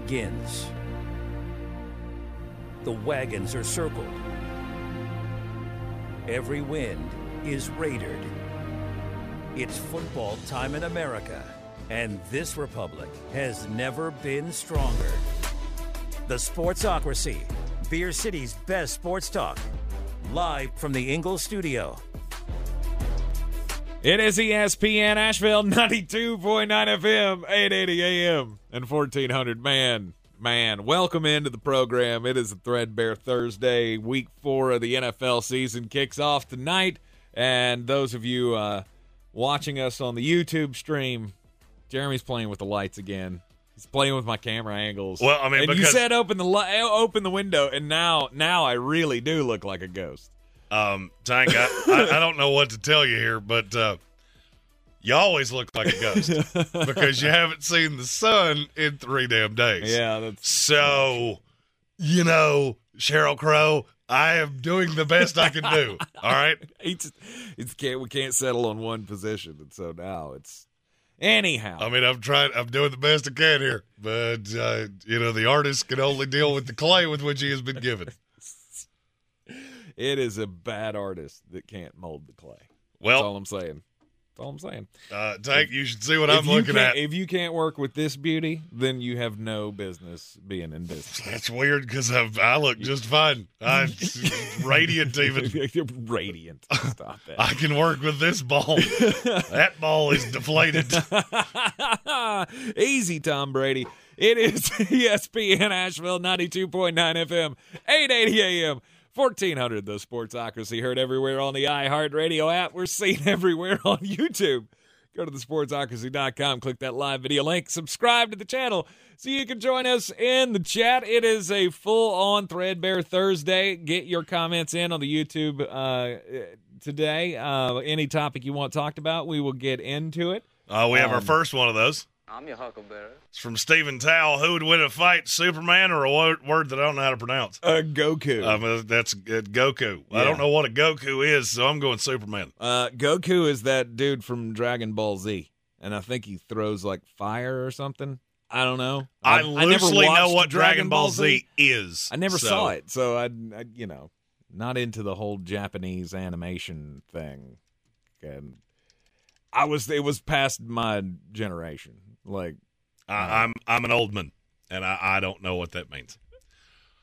begins. The wagons are circled. Every wind is raidered. It's football time in America, and this republic has never been stronger. The Sportsocracy, Beer City's best sports talk, live from the Ingles studio. It is ESPN Asheville 92.9 FM, 880 AM, and 1400. Man, man, welcome into the program. It is a Threadbare Thursday. Week four of the NFL season kicks off tonight. And those of you uh, watching us on the YouTube stream, Jeremy's playing with the lights again. He's playing with my camera angles. Well, I mean, and you said open the li- open the window, and now now I really do look like a ghost. Um, Tank, I, I, I don't know what to tell you here, but uh, you always look like a ghost because you haven't seen the sun in three damn days. Yeah, that's So, you know, Sheryl Crow, I am doing the best I can do. All right. it's it's can't we can't settle on one position, and so now it's anyhow. I mean, I'm trying. I'm doing the best I can here, but uh, you know, the artist can only deal with the clay with which he has been given. It is a bad artist that can't mold the clay. That's Well, all I'm saying. That's all I'm saying. uh, Tank, you should see what I'm looking at. if you can't work with this beauty, then you have no business being in business. That's weird because I look just fine. I'm radiant even. You're radiant. Stop that. I can work with this ball. that ball is deflated. Easy, Tom Brady. It is ESPN Asheville 92.9 FM, 880 AM, 1400. The Sportsocracy heard everywhere on the iHeartRadio app. We're seen everywhere on YouTube. Go to thesportsocracy.com, click that live video link, subscribe to the channel so you can join us in the chat. It is a full on Threadbare Thursday. Get your comments in on the YouTube uh, today. Uh, any topic you want talked about, we will get into it. Uh, we have our Um, first one of those. I'm your huckleberry. It's from Stephen Towle. Who would win a fight, Superman or a word, word that I don't know how to pronounce? Uh, Goku. Um, that's uh, Goku. I don't know what a Goku is, so I'm going Superman. Uh, Goku is that dude from Dragon Ball Z, and I think he throws like fire or something. I don't know. I, never loosely know watched what Dragon Ball Z is. I never so- saw it, so I, I, you know, not into the whole Japanese animation thing. And I was, it was past my generation. Like, I, uh, I'm I'm an old man, and I, I don't know what that means.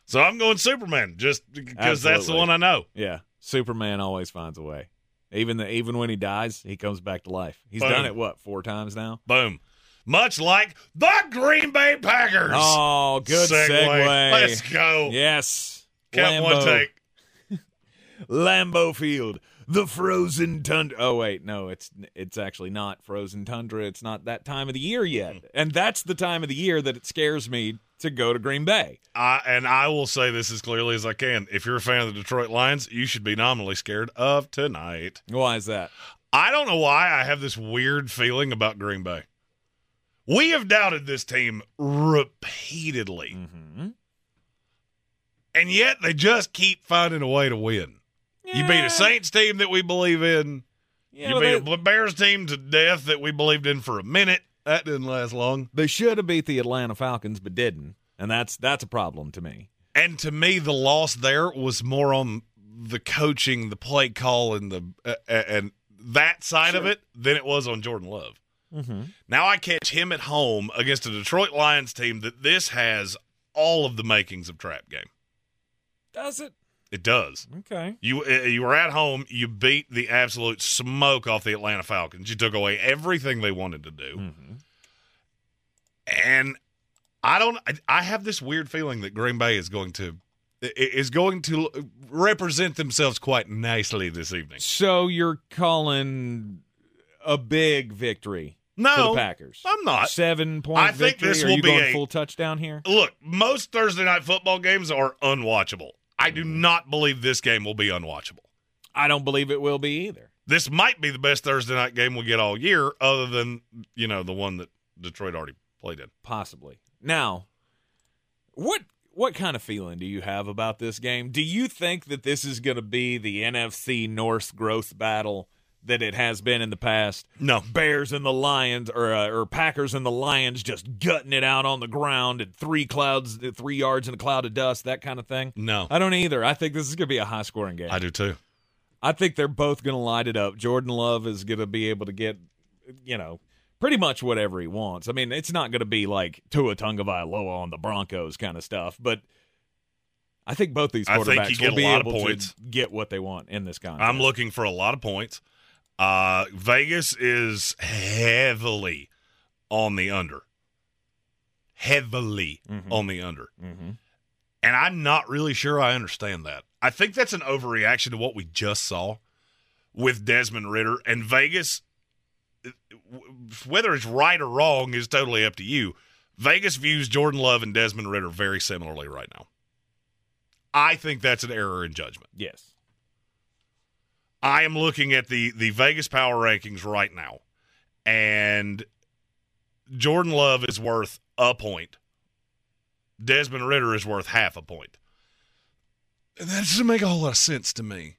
So I'm going Superman, just because that's the one I know. yeah, Superman always finds a way. Even the, even when he dies, he comes back to life. He's Boom. done it what four times now. Boom. Much like the Green Bay Packers. Oh, good segue. Let's go. Yes. Count one take. Lambeau Field, the frozen tundra. Oh wait, no, it's it's actually not frozen tundra. It's not that time of the year yet, and that's the time of the year that it scares me to go to Green Bay. I, and I will say this as clearly as I can. If you're a fan of the Detroit Lions, you should be nominally scared of tonight. Why is that? I don't know why I have this weird feeling about Green Bay. We have doubted this team repeatedly, Mm-hmm. and yet they just keep finding a way to win. You beat a Saints team that we believe in. Yeah, you but beat they, a Bears team to death that we believed in for a minute. That didn't last long. they should have beat the Atlanta Falcons, but didn't, and that's that's a problem to me. And to me, the loss there was more on the coaching, the play call, and the uh, and that side of it than it was on Jordan Love. Mm-hmm. Now I catch him at home against a Detroit Lions team that this has all of the makings of trap game. Does it? It does. Okay. You uh, you were at home. You beat the absolute smoke off the Atlanta Falcons. You took away everything they wanted to do, Mm-hmm. and I don't. I, have this weird feeling that Green Bay is going to is going to represent themselves quite nicely this evening. So you're calling a big victory for the No, Packers? I'm not. Seven point I think victory. this will be a- full touchdown here? Look, most Thursday night football games are unwatchable. I do not believe this game will be unwatchable. I don't believe it will be either. This might be the best Thursday night game we'll get all year, other than you know the one that Detroit already played in. Possibly. Now, what what kind of feeling do you have about this game? Do you think that this is going to be the NFC North growth battle that it has been in the past. No. Bears and the Lions, or uh, or Packers and the Lions, just gutting it out on the ground at three clouds, three yards in a cloud of dust, that kind of thing. No. I don't either. I think this is going to be a high scoring game. I do too. I think they're both going to light it up. Jordan Love is going to be able to get, you know, pretty much whatever he wants. I mean, it's not going to be like Tua Tagovailoa on the Broncos kind of stuff, but I think both these quarterbacks will be a lot of able points. to get what they want in this contest. I'm looking for a lot of points. Uh, Vegas is heavily on the under. Heavily Mhm. on the under. hmm And I'm not really sure I understand that. I think that's an overreaction to what we just saw with Desmond Ridder. And Vegas, whether it's right or wrong is totally up to you. Vegas views Jordan Love and Desmond Ridder very similarly right now. I think that's an error in judgment. Yes. I am looking at the the Vegas power rankings right now, and Jordan Love is worth a point. Desmond Ridder is worth half a point. And that doesn't make a whole lot of sense to me.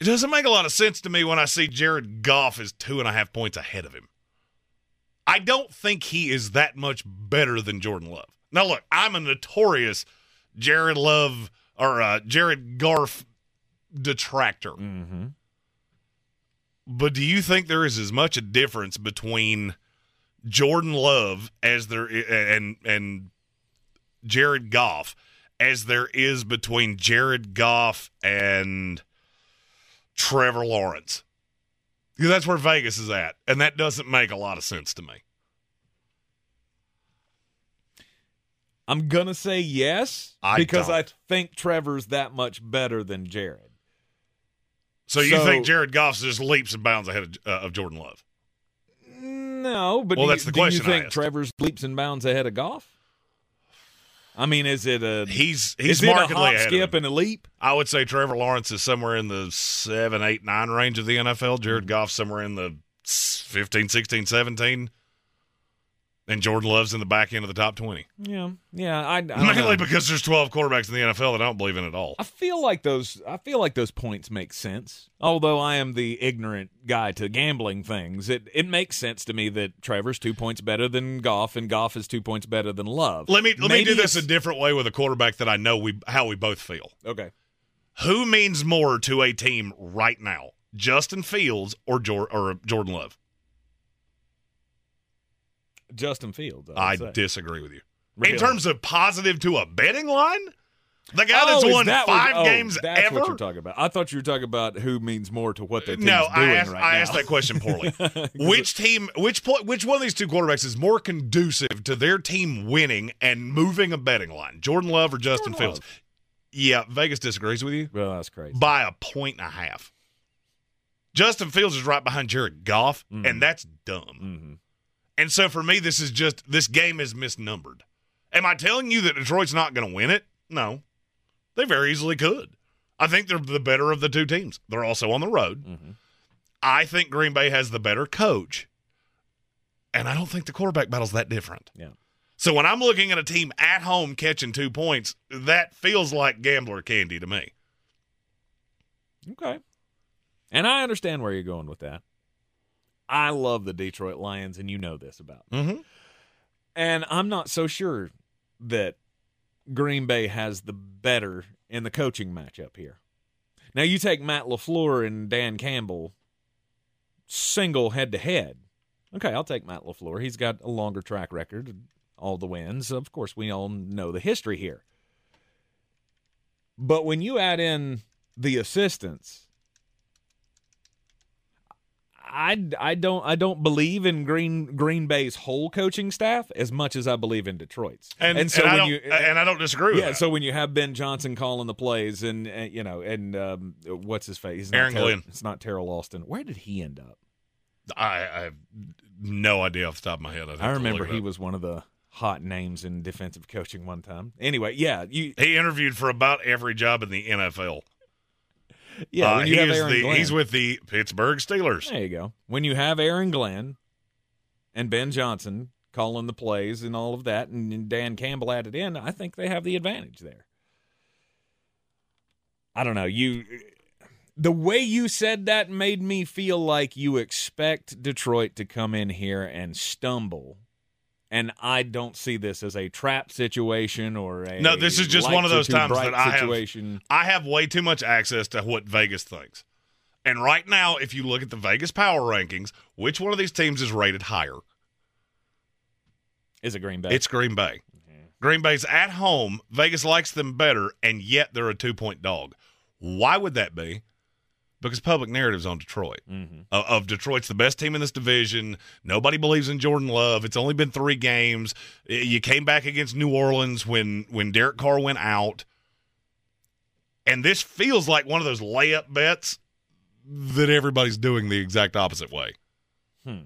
It doesn't make a lot of sense to me when I see Jared Goff is two and a half points ahead of him. I don't think he is that much better than Jordan Love. Now, look, I'm a notorious Jared Love or uh, Jared Garf detractor. Mm-hmm. But do you think there is as much a difference between Jordan Love as there and and Jared Goff as there is between Jared Goff and Trevor Lawrence? Because that's where Vegas is at, and that doesn't make a lot of sense to me. I'm gonna say yes I because I don't. think Trevor's that much better than Jared. So you So- think Jared Goff's just leaps and bounds ahead of, uh, of Jordan Love? No, but Well, do that's you, the do question I you think. Trevor's leaps and bounds ahead of Goff? I mean, is it a He's he's is it a markedly hop, ahead skip, and a leap? I would say Trevor Lawrence is somewhere in the 7, 8, 9 range of the NFL. Jared Goff somewhere in the 15, 16, 17. And Jordan Love's in the back end of the top 20. Yeah, yeah. I, I Mainly know. because there's 12 quarterbacks in the NFL that I don't believe in at all. I feel like those. I feel like those points make sense. Although I am the ignorant guy to gambling things, it it makes sense to me that Trevor's two points better than Goff, and Goff is two points better than Love. Let me let me do this a different way with a quarterback that I know we how we both feel. Okay, Who means more to a team right now? Justin Fields or Jor- or Jordan Love? Justin Fields. I, I disagree with you. Really? In terms of positive to a betting line, the guy Oh, that's won that five oh, games That's ever. what you're talking about. I thought you were talking about who means more to what the team's no, doing I asked, right I now. asked that question poorly. which team, which which one of these two quarterbacks is more conducive to their team winning and moving a betting line? Jordan Love or Justin Jordan Fields? Love. Yeah, Vegas disagrees with you Well, that's crazy. by a point and a half. Justin Fields is right behind Jared Goff, Mhm. and that's dumb. hmm And so for me, this is just this game is misnumbered. Am I telling you that Detroit's not going to win it? No, they very easily could. I think they're the better of the two teams. They're also on the road. hmm I think Green Bay has the better coach, and I don't think the quarterback battle's that different. Yeah. So when I'm looking at a team at home catching two points, that feels like gambler candy to me. Okay. And I understand where you're going with that. I love the Detroit Lions, and you know this about me. Mm-hmm. And I'm not so sure that Green Bay has the better in the coaching matchup here. Now you take Matt LaFleur and Dan Campbell single head to head. Okay, I'll take Matt LaFleur. He's got a longer track record, all the wins. Of course, we all know the history here. But when you add in the assistants, I, I don't I don't believe in Green Green Bay's whole coaching staff as much as I believe in Detroit's. And, and, so I when don't, you and I don't disagree with yeah, so when you have Ben Johnson calling the plays and uh, you know and um, what's his face? Not Aaron Terrell- Glenn. It's not Teryl Austin. Where did he end up? I, I have no idea off the top of my head. I remember he was one of the hot names in defensive coaching one time. Anyway, yeah, you He interviewed for about every job in the NFL. Yeah Uh, when you he have is Aaron the, Glenn, he's with the Pittsburgh Steelers. there you go. When you have Aaron Glenn and Ben Johnson calling the plays and all of that, and, and Dan Campbell added in, I think they have the advantage there. I don't know you. the way you said that made me feel like you expect Detroit to come in here and stumble. And I don't see this as a trap situation or a No, this is just one of those times that I have- I have way too much access to what Vegas thinks. And right now, if you look at the Vegas power rankings, which one of these teams is rated higher? Is it Green Bay? It's Green Bay. Green Bay's at home. Vegas likes them better, and yet they're a two point dog. Why would that be? Because public narrative's on Detroit. Mhm. Of, of Detroit's the best team in this division. Nobody believes in Jordan Love. It's only been three games. You came back against New Orleans when when Derek Carr went out, and this feels like one of those layup bets that everybody's doing the exact opposite way. Hmm.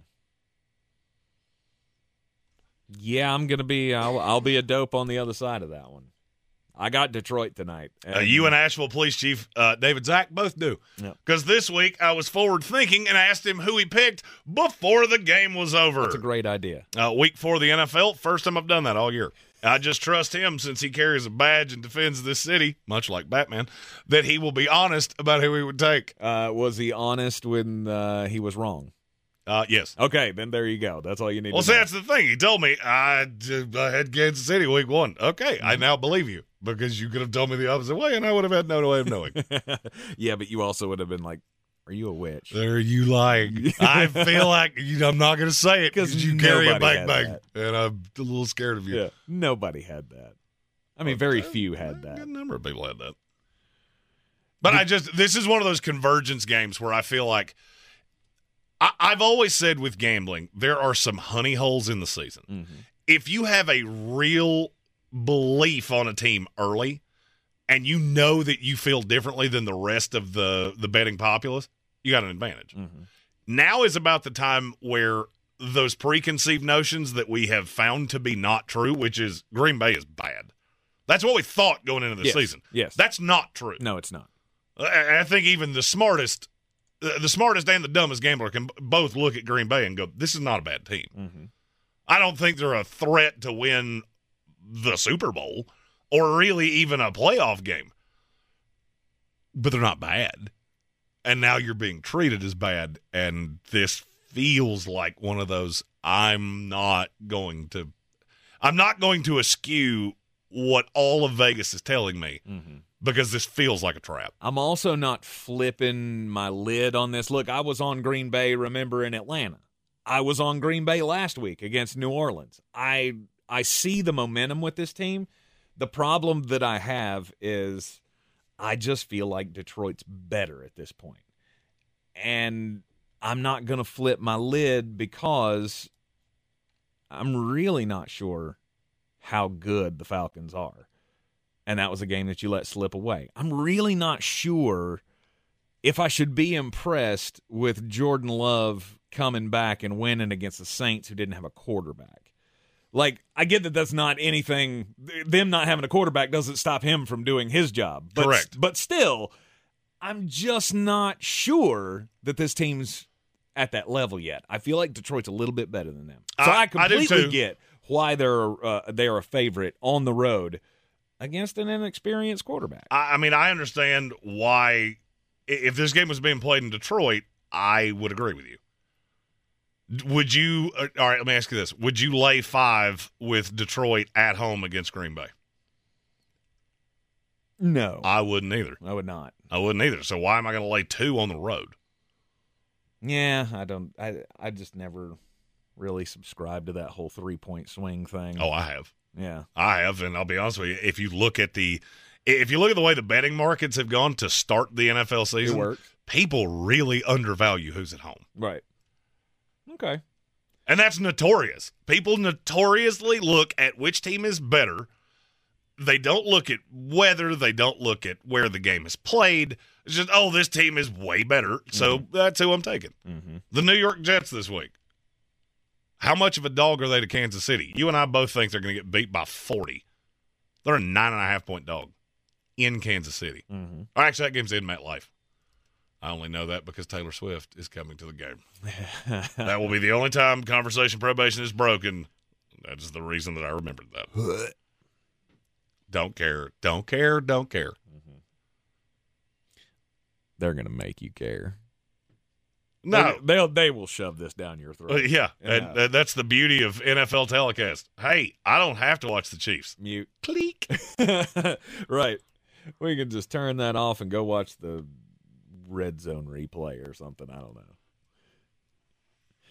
Yeah, I'm gonna be. I'll, I'll be a dope on the other side of that one. I got Detroit tonight. Uh, you and Asheville Police Chief uh, David Zack both do. Because this week I was forward thinking and asked him who he picked before the game was over. That's a great idea. uh, week four of the NFL, first time I've done that all year. I just trust him since he carries a badge and defends this city, much like Batman, that he will be honest about who he would take. Uh, was he honest when uh, he was wrong? Uh, yes. Okay, then there you go. That's all you need. Well, see, know. that's the thing. He told me I, I had Kansas City week one. Okay, Mm-hmm. I now believe you because you could have told me the opposite way, and I would have had no way of knowing. yeah, but you also would have been like, "Are you a witch?" There you lying. I feel like you, I'm not going to say it because you carry a nobody had bang bang, and I'm a little scared of you. Yeah, nobody had that. I mean, very few had A that. good number of people had that. But I just this is one of those convergence games where I feel like I, I've always said with gambling there are some honey holes in the season. Mhm. If you have a real belief on a team early, and you know that you feel differently than the rest of the the betting populace, you got an advantage. Mhm. Now is about the time where those preconceived notions that we have found to be not true, which is Green Bay is bad. That's what we thought going into the Yes. season. Yes. That's not true. no, it's not. I I think even the smartest, uh, the smartest and the dumbest gambler can both look at Green Bay and go, "This is not a bad team." Mm-hmm. I don't think they're a threat to win the Super Bowl or really even a playoff game, but they're not bad. And now you're being treated as bad, and this feels like one of those. I'm not going to. I'm not going to eschew what all of Vegas is telling me Mm-hmm. because this feels like a trap. I'm also not flipping my lid on this. Look, I was on Green Bay, remember, in Atlanta. I was on Green Bay last week against New Orleans. I I see the momentum with this team. The problem that I have is I just feel like Detroit's better at this point. And I'm not going to flip my lid because I'm really not sure how good the Falcons are and that was a game that you let slip away. I'm really not sure if I should be impressed with Jordan Love coming back and winning against the Saints who didn't have a quarterback. Like, I get that that's not anything, them not having a quarterback doesn't stop him from doing his job. But, Correct. But still, I'm just not sure that this team's at that level yet. I feel like Detroit's a little bit better than them. So I- I, I completely too. get why they're uh, they're a favorite on the road against an inexperienced quarterback. I, I mean, I understand why. If this game was being played in Detroit, I would agree with you. Would you? uh, All right, let me ask you this: Would you lay five with Detroit at home against Green Bay? No, I wouldn't either. I would not. I wouldn't either. So why am I going to lay two on the road? Yeah, I don't. I I just never really subscribed to that whole three point swing thing. Oh, I have. yeah, I have, and I'll be honest with you. If you look at the, if you look at the way the betting markets have gone to start the NFL season, people really undervalue who's at home. Right. Okay. And that's notorious. People notoriously look at which team is better. They don't look at weather. They don't look at where the game is played. It's just, oh, this team is way better. So that's who I'm taking. Mm-hmm. The New York Jets this week. How much of a dog are they to Kansas City? You and I both think they're going to get beat by 40. They're a nine and a half point dog in Kansas City. Mm-hmm. Actually, that game's in MetLife. I only know that because Taylor Swift is coming to the game. that will be the only time conversation probation is broken. That is the reason that I remembered that. don't care. Don't care. Don't care. they're going to make you care. No, They- they'll they will shove this down your Uh, throat. yeah, Yeah. and uh, that's the beauty of NFL telecast. Hey, I don't have to watch the Chiefs. Mute. Click. right. We can just turn that off and go watch the red zone replay or something. I don't know.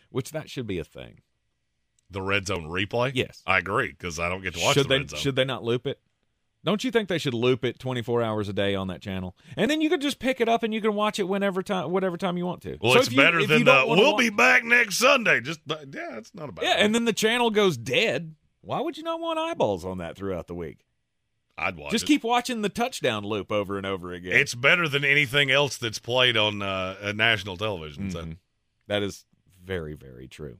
Which that should be a thing. The red zone replay. Yes. I agree because I don't get to watch should the they red zone. should they not loop it? Don't you think they should loop it 24 hours a day on that channel? And then you can just pick it up and you can watch it whenever time whatever time you want to. well, So it's you- better than the. We'll wa- be back next Sunday. Just yeah, it's not a bad. Yeah, and then the channel goes dead. Why would you not want eyeballs on that throughout the week? I'd watch. Just it. keep watching the touchdown loop over and over again. It's better than anything else that's played on uh, national television. So. Mhm. That is very, very true.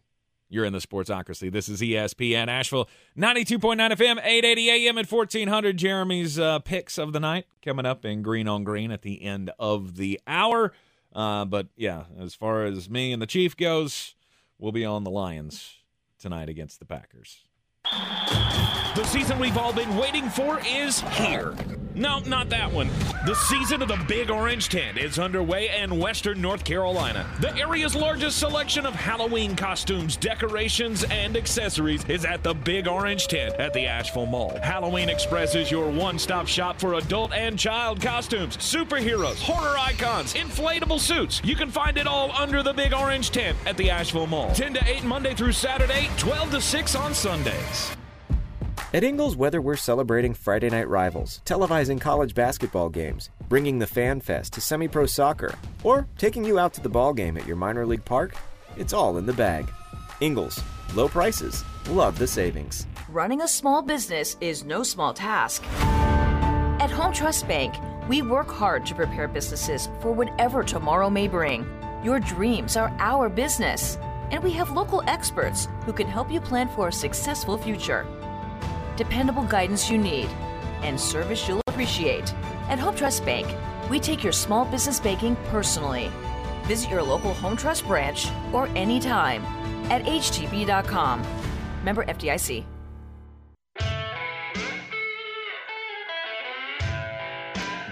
You're in the Sportsocracy. This is ESPN Asheville, 92.9 FM, 880 AM at 1400. Jeremy's uh, picks of the night coming up in Green on Green at the end of the hour. Uh, but yeah, as far as me and the Chief goes, we'll be on the Lions tonight against the Packers. The season we've all been waiting for is here. No, not that one. The season of the Big Orange Tent is underway in Western North Carolina. The area's largest selection of Halloween costumes, decorations, and accessories is at the Big Orange Tent at the Asheville Mall. Halloween Express is your one stop shop for adult and child costumes, superheroes, horror icons, inflatable suits. You can find it all under the Big Orange Tent at the Asheville Mall. 10 to 8 Monday through Saturday, 12 to 6 on Sundays. At Ingles, whether we're celebrating Friday night rivals, televising college basketball games, bringing the Fan Fest to semi pro soccer, or taking you out to the ball game at your minor league park, it's all in the bag. Ingles, low prices, love the savings. Running a small business is no small task. At Home Trust Bank, we work hard to prepare businesses for whatever tomorrow may bring. Your dreams are our business, and we have local experts who can help you plan for a successful future. Dependable guidance you need, and service you'll appreciate. At Home Trust Bank, we take your small business banking personally. Visit your local Home Trust branch or anytime at htb.com. Member FDIC.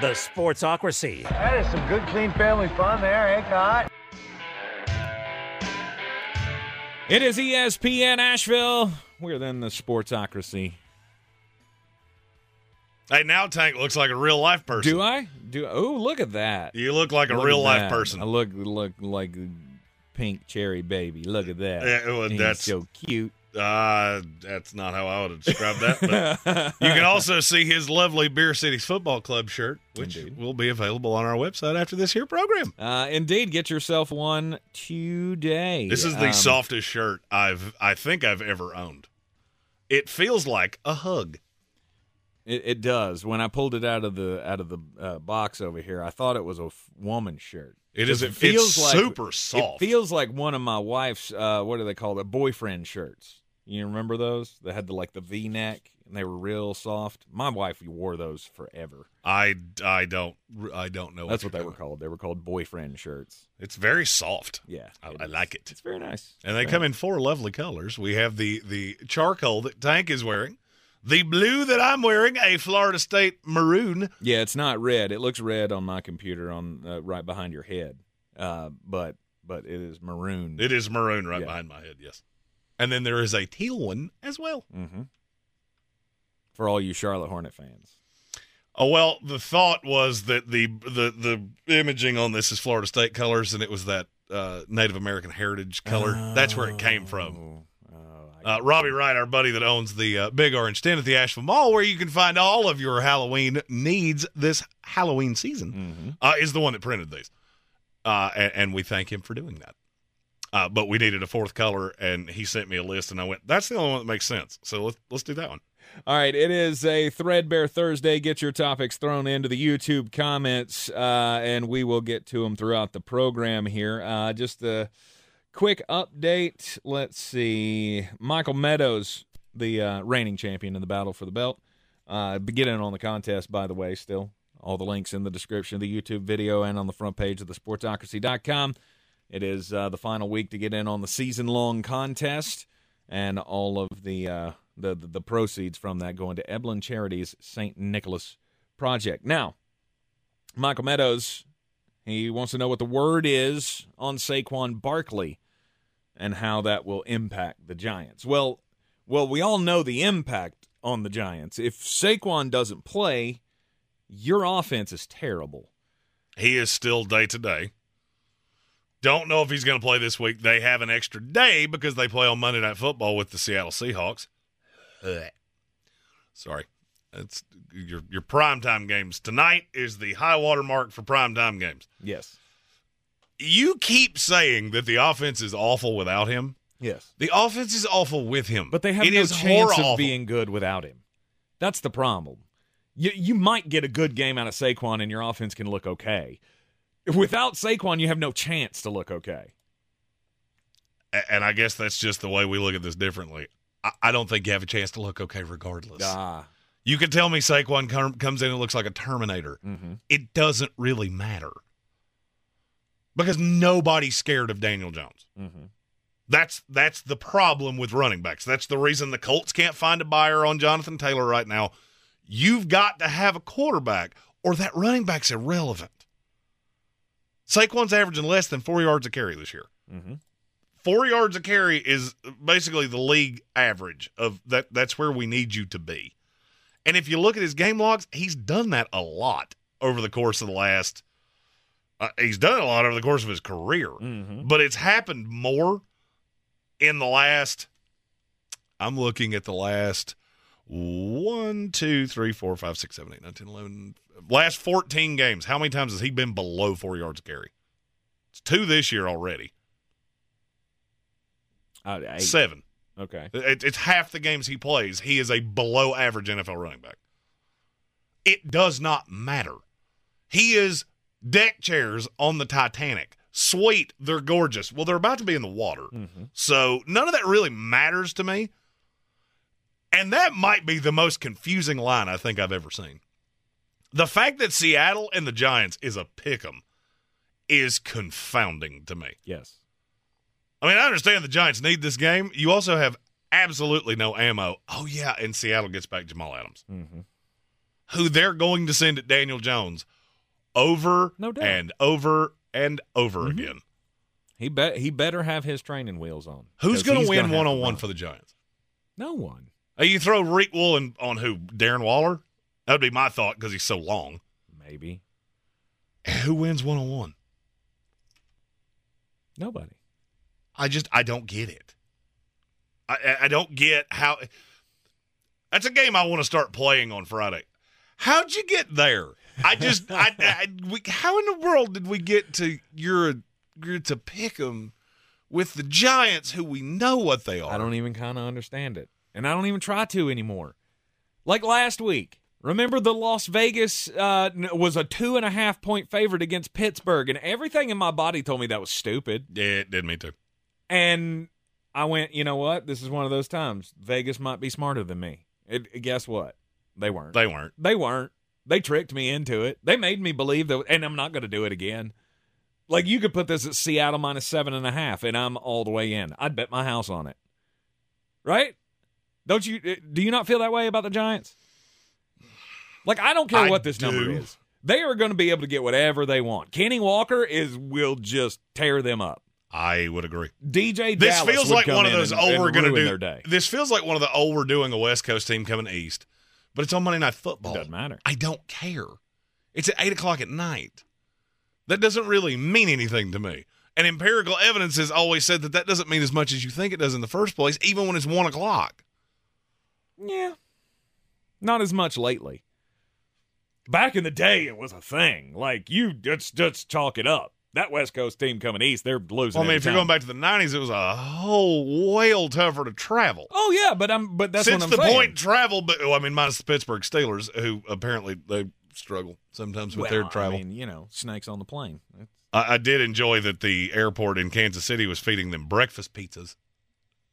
The Sportsocracy. That is some good, clean family fun there, eh, Cot? It is ESPN Asheville. We're then the Sportsocracy. Hey, now Tank looks like a real life person. Do I? Do oh look at that. You look like a Look real life that. person. I look look like pink cherry baby. Look at that. Yeah, well, that's- so cute. Uh, that's not how I would describe that. But you can also see his lovely Beer Cities Football Club shirt, which Indeed. will be available on our website after this here program. Uh, indeed, get yourself one today. This is the Um, softest shirt I've I think I've ever owned. It feels like a hug. It, it does. When I pulled it out of the out of the uh, box over here, I thought it was a f- woman's shirt. It is. It feels it's like super soft. It feels like one of my wife's. Uh, what do they call it? Boyfriend shirts. You remember those? They had the like the V neck, and they were real soft. My wife wore those forever. I I don't I don't know. That's what you're they were called. They were called boyfriend shirts. It's very soft. Yeah, I, I like it. It's very nice. And they come in four lovely colors. We have the the charcoal that Tank is wearing, the blue that I'm wearing, a Florida State maroon. Yeah, it's not red. It looks red on my computer on uh, right behind your head, uh, but but it is maroon. It is maroon right Yeah. behind my head. Yes. And then there is a teal one as well. hmm For all you Charlotte Hornet fans. Oh well, the thought was that the the the imaging on this is Florida State colors, and it was that uh, Native American heritage color. That's where it came from. Uh, Robbie Wright, our buddy that owns the uh, Big Orange Tent at the Asheville Mall, where you can find all of your Halloween needs this Halloween season, uh, is the one that printed these, uh, and, and we thank him for doing that. Uh, but we needed a fourth color, and he sent me a list, and I went, "That's the only one that makes sense." So let's let's do that one. All right, it is a Threadbare Thursday. Get your topics thrown into the YouTube comments, uh, and we will get to them throughout the program here. Uh, just a quick update. Let's see. Michael Meadows, the uh, reigning champion in the battle for the belt, uh, beginning on the contest, by the way, still. All the links in the description of the YouTube video and on the front page of the sportsocracy.com. It is uh, the final week to get in on the season long contest, and all of the, uh, the, the the proceeds from that going to Eblen Charities St. Nicholas Project. Now, Michael Meadows He wants to know what the word is on Saquon Barkley and how that will impact the Giants. Well, well, we all know the impact on the Giants. If Saquon doesn't play, your offense is terrible. He is still day to day. Don't know if he's going to play this week. They have an extra day because they play on Monday Night Football with the Seattle Seahawks. Ugh. Sorry. It's your your primetime games. Tonight is the high water mark for primetime games. Yes. You keep saying that the offense is awful without him. Yes. The offense is awful with him. But they have It no chance of being good without him. That's the problem. You you might get a good game out of Saquon and your offense can look okay. Without Saquon, you have no chance to look okay. And I guess that's just the way we look at this differently. I, I don't think you have a chance to look okay regardless. Ah. You can tell me Saquon com- comes in and looks like a Terminator. Mm-hmm. It doesn't really matter because nobody's scared of Daniel Jones. Mm-hmm. That's that's the problem with running backs. That's the reason the Colts can't find a buyer on Jonathan Taylor right now. You've got to have a quarterback, or that running back's irrelevant. Saquon's averaging less than four yards a carry this year. Mm-hmm. Four yards a carry is basically the league average of that. That's where we need you to be. And if you look at his game logs, he's done that a lot over the course of the last. Uh, he's done a lot over the course of his career, Mm-hmm. but it's happened more in the last. I'm looking at the last one, two, three, four, five, six, seven, eight, nine, 10, 11, last 14 games. How many times has he been below four yards carry? It's two this year already. Uh, eight. Seven. Okay. It, it's half the games he plays. He is a below average NFL running back. It does not matter. He is deck chairs on the Titanic. Sweet, they're gorgeous. Well, they're about to be in the water. Mm-hmm. So none of that really matters to me. And that might be the most confusing line I think I've ever seen. The fact that Seattle and the Giants is a pick 'em is confounding to me. Yes. I mean, I understand the Giants need this game. You also have absolutely no ammo. Oh, yeah, and Seattle gets back Jamal Adams, Mm-hmm. who they're going to send at Daniel Jones over No doubt. and over and over Mhm. again. He bet he better have his training wheels on. Who's going to win one on one for the Giants? No one. Uh, you throw Riq Woolen on who? Darren Waller? That would be my thought because he's so long. Maybe. Who wins one on one? Nobody. I just I don't get it. I- I don't get how. That's a game I want to start playing on Friday. How'd you get there? I just I, I we, how in the world did we get to you're you're to pick 'em with the Giants who we know what they are. I don't even kind of understand it. And I don't even try to anymore. Like last week. Remember the Las Vegas uh, was a two and a half point favorite against Pittsburgh, and everything in my body told me that was stupid. Yeah, it did me too. And I went, you know what? This is one of those times. Vegas might be smarter than me. It, guess what? They weren't. They weren't. They weren't. They tricked me into it. They made me believe that, and I'm not going to do it again. Like you could put this at Seattle minus seven and a half, and I'm all the way in. I'd bet my house on it. Right? Don't you? uh, Do you not feel that way about the Giants? Like I don't care I what this number is. They are going to be able to get whatever they want. Kenny Walker is will just tear them up. I would agree. DJ This Dallas feels would like come one of those and, oh we're going to do their day. This feels like one of the oh we're doing a West Coast team coming east, but it's on Monday Night Football. Doesn't matter. I don't care. It's at eight o'clock at night. That doesn't really mean anything to me. And empirical evidence has always said that that doesn't mean as much as you think it does in the first place, even when it's one o'clock. Yeah. Not as much lately. Back in the day, it was a thing. Like, you just, just chalk it up. That West Coast team coming east, they're losing. Well, I mean, if you're going back to the '90s, it was a whole whale tougher to travel. Oh, yeah, but I'm, but that's Since what I'm the saying. point, travel. But oh, I mean, minus the Pittsburgh Steelers, who apparently they struggle sometimes with well, their travel. I mean, you know, snakes on the plane. I, I did enjoy that the airport in Kansas City was feeding them breakfast pizzas.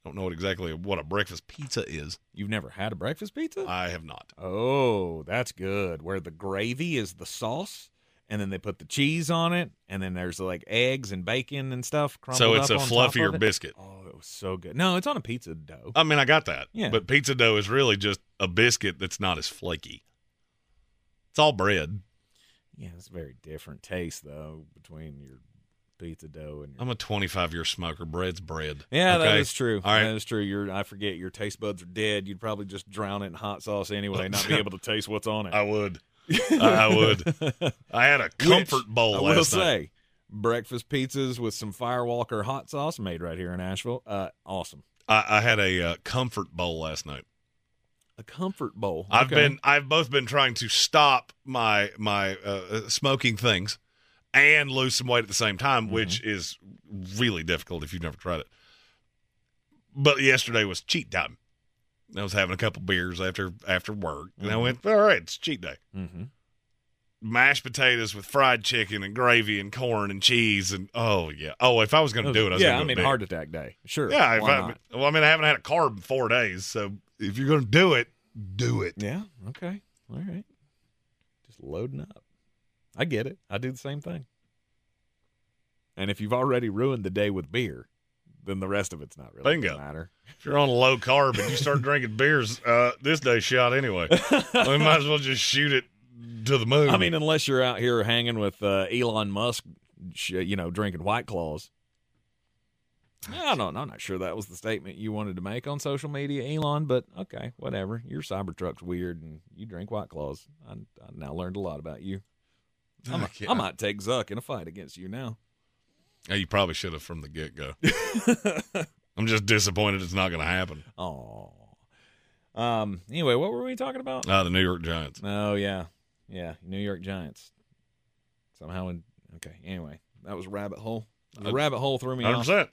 Don't know what exactly what a breakfast pizza is. You've never had a breakfast pizza? I have not. oh, that's good. Where the gravy is the sauce, and then they put the cheese on it, and then there's like eggs and bacon and stuff. So it's a fluffier it. biscuit. Oh, it was so good. No, it's on a pizza dough. I mean, I got that. Yeah. But pizza dough is really just a biscuit that's not as flaky. It's all bread. Yeah, it's a very different taste though between your pizza dough and your. I'm a 25 year smoker. Bread's bread. yeah, that okay? is true. All right. That is true. Your I forget your taste buds are dead. You'd probably just drown it in hot sauce anyway, uh, not be able to taste what's on it. I would. I would. I had a comfort Which, bowl I will last night. say, breakfast pizzas with some Firewalker hot sauce made right here in Asheville. Uh, awesome. I, I had a uh, comfort bowl last night. A comfort bowl. I've been I've both been trying to stop my my uh, smoking things and lose some weight at the same time, Mm-hmm. which is really difficult if you've never tried it. But yesterday was cheat time. I was having a couple beers after after work, and I Mm-hmm. went, "All right, it's cheat day." Mhm. Mashed potatoes with fried chicken and gravy and corn and cheese and oh yeah. Oh, if I was going to do it, I was yeah, I mean heart attack day. Sure. Yeah, if I, well, I mean, I haven't had a carb in four days, so if you're going to do it, do it. Yeah. Okay. All right. Just loading up. I get it. I do the same thing. And if you've already ruined the day with beer, then the rest of it's not really Bingo. gonna matter. If you're on a low carb and you start drinking beers, uh, this day shot anyway. we might as well just shoot it to the moon. I mean, unless you're out here hanging with uh, Elon Musk, you know, drinking White Claws. I don't know. I'm not sure that was the statement you wanted to make on social media, Elon, but okay, whatever. Your Cybertruck's weird and you drink White Claws. I, I now learned a lot about you. I might, Yeah. I might take Zuck in a fight against you now. Yeah, you probably should have from the get go. I'm just disappointed it's not going to happen. Oh. Um. Anyway, what were we talking about? Uh, the New York Giants. Oh yeah, yeah. New York Giants. Somehow, in, okay. Anyway, that was a rabbit hole. The rabbit hole threw me 100%. off.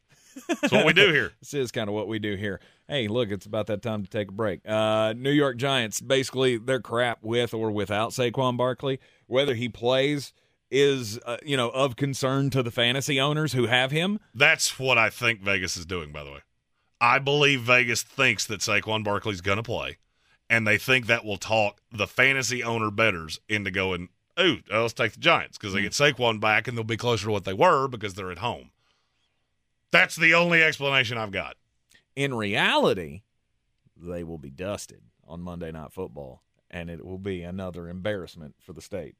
That's what we do here. This is kind of what we do here. Hey, look, it's about that time to take a break. Uh, New York Giants, basically, they're crap with or without Saquon Barkley. Whether he plays is, uh, you know, of concern to the fantasy owners who have him. That's what I think Vegas is doing, by the way. I believe Vegas thinks that Saquon Barkley's going to play, and they think that will talk the fantasy owner betters into going, ooh, uh, let's take the Giants because they get Saquon back and they'll be closer to what they were because they're at home. That's the only explanation I've got. In reality, they will be dusted on Monday Night Football, and it will be another embarrassment for the state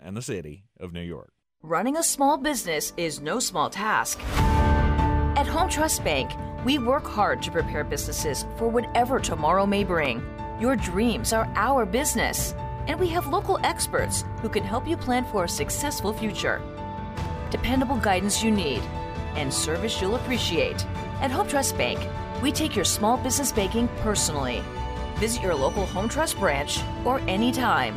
and the city of New York. Running a small business is no small task. At Home Trust Bank, we work hard to prepare businesses for whatever tomorrow may bring. Your dreams are our business, and we have local experts who can help you plan for a successful future. Dependable guidance you need and service you'll appreciate. At Home Trust Bank, we take your small business banking personally. Visit your local Home Trust branch or anytime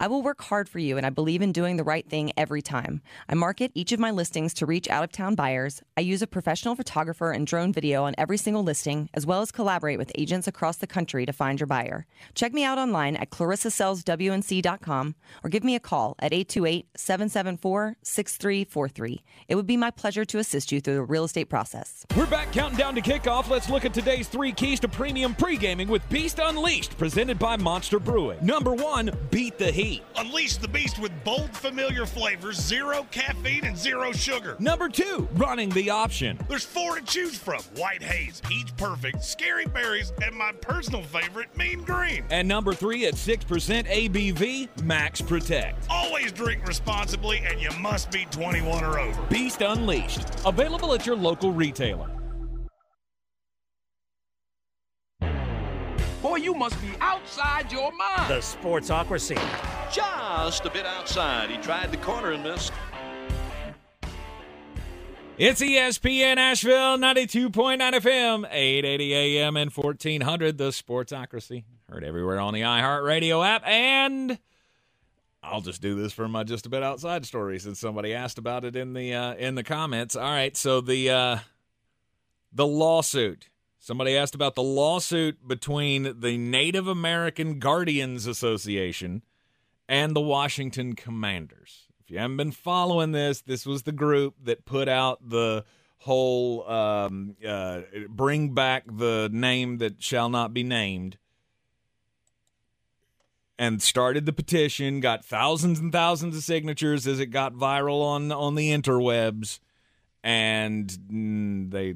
I will work hard for you, and I believe in doing the right thing every time. I market each of my listings to reach out of town buyers. I use a professional photographer and drone video on every single listing, as well as collaborate with agents across the country to find your buyer. Check me out online at clarissasellswnc.com or give me a call at 828 774 6343. It would be my pleasure to assist you through the real estate process. We're back counting down to kickoff. Let's look at today's three keys to premium pre-gaming with Beast Unleashed, presented by Monster Brewing. Number one, beat the Unleash the beast with bold, familiar flavors, zero caffeine, and zero sugar. Number two, running the option. There's four to choose from White Haze, Peach Perfect, Scary Berries, and my personal favorite, Mean Green. And number three, at 6% ABV, Max Protect. Always drink responsibly, and you must be 21 or over. Beast Unleashed, available at your local retailer. You must be outside your mind. The Sportsocracy. Just a bit outside. He tried the corner and missed. It's ESPN Asheville 92.9 FM, 880 AM and 1400, the Sportsocracy. Heard everywhere on the iHeartRadio app. And I'll just do this for my just a bit outside story since somebody asked about it in the uh, in the comments. All right, so the uh, the lawsuit. Somebody asked about the lawsuit between the Native American Guardians Association and the Washington Commanders. If you haven't been following this, this was the group that put out the whole um, uh, bring back the name that shall not be named and started the petition, got thousands and thousands of signatures as it got viral on on the interwebs, and mm, they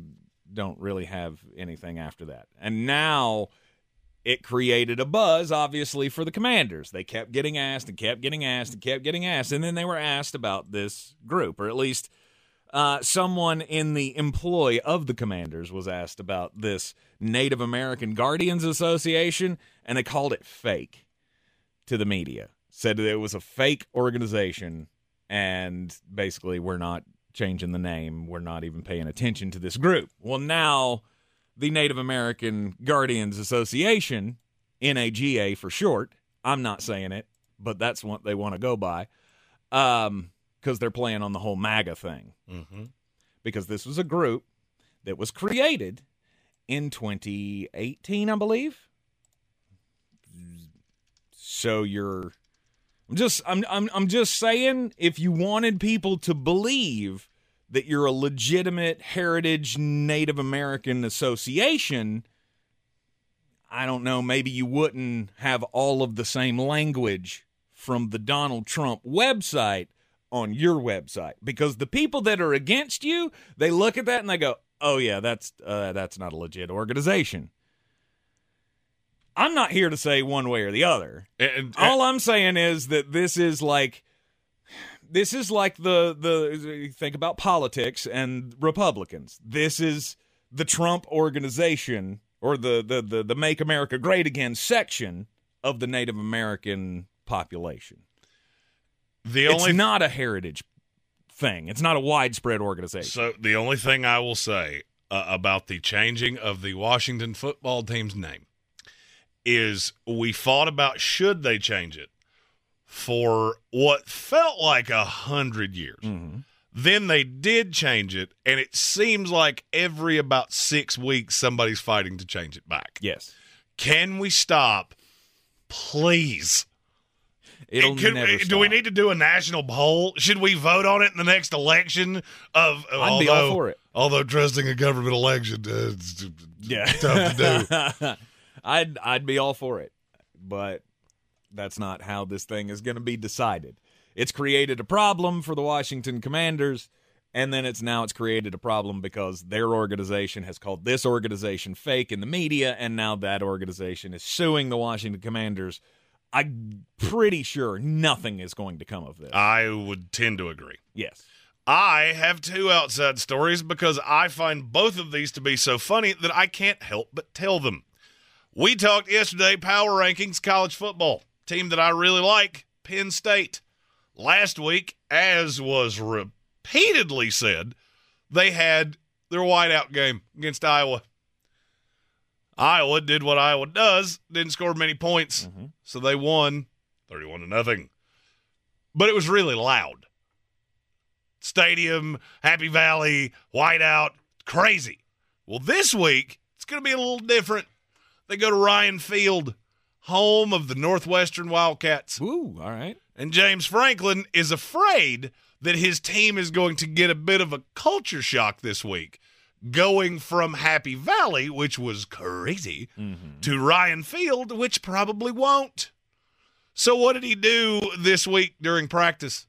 don't really have anything after that. And now it created a buzz, obviously, for the commanders. They kept getting asked and kept getting asked and kept getting asked, and then they were asked about this group, or at least uh, someone in the employ of the commanders was asked about this Native American Guardians Association, and they called it fake to the media. Said that it was a fake organization, and basically, we're not changing the name. We're not even paying attention to this group. Well, now the Native American Guardians Association, NAGA for short, I'm not saying it, but that's what they want to go by. Um, because they're playing on the whole MAGA thing. Mm-hmm. Because this was a group that was created in 2018, I believe. So you're, I'm just, I'm, I'm, I'm just saying, if you wanted people to believe that you're a legitimate heritage Native American association, I don't know, maybe you wouldn't have all of the same language from the Donald Trump website on your website because the people that are against you, they look at that and they go, "Oh yeah, that's uh, that's not a legit organization." I'm not here to say one way or the other. And, All I'm saying is that this is like this is like the the think about politics and Republicans. This is the Trump organization or the the the, the Make America Great Again section of the Native American population. the it's only not a heritage thing. It's not a widespread organization. So the only thing I will say uh, about the changing of the Washington football team's name is we fought about should they change it for what felt like a hundred years. Mm-hmm. Then they did change it, and it seems like every about six weeks somebody's fighting to change it back. yes, Can we stop, please? it'll Could- never. do we need to do a national poll? Should we vote on it in the next election? Of I'd although, be all for it. Although trusting a government election uh, it's Yeah, tough to do. I'd I'd be all for it, but that's not how this thing is going to be decided. It's created a problem for the Washington Commanders, and then it's now it's created a problem because their organization has called this organization fake in the media, and now that organization is suing the Washington Commanders. I'm pretty sure nothing is going to come of this. I would tend to agree. yes. I have two outside stories because I find both of these to be so funny that I can't help but tell them. We talked yesterday power rankings college football. Team that I really like, Penn State. Last week, as was repeatedly said, they had their whiteout game against Iowa. Iowa did what Iowa does, didn't score many points, mm-hmm. so they won 31 to nothing. But it was really loud. Stadium, Happy Valley, whiteout, crazy. Well, this week it's going to be a little different. They go to Ryan Field, home of the Northwestern Wildcats. Ooh, all right. And James Franklin is afraid that his team is going to get a bit of a culture shock this week, going from Happy Valley, which was crazy, to Ryan Field, which probably won't. So, what did he do this week during practice?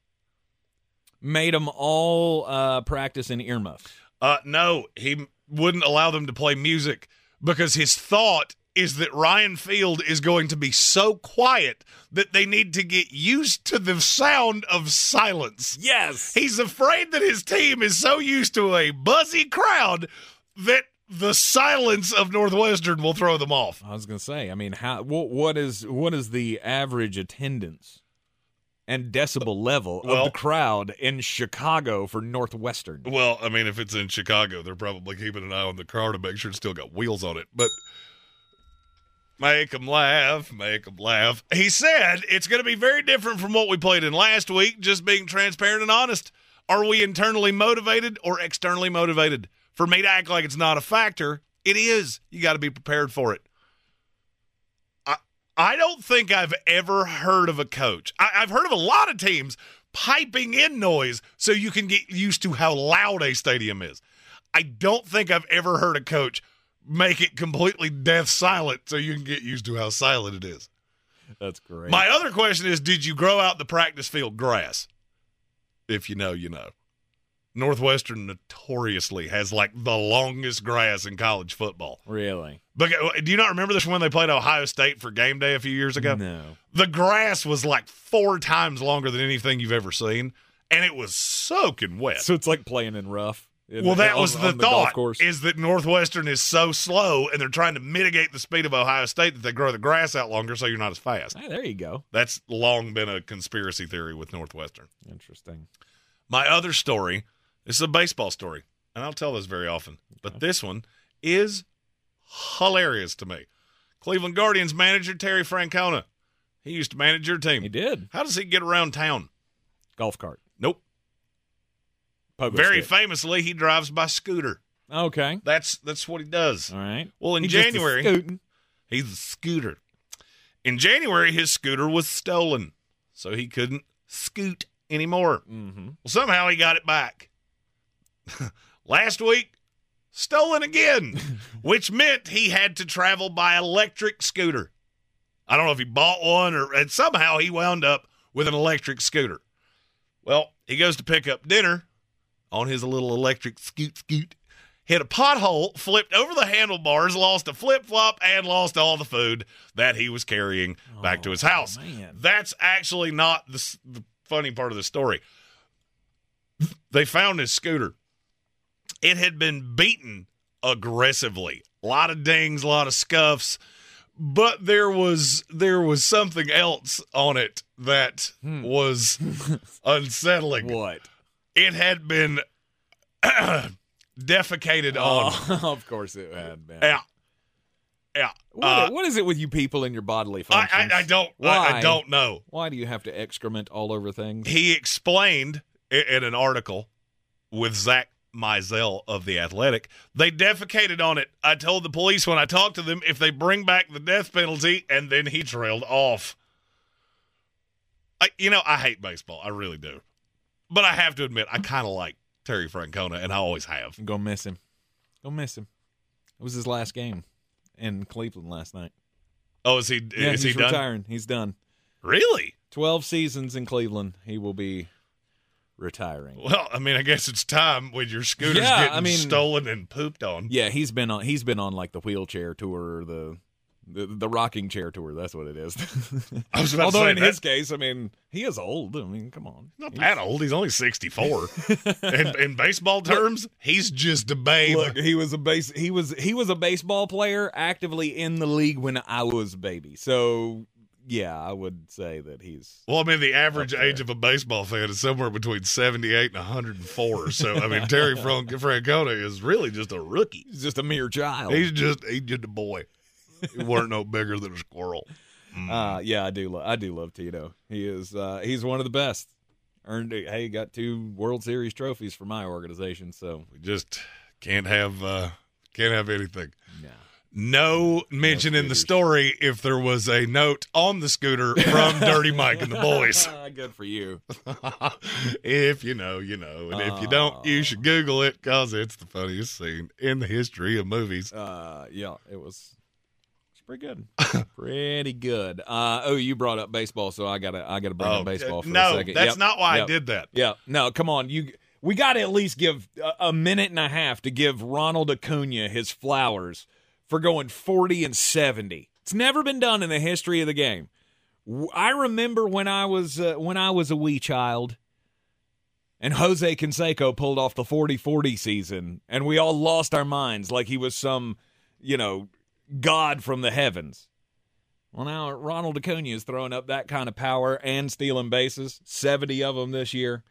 Made them all uh, practice in earmuffs. Uh, no, he wouldn't allow them to play music because his thought is that Ryan Field is going to be so quiet that they need to get used to the sound of silence. Yes. He's afraid that his team is so used to a buzzy crowd that the silence of Northwestern will throw them off. I was gonna say. I mean, how what, what is what is the average attendance and decibel level Well- of the crowd in Chicago for Northwestern? Well, I mean, if it's in Chicago, they're probably keeping an eye on the car to make sure it's still got wheels on it. But make them laugh, make them laugh. He said it's going to be very different from what we played in last week, just being transparent and honest. Are we internally motivated or externally motivated? For me to act like it's not a factor, it is. You got to be prepared for it. I, I don't think I've ever heard of a coach. I, I've heard of a lot of teams piping in noise so you can get used to how loud a stadium is. I don't think I've ever heard a coach make it completely death silent so you can get used to how silent it is. That's great. My other question is Did you grow out the practice field grass? If you know, you know. Northwestern notoriously has like the longest grass in college football. really? But uh, do you not remember this when they played Ohio State for game day a few years ago? No. The grass was like four times longer than anything you've ever seen, and it was soaking wet. So it's like playing in rough. In- well, that on- was the on golf thought course. is that Northwestern is so slow, and they're trying to mitigate the speed of Ohio State that they grow the grass out longer so you're not as fast. Hey, there you go. That's long been a conspiracy theory with Northwestern. Interesting. My other story this is a baseball story, and I'll tell this very often, but this one is hilarious to me. Cleveland Guardians manager Terry Francona. He used to manage your team. He did. How does he get around town? Golf cart. Pogo Very stick. famously, he drives by scooter. Okay. That's that's what he does. All right. Well, in January, he's a scooter. In January, his scooter was stolen, so he couldn't scoot anymore. Mm-hmm. Well, somehow he got it back. Last week, stolen again, which meant he had to travel by electric scooter. I don't know if he bought one or and somehow he wound up with an electric scooter. Well, he goes to pick up dinner on his little electric scoot scoot. Hit a pothole, flipped over the handlebars, lost a flip flop, and lost all the food that he was carrying back to oh, his house. man. That's actually not the, the funny part of the story. They found his scooter. It had been beaten aggressively. A lot of dings, a lot of scuffs, but there was there was something else on it that hmm. was unsettling. What? It had been defecated on. Oh, of course it had been. Yeah. Yeah. What, Uh, what is it with you people and your bodily I, functions? I, I don't Why? I don't know. Why do you have to excrement all over things? He explained i- in an article with Zack Meisel of The Athletic, they defecated on it. I told the police when I talked to them if they bring back the death penalty, and then he trailed off. I, you know, I hate baseball. I really do. But I have to admit, I kind of like Terry Francona, and I always have. I'm gonna miss him. Go miss him. It was his last game in Cleveland last night. Oh, is he? Yeah, is he's he done? retiring. He's done. Really? Twelve seasons in Cleveland. He will be retiring. Well, I mean, I guess it's time when your scooter's Yeah, getting I mean- stolen and pooped on. Yeah, he's been on. He's been on like the wheelchair tour, or the the, the rocking chair tour. That's what it is. I was about to Although in that- his case, I mean, he is old. I mean, come on. Not that old. He's only 64. in, in baseball terms, he's just a babe. Look, he was a base. He was he was a baseball player actively in the league when I was a baby. So yeah, I would say that he's well, I mean, the average age of a baseball fan is somewhere between 78 and 104. So, I mean, Terry Fran- Francona is really just a rookie. he's just a mere child. He's just he's just a boy. He weren't no bigger than a squirrel. Uh, yeah, I do. Lo- I do love Tito. He is. Uh, he's one of the best. Earned. it- Hey, got two World Series trophies for my organization. So We just can't have uh can't have anything. yeah. No mention in the story if there was a note on the scooter from Dirty Mike and the boys. Good for you. if you know, you know. And if you don't, you should Google it because it's the funniest scene in the history of movies. Uh, yeah, it was. Pretty good. pretty good. Uh, oh, you brought up baseball, so I gotta I gotta bring Oh, up baseball for no, a second. that's Yep, not why I did that. Yeah, no, come on, you. We got to at least give a, a minute and a half to give Ronald Acuna his flowers for going forty and seventy. It's never been done in the history of the game. I remember when I was uh, when I was a wee child, and Jose Canseco pulled off the 40-40 season, and we all lost our minds like he was some, you know, god from the heavens. Well, now Ronald Acuna is throwing up that kind of power and stealing bases, 70 of them this year.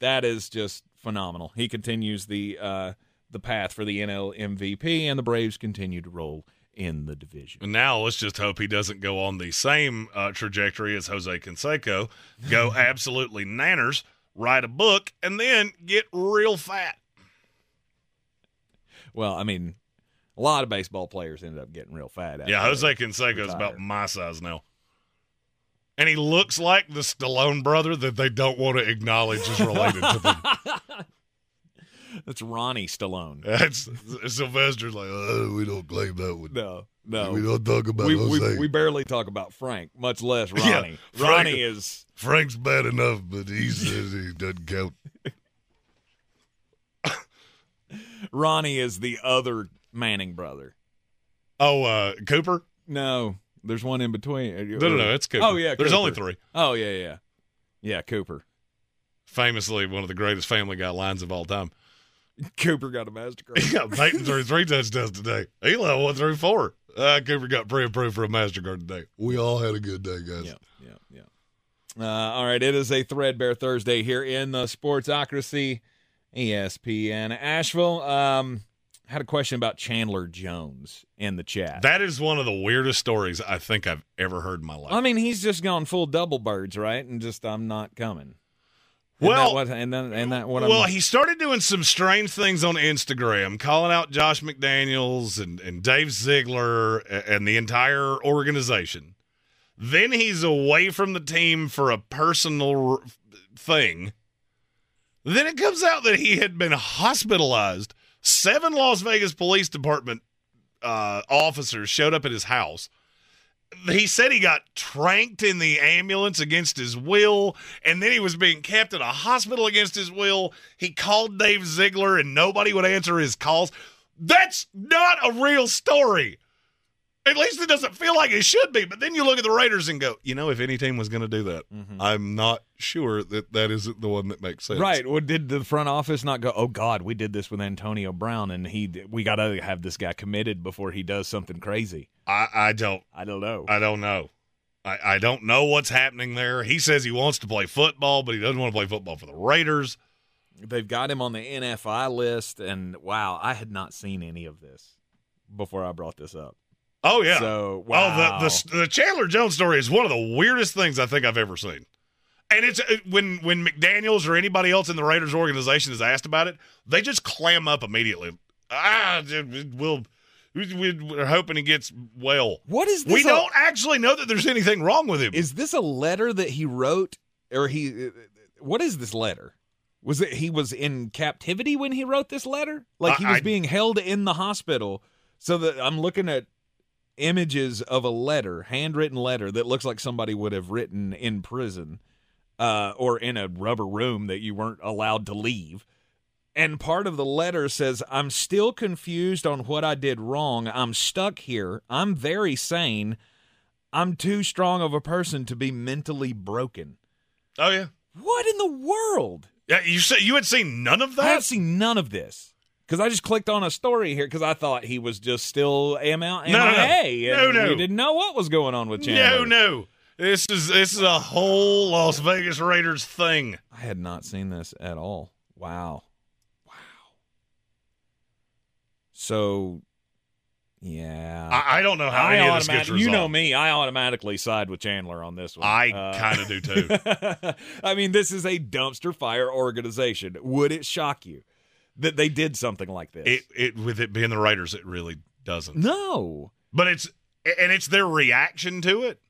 That is just phenomenal. He continues the uh, the path for the NL MVP, and the Braves continue to roll in the division. And now let's just hope he doesn't go on the same uh, trajectory as Jose Canseco, go absolutely nanners, write a book, and then get real fat. Well, I mean, a lot of baseball players ended up getting real fat. Yeah, Jose Canseco is about my size now. And he looks like the Stallone brother that they don't want to acknowledge is related to them. That's Ronnie Stallone. That's Sylvester's like, oh, we don't claim that one. No, no. We don't talk about we, Jose. we, we barely talk about Frank, much less Yeah, Ronnie. Frank- Ronnie is Frank's bad enough, but he says he doesn't count. Ronnie is the other Manning brother. Oh, uh, Cooper? No, there's one in between. No, no, no, it's Cooper. Oh yeah, There's only three. Oh yeah, yeah, yeah. Cooper. Famously, one of the greatest Family Guy lines of all time. Cooper got a Mastercard. Yeah, Peyton threw three touchdowns today. Eli one through four. Uh, Cooper got pre-approved for a Mastercard today. We all had a good day, guys. Yeah, yeah, yeah. Uh, all right, it is a threadbare Thursday here in the Sportsocracy, ESPN Asheville. Um, had a question about Chandler Jones in the chat. That is one of the weirdest stories I think I've ever heard in my life. I mean, he's just gone full double birds, right? And just I'm not coming. Isn't Well- what, and then and that what well, he started doing some strange things on Instagram, calling out Josh McDaniels and, and Dave Ziegler and the entire organization. Then he's away from the team for a personal thing. Then it comes out that he had been hospitalized. Seven Las Vegas Police Department uh, officers showed up at his house. He said he got tranked in the ambulance against his will, and then he was being kept in a hospital against his will. He called Dave Ziegler, and nobody would answer his calls. That's not a real story. At least it doesn't feel like it should be. But then you look at the Raiders and go, you know, if any team was going to do that, mm-hmm. I'm not sure that that isn't the one that makes sense. right. Well, did the front office not go? Oh God, we did this with Antonio Brown, and he we got to have this guy committed before he does something crazy. I, I don't. I don't know. I don't know. I, I don't know what's happening there. He says he wants to play football, but he doesn't want to play football for the Raiders. They've got him on the NFI list, and wow, I had not seen any of this before I brought this up. Oh yeah. So wow. Oh, the, the the Chandler Jones story is one of the weirdest things I think I've ever seen. And it's uh, when when McDaniel's or anybody else in the Raiders organization is asked about it, they just clam up immediately. Ah, we'll we- we're hoping he gets well. What is this? We a- don't actually know that there's anything wrong with him. Is this a letter that he wrote, or he? What is this letter? Was it he was in captivity when he wrote this letter? Like he was I- being held in the hospital. So that I'm looking at images of a letter, handwritten letter that looks like somebody would have written in prison, uh, or in a rubber room that you weren't allowed to leave. And part of the letter says, I'm still confused on what I did wrong. I'm stuck here. I'm very sane. I'm too strong of a person to be mentally broken. oh yeah, What in the world? yeah. You said you had seen none of that? I have seen none of this. Because I just clicked on a story here because I thought he was just still ML, No, no, no. No, no. We didn't know what was going on with Chandler. no. No. This is this is a whole Las Vegas Raiders thing. I had not seen this at all. Wow. Wow. So, yeah. I, I don't know how I any of this gets resolved. you know me. I automatically side with Chandler on this one. I Uh, kind of do too. I mean, this is a dumpster fire organization. Would it shock you that they did something like this? It it with it being the Raiders, it really doesn't. no. But it's and it's their reaction to it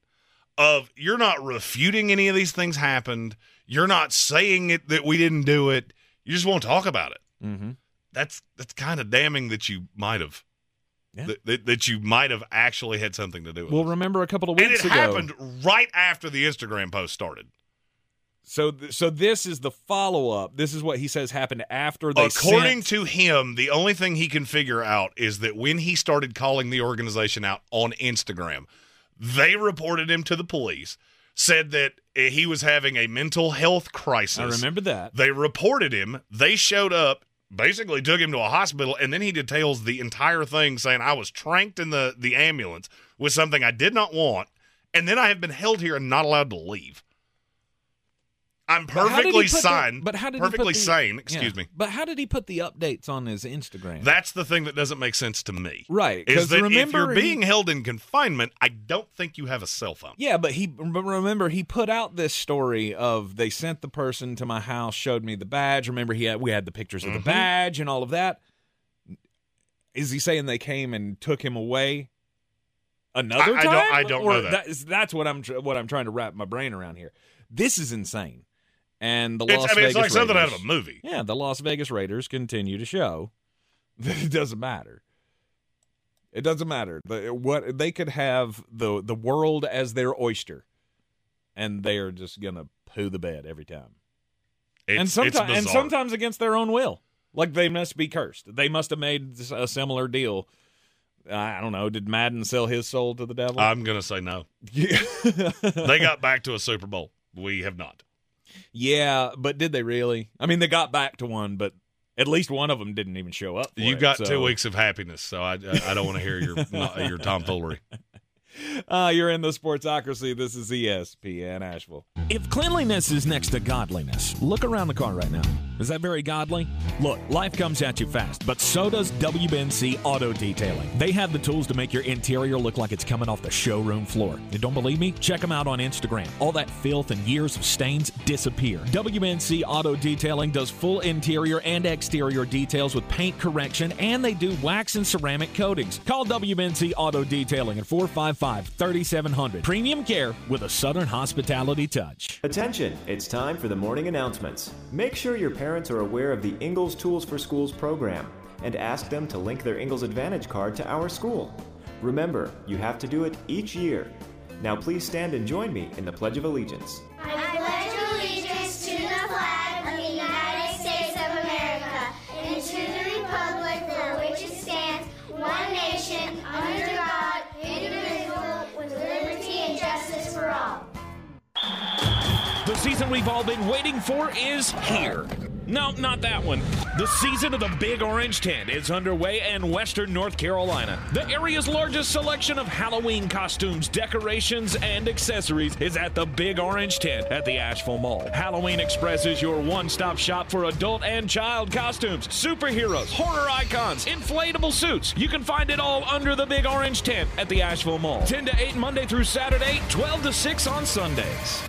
of you're not refuting any of these things happened. You're not saying it that we didn't do it. You just won't talk about it. Mm-hmm. That's that's kind of damning that you might have. Yeah. That, that, that you might have actually had something to do with Well, it. remember a couple of weeks ago. And it ago. happened right after the Instagram post started. So, th- so this is the follow up. This is what he says happened after they. According sent- to him, the only thing he can figure out is that when he started calling the organization out on Instagram, they reported him to the police, said that eh, he was having a mental health crisis. I remember that. They reported him. They showed up, basically took him to a hospital, and then he details the entire thing, saying, I was tranked in the, the ambulance with something I did not want, and then I have been held here and not allowed to leave. I'm But how did he perfectly sane. but how did he put perfectly the- sane? Excuse Yeah. me. But how did he put the updates on his Instagram? That's the thing that doesn't make sense to me. right. Is that if you're he- being held in confinement, I don't think you have a cell phone. Yeah, but he but remember he put out this story of they sent the person to my house, showed me the badge. Remember he had we had the pictures of the Mhm. badge and all of that. Is he saying they came and took him away another I- I time? don't- I don't know that. is- that's what I'm what I'm trying to wrap my brain around here. This is insane. And the It's, Las I mean, Vegas it's like something out Raiders- of a movie. Yeah, the Las Vegas Raiders continue to show that it doesn't matter. It doesn't matter. The, what they could have the the world as their oyster, and they are just gonna poo the bed every time. It's, and sometimes and sometimes against their own will. Like they must be cursed. They must have made a similar deal. I don't know. Did Madden sell his soul to the devil? I'm going to say no. yeah. They got back to a Super Bowl. We have not. Yeah, but did they really? I mean, they got back to one, but at least one of them didn't even show up. for You it, got so- two weeks of happiness, so I, I, I don't want to hear your your tomfoolery. Uh, you're in the Sportsocracy. This is ESPN Asheville. If cleanliness is next to godliness, look around the car right now. Is that very godly? Look, life comes at you fast, but so does WBNC Auto Detailing. They have the tools to make your interior look like it's coming off the showroom floor. You don't believe me? Check them out on Instagram. All that filth and years of stains disappear. WBNC Auto Detailing does full interior and exterior details with paint correction, and they do wax and ceramic coatings. Call WBNC Auto Detailing at 455 3700. Premium care with a Southern hospitality touch. Attention, it's time for the morning announcements. Make sure your parents are aware of the Ingles Tools for Schools program and ask them to link their Ingles Advantage card to our school. Remember, you have to do it each year. Now please stand and join me in the Pledge of Allegiance. I pledge allegiance to the flag of the United States of America and to the republic for which it stands, one nation, under God, indivisible, with liberty and justice for all. The season we've all been waiting for is here. No, not that one. The season of the Big Orange Tent is underway in Western North Carolina. The area's largest selection of Halloween costumes, decorations, and accessories is at the Big Orange Tent at the Asheville Mall. Halloween Express is your one stop shop for adult and child costumes, superheroes, horror icons, inflatable suits. You can find it all under the Big Orange Tent at the Asheville Mall. 10 to 8 Monday through Saturday, 12 to 6 on Sundays.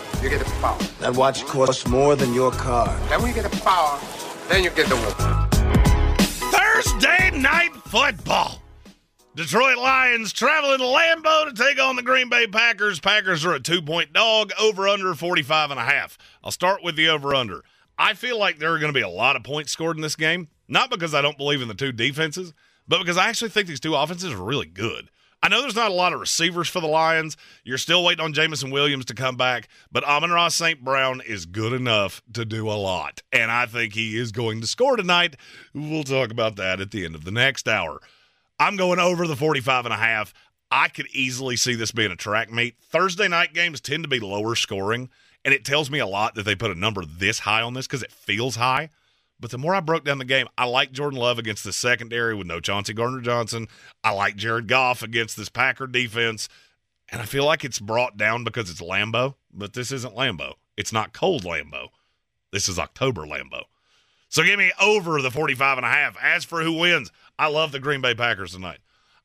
you get the power. That watch costs more than your car. Then when you get the power, then you get the woman. Thursday night football. Detroit Lions traveling to Lambeau to take on the Green Bay Packers. Packers are a two point dog, over under 45 and a half. I'll start with the over under. I feel like there are going to be a lot of points scored in this game, not because I don't believe in the two defenses, but because I actually think these two offenses are really good. I know there's not a lot of receivers for the Lions. You're still waiting on Jameson Williams to come back, but Amon-Ra St. Brown is good enough to do a lot. And I think he is going to score tonight. We'll talk about that at the end of the next hour. I'm going over the 45 and a half. I could easily see this being a track meet. Thursday night games tend to be lower scoring, and it tells me a lot that they put a number this high on this because it feels high. But the more I broke down the game, I like Jordan Love against the secondary with no Chauncey Gardner Johnson. I like Jared Goff against this Packer defense. And I feel like it's brought down because it's Lambeau, but this isn't Lambeau. It's not cold Lambeau. This is October Lambeau. So give me over the 45 and a half. As for who wins, I love the Green Bay Packers tonight.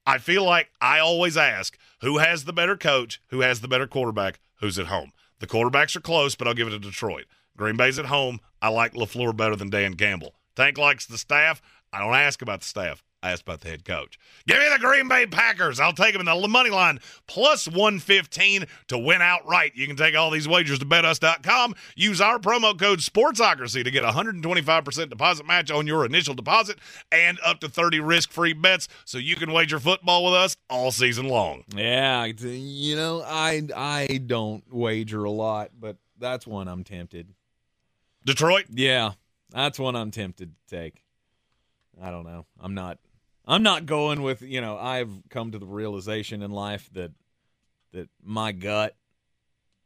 I feel like I always ask who has the better coach, who has the better quarterback, who's at home. The quarterbacks are close, but I'll give it to Detroit. Green Bay's at home. I like LaFleur better than Dan Campbell. Tank likes the staff. I don't ask about the staff. I ask about the head coach. Give me the Green Bay Packers. I'll take them in the money line plus 115 to win outright. You can take all these wagers to betus.com. Use our promo code SPORTSOCRACY to get a 125% deposit match on your initial deposit and up to 30 risk-free bets so you can wager football with us all season long. Yeah, you know, I I don't wager a lot, but that's one I'm tempted. Detroit? Yeah, that's one I'm tempted to take. I don't know. I'm not. I'm not going with. You know, I've come to the realization in life that that my gut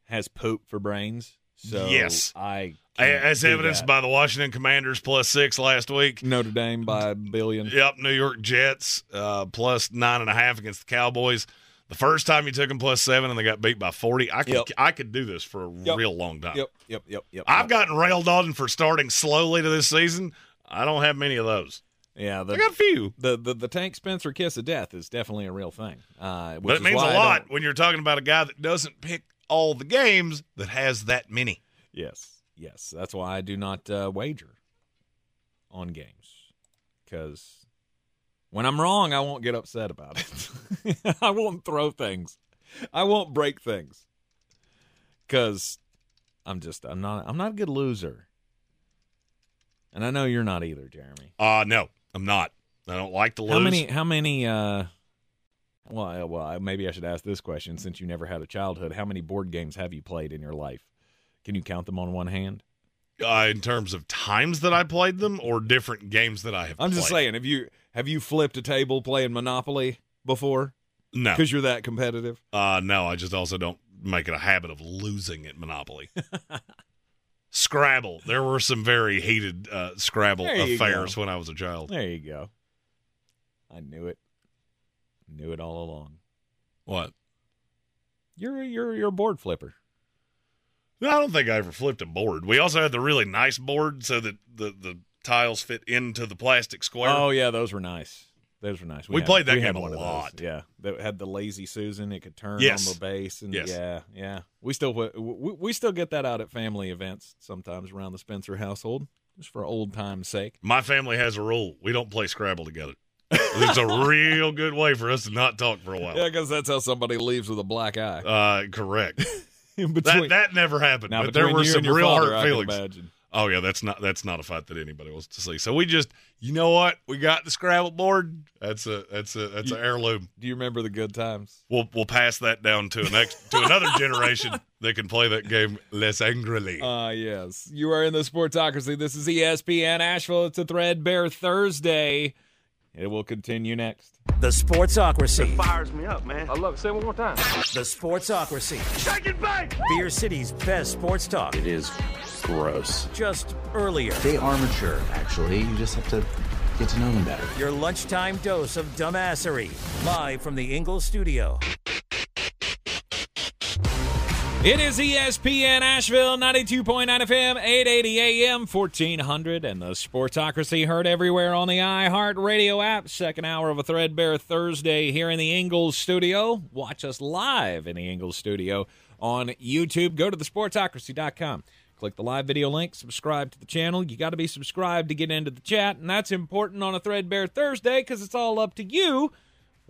has poop for brains. So Yes. I As evidenced that. by the Washington Commanders plus six last week. Notre Dame by a billion. Yep, New York Jets uh, plus nine and a half against the Cowboys. The first time you took them plus seven and they got beat by forty, I could Yep. I could do this for a Yep. real long time. Yep, yep, yep, yep. I've gotten railed on for starting slowly to this season. I don't have many of those. yeah. The, I got a few, the, the the Tank Spencer kiss of death is definitely a real thing. Uh, which but it is means a lot when you're talking about a guy that doesn't pick all the games that has that many. Yes, yes. That's why I do not uh, wager on games because when I'm wrong, I won't get upset about it. I won't throw things. I won't break things because I'm just I'm not I'm not a good loser, and I know you're not either, Jeremy. Uh no, I'm not. I don't like to lose. How many? How many? uh Well, I- well, maybe I should ask this question since you never had a childhood. How many board games have you played in your life? Can you count them on one hand? uh, in terms of times that I played them or different games that I have I'm just saying, if you have you flipped a table playing Monopoly before? No. because you're that competitive. Uh, no, I just also don't make it a habit of losing at Monopoly. Scrabble. There were some very heated uh, Scrabble affairs go. when I was a child. There you go. I knew it. Knew it all along. What? You're you're you're a board flipper. No, I don't think I ever flipped a board. We also had the really nice board so that the, the tiles fit into the plastic square. Oh yeah, those were nice. Those were nice. We had- played that we game a one of those. lot. Yeah, that had the lazy Susan. It could turn Yes. on the base, and Yes. yeah, yeah. We still we, we still get that out at family events sometimes around the Spencer household, just for old time's sake. My family has a rule. We don't play Scrabble together. it's a real good way for us to not talk for a while. Yeah, because that's how somebody leaves with a black eye. Uh, correct. In that that never happened. Now, but there between were some real father, hurt I can feelings. Oh yeah, that's not that's not a fight that anybody wants to see. So we just, you know what? We got the Scrabble board. That's a that's a that's You- an heirloom. Do you remember the good times? We'll we'll pass that down to a next to another generation that can play that game less angrily. Uh yes. You are in the Sportsocracy. This is ESPN Asheville. It's a Threadbare Thursday. It will continue next. The Sportsocracy. It fires me up, man. I love it. Say it one more time. The Sportsocracy. Shake it back! Beer City's best sports talk. It is gross. Just earlier. They are mature, actually. You just have to get to know them better. Your lunchtime dose of dumbassery. Live from the Ingles studio. It is ESPN Asheville, 92.9 FM, 880 AM, 1400, and the Sportsocracy heard everywhere on the iHeartRadio app. Second hour of a Threadbare Thursday here in the Ingles studio. Watch us live in the Ingles studio on YouTube. Go to thesportsocracy.com. Click the live video link, subscribe to the channel. You got to be subscribed to get into the chat, and that's important on a Threadbare Thursday because it's all up to you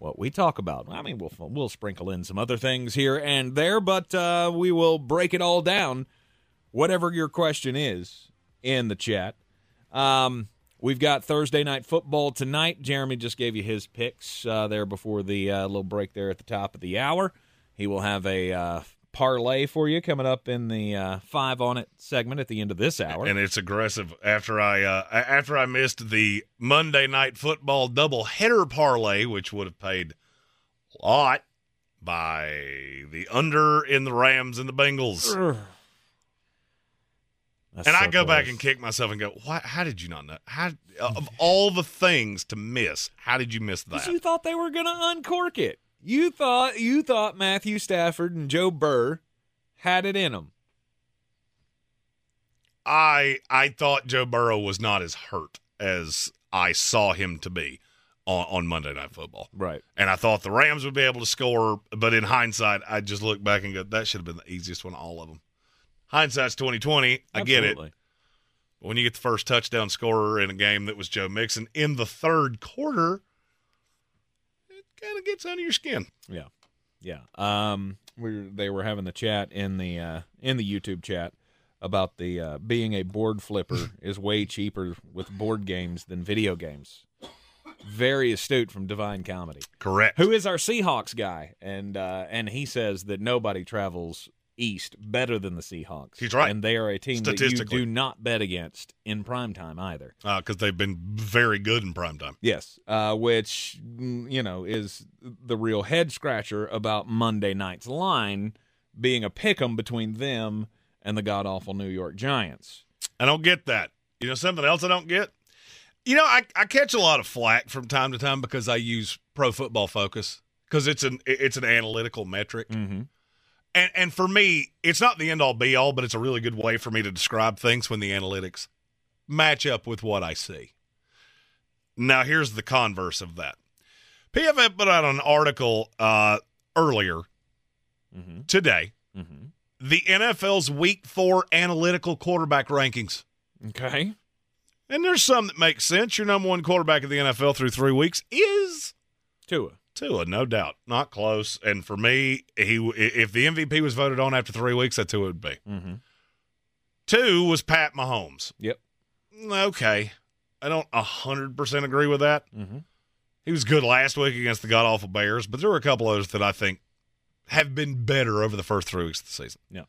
what we talk about. I mean, we'll we'll sprinkle in some other things here and there, but uh, we will break it all down. Whatever your question is in the chat. Um, we've got Thursday night football tonight. Jeremy just gave you his picks uh, there before the uh, little break there at the top of the hour. He will have a uh, parlay for you coming up in the uh, five on it segment at the end of this hour. and it's aggressive. After I uh, after I missed the Monday night football double header parlay, which would have paid a lot by the under in the Rams and the Bengals. And I so go back and kick myself and go, "Why? How did you not know? How of all the things to miss, how did you miss that?" You thought they were going to uncork it. You thought you thought Matthew Stafford and Joe Burrow had it in them. I I thought Joe Burrow was not as hurt as I saw him to be on, on Monday Night Football. Right. And I thought the Rams would be able to score, but in hindsight, I just look back and go, that should have been the easiest one of all of them. Hindsight's twenty twenty. I get it. But when you get the first touchdown scorer in a game that was Joe Mixon in the third quarter, kind of gets under your skin. Yeah, yeah. Um, we they were having the chat in the uh, in the YouTube chat about the uh, being a board flipper is way cheaper with board games than video games. Very astute from Divine Comedy, Correct. who is our Seahawks guy, and uh, and he says that nobody travels east better than the Seahawks. He's right. and they are a team that you do not bet against in prime time either. Because they've been very good in primetime. Yes, uh, which mm, you know is the real head scratcher about Monday night's line being a pick 'em between them and the god awful New York Giants. I don't get that. You know something else I don't get? You know, I, I catch a lot of flack from time to time because I use Pro Football Focus because it's an it's an analytical metric. Mm-hmm. And and for me, it's not the end all be all, but it's a really good way for me to describe things when the analytics match up with what I see. Now, here's the converse of that. PFF put out an article uh, earlier Mm-hmm. today. Mm-hmm. The NFL's Week Four analytical quarterback rankings. Okay. And there's some that make sense. Your number one quarterback of the NFL through three weeks is Tua. Tua, no doubt, not close. And for me, he if the MVP was voted on after three weeks, that's who it would be. Mm-hmm. Two was Pat Mahomes. Yep. Okay, I don't hundred percent agree with that. Mm-hmm. He was good last week against the god awful Bears, but there were a couple others that I think have been better over the first three weeks of the season. Yeah.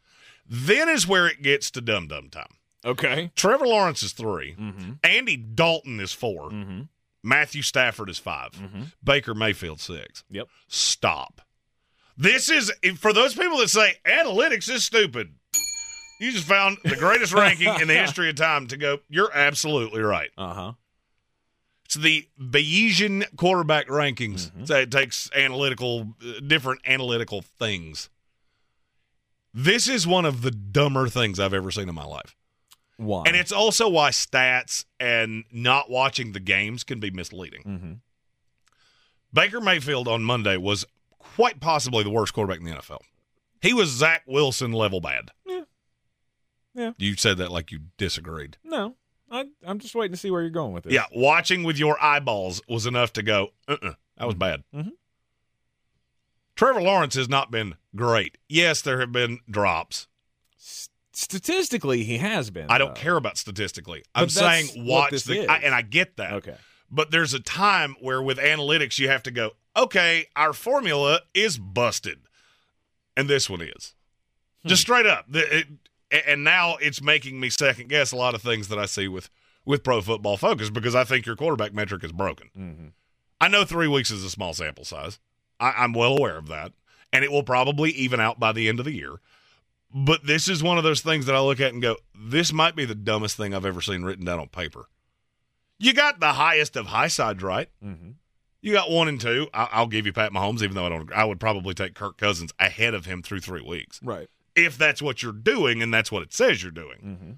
Then is where it gets to dum dum time. Okay. Trevor Lawrence is 3 Mm-hmm. Andy Dalton is 4 Mm-hmm. Matthew Stafford is 5 Mhm. Baker Mayfield six. Yep. Stop. This is for those people that say analytics is stupid. You just found the greatest ranking in the history of time to go. You're absolutely right. Uh huh. It's the Bayesian quarterback rankings. Mm-hmm. So it takes analytical, uh, different analytical things. This is one of the dumber things I've ever seen in my life. Why? And it's also why stats and not watching the games can be misleading. Mm-hmm. Baker Mayfield on Monday was quite possibly the worst quarterback in the NFL. He was Zach Wilson level bad. Yeah. Yeah. You said that like you disagreed. No, I, I'm just waiting to see where you're going with this. Yeah, watching with your eyeballs was enough to go, uh uh that was bad. Mhm. Trevor Lawrence has not been great. Yes, there have been drops. Statistically, he has been. I don't though. care about statistically. I'm saying watch the. I, and I get that. Okay. But there's a time where with analytics you have to go, okay, our formula is busted, and this one is just straight up. The- it- and now it's making me second guess a lot of things that I see with with Pro Football Focus because I think your quarterback metric is broken. Mm-hmm. I know three weeks is a small sample size. I, I'm well aware of that, and it will probably even out by the end of the year. But this is one of those things that I look at and go, this might be the dumbest thing I've ever seen written down on paper. You got the highest of high sides right. Mm-hmm. You got one and two. I- I'll give you Pat Mahomes, even though I don't. I would probably take Kirk Cousins ahead of him through three weeks Right. if that's what you're doing and that's what it says you're doing. Mm-hmm.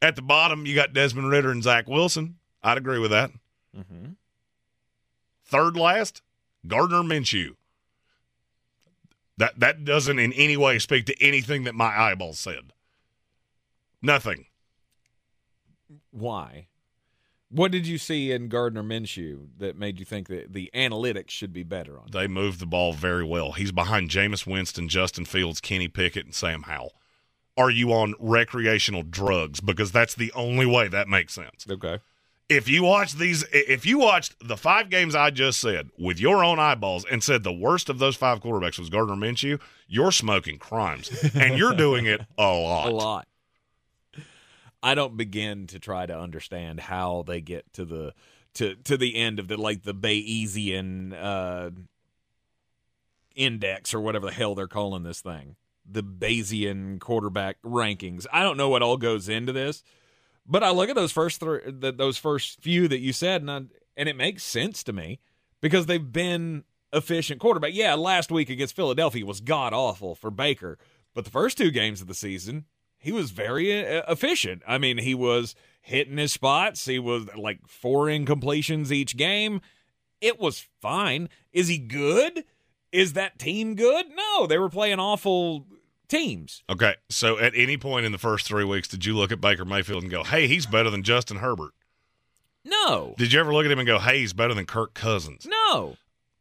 At the bottom, you got Desmond Ridder and Zach Wilson. I'd agree with that. Mm-hmm. Third last, Gardner Minshew. That that doesn't in any way speak to anything that my eyeballs said. Nothing. Why? What did you see in Gardner Minshew that made you think that the analytics should be better on? They move the ball very well. He's behind Jameis Winston, Justin Fields, Kenny Pickett, and Sam Howell. Are you on recreational drugs? Because that's the only way that makes sense. Okay. If you watch these, if you watched the five games I just said with your own eyeballs and said the worst of those five quarterbacks was Gardner Minshew, you're smoking crimes, and you're doing it a lot. A lot. I don't begin to try to understand how they get to the to to the end of the like the Bayesian uh, index or whatever the hell they're calling this thing, the Bayesian quarterback rankings. I don't know what all goes into this, but I look at those first three, those first few that you said, and I, and it makes sense to me because they've been efficient quarterback. Yeah, last week against Philadelphia was god awful for Baker, but the first two games of the season, he was very uh, efficient. I mean, he was hitting his spots. He was like four incompletions each game. It was fine. Is he good? Is that team good? No, they were playing awful teams. Okay, so at any point in the first three weeks, did you look at Baker Mayfield and go, "Hey, he's better than Justin Herbert"? No, Did you ever look at him and go, "Hey, he's better than Kirk Cousins"? no.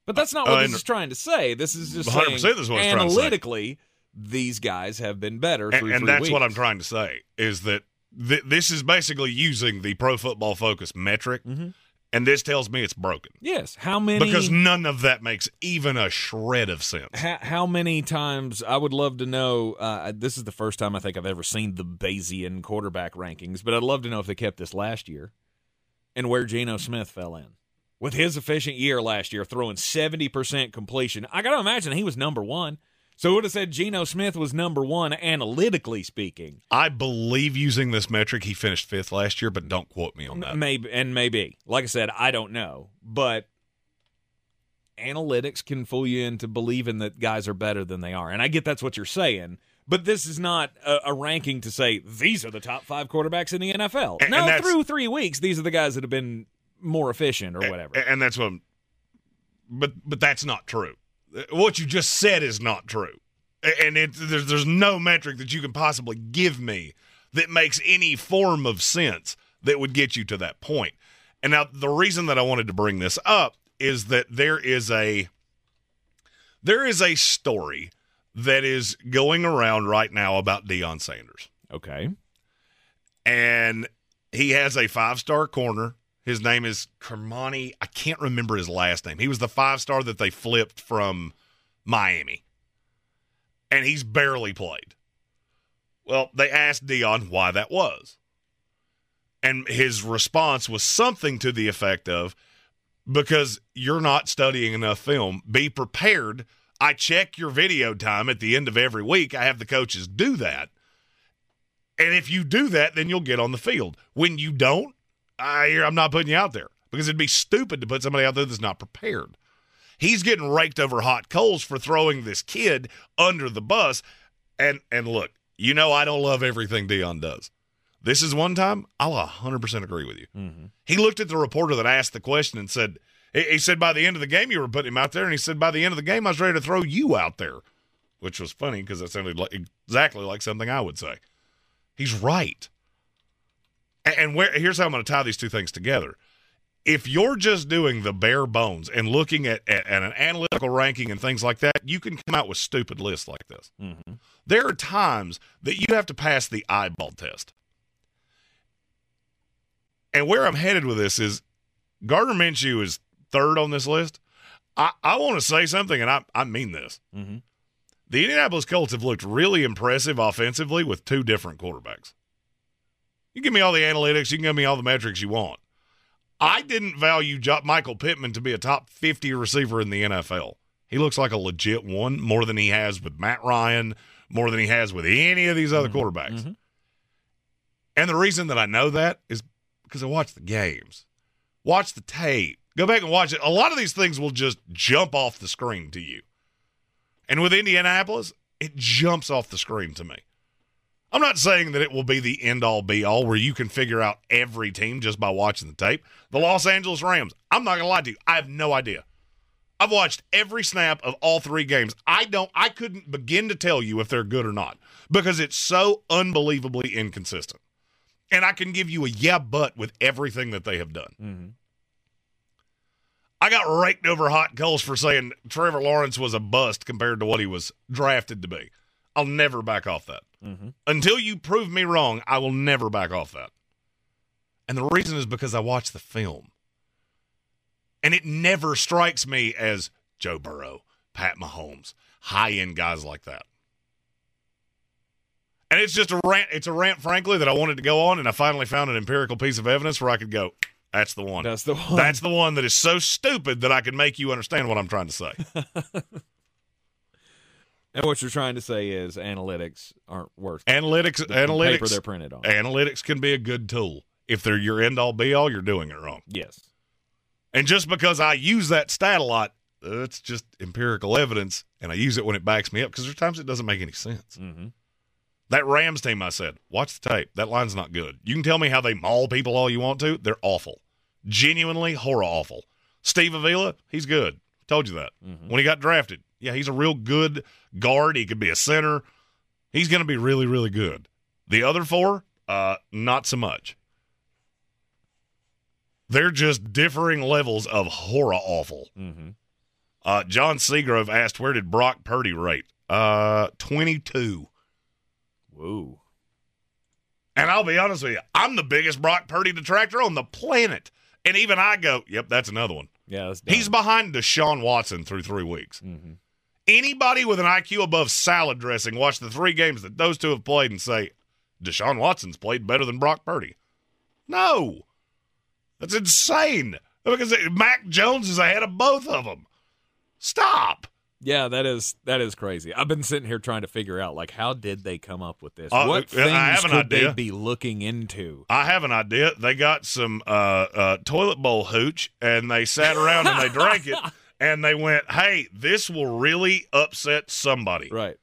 But that's not Uh, what and- this is trying to say. This is just 100% saying this is what it's to say. analytically, these guys have been better and, and that's what. I'm trying to say is that th- this is basically using the Pro Football Focus metric, Mhm. And this tells me it's broken Yes. How many? because none of that makes even a shred of sense. how, how many times I would love to know. Uh, this is the first time I think I've ever seen the Bayesian quarterback rankings, but I'd love to know if they kept this last year and where Geno Smith fell in with his efficient year last year, throwing seventy percent completion. I got to imagine he was number one. So it would have said Geno Smith was number one analytically speaking. I believe using this metric, he finished fifth last year, but don't quote me on that. Maybe and maybe. Like I said, I don't know, but analytics can fool you into believing that guys are better than they are. And I get that's what you're saying. But this is not a, a ranking to say these are the top five quarterbacks in the NFL. And- no, and through three weeks, these are the guys that have been more efficient or whatever. A- And that's what. I'm- But but that's not true. What you just said is not true, and it there's there's no metric that you can possibly give me that makes any form of sense that would get you to that point. And now the reason that I wanted to bring this up is that there is a there is a story that is going around right now about Deion Sanders. Okay. And he has a five star corner. His name is Cormani. I can't remember his last name. He was the five star that they flipped from Miami. And he's barely played. Well, they asked Deion why that was. And his response was something to the effect of because you're not studying enough film, be prepared. I check your video time at the end of every week. I have the coaches do that. And if you do that, then you'll get on the field. When you don't, I, hear I'm not putting you out there because it'd be stupid to put somebody out there that's not prepared. He's getting raked over hot coals for throwing this kid under the bus. And and look, you know I don't love everything Deion does. This is one time I'll 100% agree with you. Mm-hmm. He looked at the reporter that asked the question and said, he said by the end of the game you were putting him out there, and he said by the end of the game I was ready to throw you out there, which was funny because it sounded like exactly like something I would say. He's right. And where here's how I'm going to tie these two things together. If you're just doing the bare bones and looking at, at, at an analytical ranking and things like that, you can come out with stupid lists like this. Mm-hmm. There are times that you have to pass the eyeball test. And where I'm headed with this is Gardner Minshew is third on this list. I, I want to say something, and I, I mean this. Mm-hmm. The Indianapolis Colts have looked really impressive offensively with two different quarterbacks. You give me all the analytics, you can give me all the metrics you want. I didn't value Michael Pittman to be a top 50 receiver in the NFL. He looks like a legit one more than he has with Matt Ryan, more than he has with any of these other mm-hmm. quarterbacks. Mm-hmm. And the reason that I know that is because I watch the games, watch the tape, go back and watch it. A lot of these things will just jump off the screen to you. And with Indianapolis, it jumps off the screen to me. I'm not saying that it will be the end all be all where you can figure out every team just by watching the tape. The Los Angeles Rams, I'm not going to lie to you, I have no idea. I've watched every snap of all three games. I don't I couldn't begin to tell you if they're good or not because it's so unbelievably inconsistent. And I can give you a yeah but with everything that they have done. Mm-hmm. I got raked over hot coals for saying Trevor Lawrence was a bust compared to what he was drafted to be. I'll never back off that. Mm-hmm. Until you prove me wrong, I will never back off that. And the reason is because I watch the film. And it never strikes me as Joe Burrow, Pat Mahomes, high end guys like that. And it's just a rant. It's a rant, frankly, that I wanted to go on, and I finally found an empirical piece of evidence where I could go, that's the one. That's the one. That's the one that is so stupid that I can make you understand what I'm trying to say. And what you're trying to say is analytics aren't worth Analytics, the analytics, paper they're printed on. Analytics can be a good tool. If they're your end all be all, you're doing it wrong. Yes. And just because I use that stat a lot, it's just empirical evidence, and I use it when it backs me up because there's times it doesn't make any sense. Mm-hmm. That Rams team, I said, watch the tape. That line's not good. You can tell me how they maul people all you want to. They're awful. Genuinely horror awful. Steve Avila, he's good. Told you that. When he got drafted, yeah, he's a real good guard. He could be a center. He's going to be really, really good. The other four, uh, not so much. They're just differing levels of horror awful. Mm-hmm. Uh, John Seagrove asked, "Where did Brock Purdy rate?" Uh, twenty-two. Whoa. And I'll be honest with you, I'm the biggest Brock Purdy detractor on the planet, and even I go, "Yep, that's another one." Yeah, that's He's behind Deshaun Watson through three weeks. Mm-hmm. Anybody with an IQ above salad dressing watch the three games that those two have played and say Deshaun Watson's played better than Brock Purdy. No, that's insane. Because Mac Jones is ahead of both of them. Stop. Yeah, that is that is crazy. I've been sitting here trying to figure out like how did they come up with this? Uh, what I things have an could they be looking into? I have an idea. They got some uh, uh, toilet bowl hooch and they sat around and they drank it and they went, "Hey, this will really upset somebody." Right.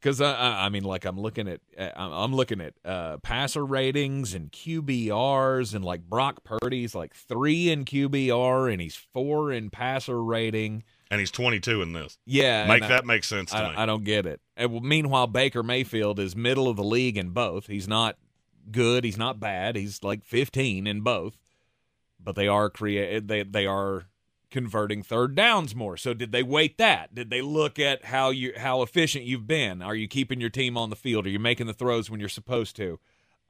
Because I, I, I mean, like I'm looking at, uh, I'm I'm looking at uh, passer ratings and QBRs, and like Brock Purdy's like three in QBR, and he's four in passer rating. And he's 22 in this. Yeah, Make that I, make sense to I, me. I don't get it. And meanwhile, Baker Mayfield is middle of the league in both. He's not good. He's not bad. He's like 15 in both. But they are create. They they are converting third downs more. So did they weight that? Did they look at how you how efficient you've been? Are you keeping your team on the field? Are you making the throws when you're supposed to?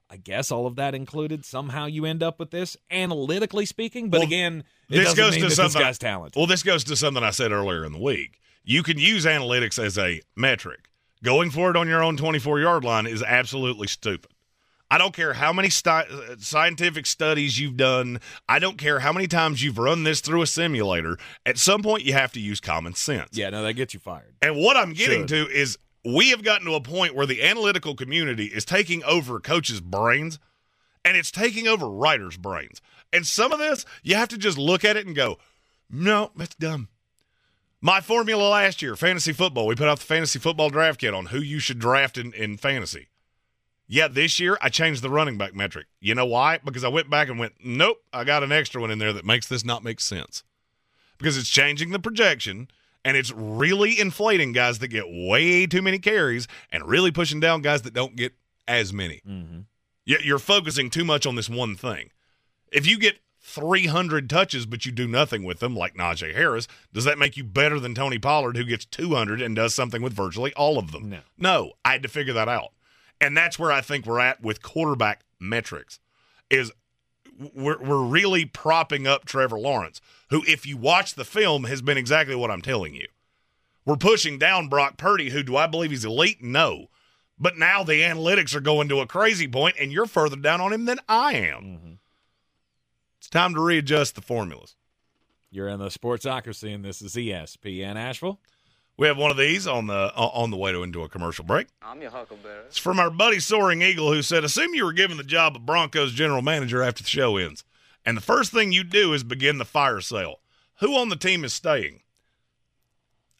I guess all of that included. Somehow you end up with this, analytically speaking. But Well, again, it this doesn't goes mean to something. this guy's talented. Well, this goes to something I said earlier in the week. You can use analytics as a metric. Going for it on your own 24 yard line is absolutely stupid. I don't care how many sti- uh, scientific studies you've done. I don't care how many times you've run this through a simulator. At some point, you have to use common sense. Yeah, no, that gets you fired. And what I'm getting Should. to is we have gotten to a point where the analytical community is taking over coaches' brains and it's taking over writers' brains. And some of this, you have to just look at it and go, no, that's dumb. My formula last year, fantasy football, we put out the fantasy football draft kit on who you should draft in, in fantasy. Yeah, this year I changed the running back metric. You know why? Because I went back and went, nope, I got an extra one in there that makes this not make sense. Because it's changing the projection and it's really inflating guys that get way too many carries and really pushing down guys that don't get as many. Mm-hmm. You- You're focusing too much on this one thing. If you get 300 touches but you do nothing with them, like Najee Harris, does that make you better than Tony Pollard, who gets 200 and does something with virtually all of them? No. No, I had to figure that out. And that's where I think we're at with quarterback metrics is we're, we're really propping up Trevor Lawrence, who, if you watch the film, has been exactly what I'm telling you. We're pushing down Brock Purdy, who do I believe he's elite? No. But now the analytics are going to a crazy point, and you're further down on him than I am. Mm-hmm. It's time to readjust the formulas. You're in the Sportsocracy, and this is ESPN Asheville. We have one of these on the uh, on the way to into a commercial break. I'm your huckleberry. It's from our buddy Soaring Eagle, who said, "Assume you were given the job of Broncos general manager after the show ends, and the first thing you do is begin the fire sale. Who on the team is staying?"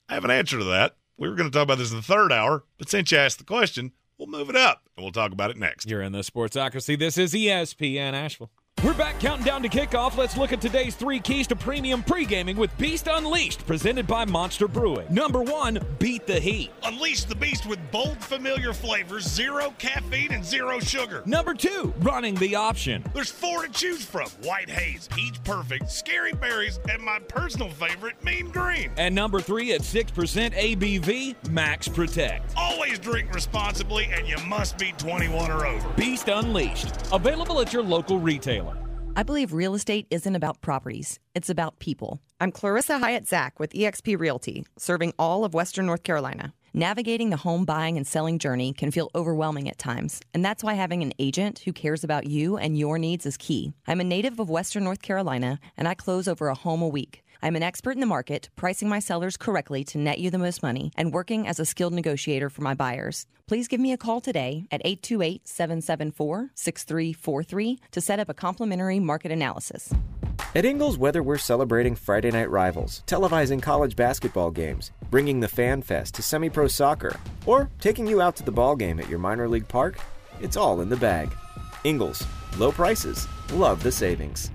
I have an answer to that. We were going to talk about this in the third hour, but since you asked the question, we'll move it up and we'll talk about it next. You're in the Sportsocracy. This is ESPN Asheville. We're back counting down to kickoff. Let's look at today's three keys to premium pre-gaming with Beast Unleashed, presented by Monster Brewing. Number one, beat the heat. Unleash the beast with bold, familiar flavors, zero caffeine, and zero sugar. Number two, running the option. There's four to choose from White Haze, Peach Perfect, Scary Berries, and my personal favorite, Mean Green. And number three, at 6% ABV, Max Protect. Always drink responsibly, and you must be 21 or over. Beast Unleashed, available at your local retailer. I believe real estate isn't about properties, it's about people. I'm Clarissa Hyatt Zach with eXp Realty, serving all of Western North Carolina. Navigating the home buying and selling journey can feel overwhelming at times, and that's why having an agent who cares about you and your needs is key. I'm a native of Western North Carolina, and I close over a home a week. I'm an expert in the market, pricing my sellers correctly to net you the most money, and working as a skilled negotiator for my buyers. Please give me a call today at 828 774 6343 to set up a complimentary market analysis. At Ingles, whether we're celebrating Friday night rivals, televising college basketball games, bringing the Fan Fest to semi pro soccer, or taking you out to the ball game at your minor league park, it's all in the bag. Ingles, low prices, love the savings.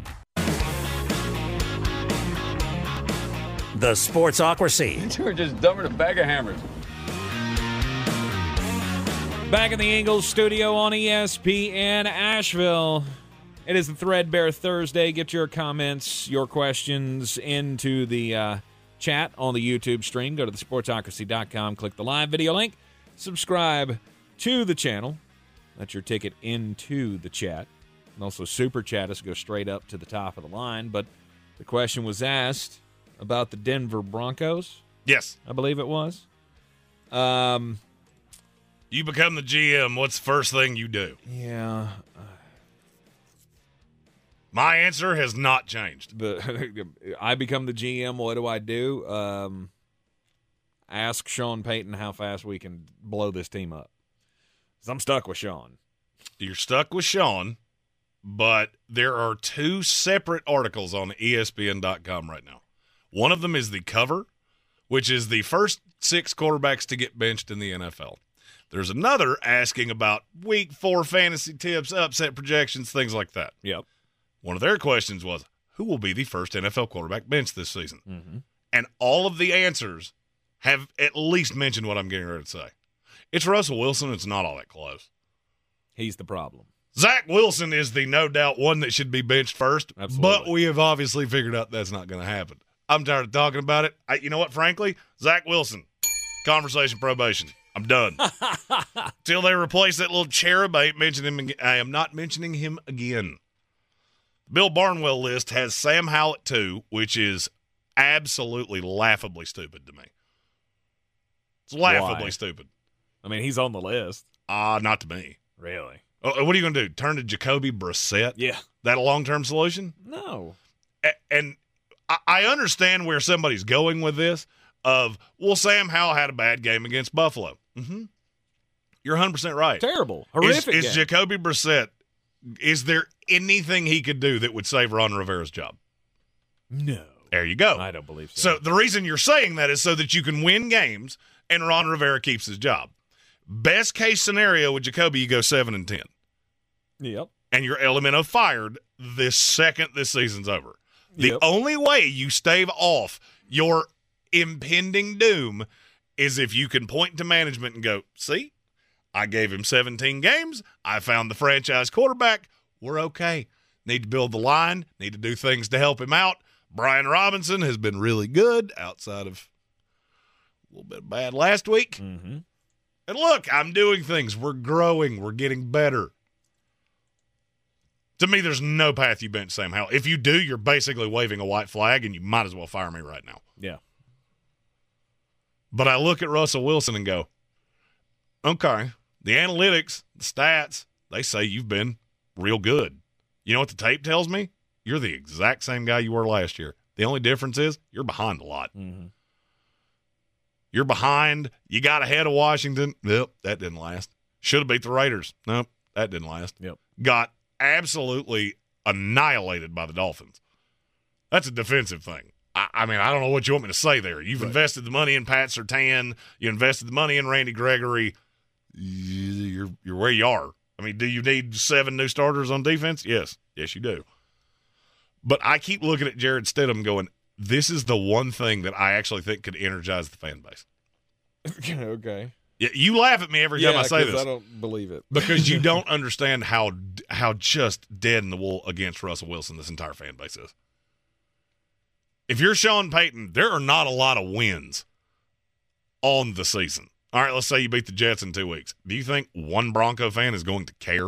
The Sportsocracy. You two were just dumber than a bag of hammers. Back in the Ingles studio on ESPN Asheville. It is the Threadbare Thursday. Get your comments, your questions into the uh, chat on the YouTube stream. Go to thesportsocracy.com, click the live video link, subscribe to the channel. That's your ticket into the chat. And also super chat us, go straight up to the top of the line. But the question was asked about the Denver Broncos. Yes. I believe it was. Um, You become the GM. What's the first thing you do? yeah. My answer has not changed. But I become the GM. What do I do? Um, ask Sean Payton how fast we can blow this team up. I'm stuck with Sean. You're stuck with Sean, but there are two separate articles on ESPN.com right now. One of them is the cover, which is the first six quarterbacks to get benched in the NFL. There's another asking about week four fantasy tips, upset projections, things like that. Yep. One of their questions was, who will be the first NFL quarterback benched this season? Mm-hmm. And all of the answers have at least mentioned what I'm getting ready to say. It's Russell Wilson. It's not all that close. He's the problem. Zach Wilson is the no doubt one that should be benched first, Absolutely. but we have obviously figured out that's not going to happen. I'm tired of talking about it. I, you know what? Frankly, Zach Wilson, conversation probation. I'm done. Till they replace that little cherub, I ain't mentioning him. I am not mentioning him again. Bill Barnwell list has Sam Howell too, which is absolutely laughably stupid to me. It's laughably Why? stupid. I mean, he's on the list. Ah, not to me. Really? Oh, what are you going to do? Turn to Jacoby Brissett? Yeah. That a long term solution? No. A- and I- understand where somebody's going with this. Of well, Sam Howell had a bad game against Buffalo. Mm-hmm. You're 100 percent right. Terrible. Is, Horrific. is game. Jacoby Brissett? Is there anything he could do that would save Ron Rivera's job? no. There you go. I don't believe so. So the reason you're saying that is so that you can win games and Ron Rivera keeps his job. Best case scenario with Jacoby, you go seven and ten, Yep. and you're Elemento fired this second this season's over. The Yep. only way you stave off your impending doom is if you can point to management and go, "See, I gave him 17 games. I found the franchise quarterback. We're okay. Need to build the line. Need to do things to help him out. Brian Robinson has been really good outside of a little bit bad last week. Mm-hmm. And look, I'm doing things. We're growing. We're getting better. To me, there's no path you bench Sam Howell. If you do, you're basically waving a white flag, and you might as well fire me right now. Yeah. But I look at Russell Wilson and go, okay, the analytics, the stats, they say you've been real good. You know what the tape tells me? You're the exact same guy you were last year. The only difference is you're behind a lot. Mm-hmm. You're behind. You got ahead of Washington. Yep, that didn't last. Should have beat the Raiders. Nope, that didn't last. Yep. Got absolutely annihilated by the Dolphins. That's a defensive thing. I, I mean, I don't know what you want me to say there. You've invested the money in Pat Surtain. You invested the money in Randy Gregory. You're you're where you are. I mean, do you need seven new starters on defense? Yes, yes, you do. But I keep looking at Jarrett Stidham, going, "This is the one thing that I actually think could energize the fan base." okay. Yeah, you laugh at me every time yeah, I say this I don't believe it because you don't understand how how just dead in the wool against Russell Wilson this entire fan base is. If you're Sean Payton, there are not a lot of wins on the season. All right, let's say you beat the Jets in two weeks. Do you think one Bronco fan is going to care?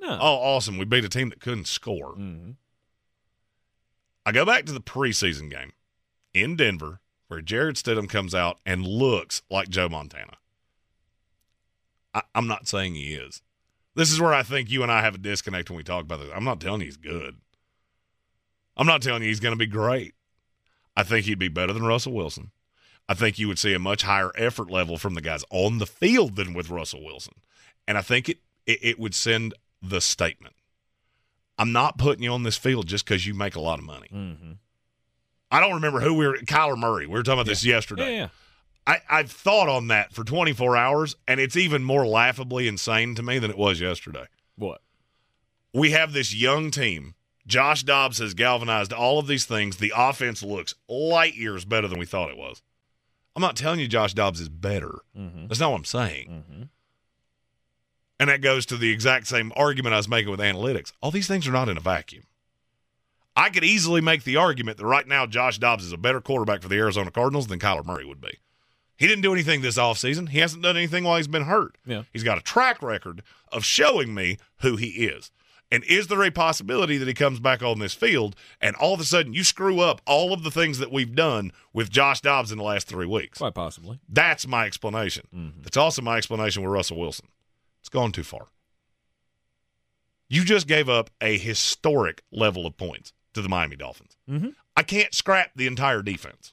No. Oh, awesome. We beat a team that couldn't score. Mm-hmm. I go back to the preseason game in Denver where Jarrett Stidham comes out and looks like Joe Montana. I, I'm not saying he is. This is where I think you and I have a disconnect when we talk about this. I'm not telling you he's good. I'm not telling you he's going to be great. I think he'd be better than Russell Wilson. I think you would see a much higher effort level from the guys on the field than with Russell Wilson. And I think it, it, it would send the statement. I'm not putting you on this field just because you make a lot of money. Mm-hmm. I don't remember who we were. Kyler Murray. We were talking about this yesterday. Yeah, yeah. I, I've thought on that for 24 hours, and it's even more laughably insane to me than it was yesterday. What? We have this young team. Josh Dobbs has galvanized all of these things. The offense looks light years better than we thought it was. I'm not telling you Josh Dobbs is better. Mm-hmm. That's not what I'm saying. Mm-hmm. And that goes to the exact same argument I was making with analytics. All these things are not in a vacuum. I could easily make the argument that right now Josh Dobbs is a better quarterback for the Arizona Cardinals than Kyler Murray would be. He didn't do anything this offseason. He hasn't done anything while he's been hurt. Yeah. He's got a track record of showing me who he is. And is there a possibility that he comes back on this field and all of a sudden you screw up all of the things that we've done with Josh Dobbs in the last three weeks? Quite possibly. That's my explanation. Mm-hmm. That's also my explanation with Russell Wilson. It's gone too far. You just gave up a historic level of points to the Miami Dolphins. Mm-hmm. I can't scrap the entire defense.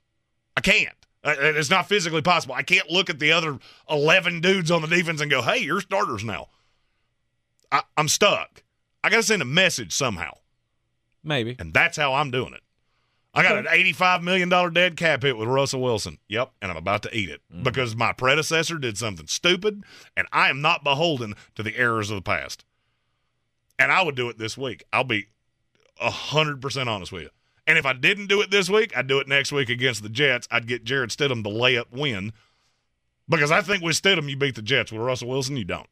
I can't. Uh, It's not physically possible. I can't look at the other 11 dudes on the defense and go, hey, you're starters now. I, I'm stuck. I got to send a message somehow. Maybe. And that's how I'm doing it. I got an $85 million dead cap hit with Russell Wilson. Yep, and I'm about to eat it Mm-hmm. because my predecessor did something stupid, and I am not beholden to the errors of the past. And I would do it this week. I'll be 100% honest with you. And if I didn't do it this week, I'd do it next week against the Jets. I'd get Jarrett Stidham the layup win because I think with Stidham, you beat the Jets. With Russell Wilson, you don't.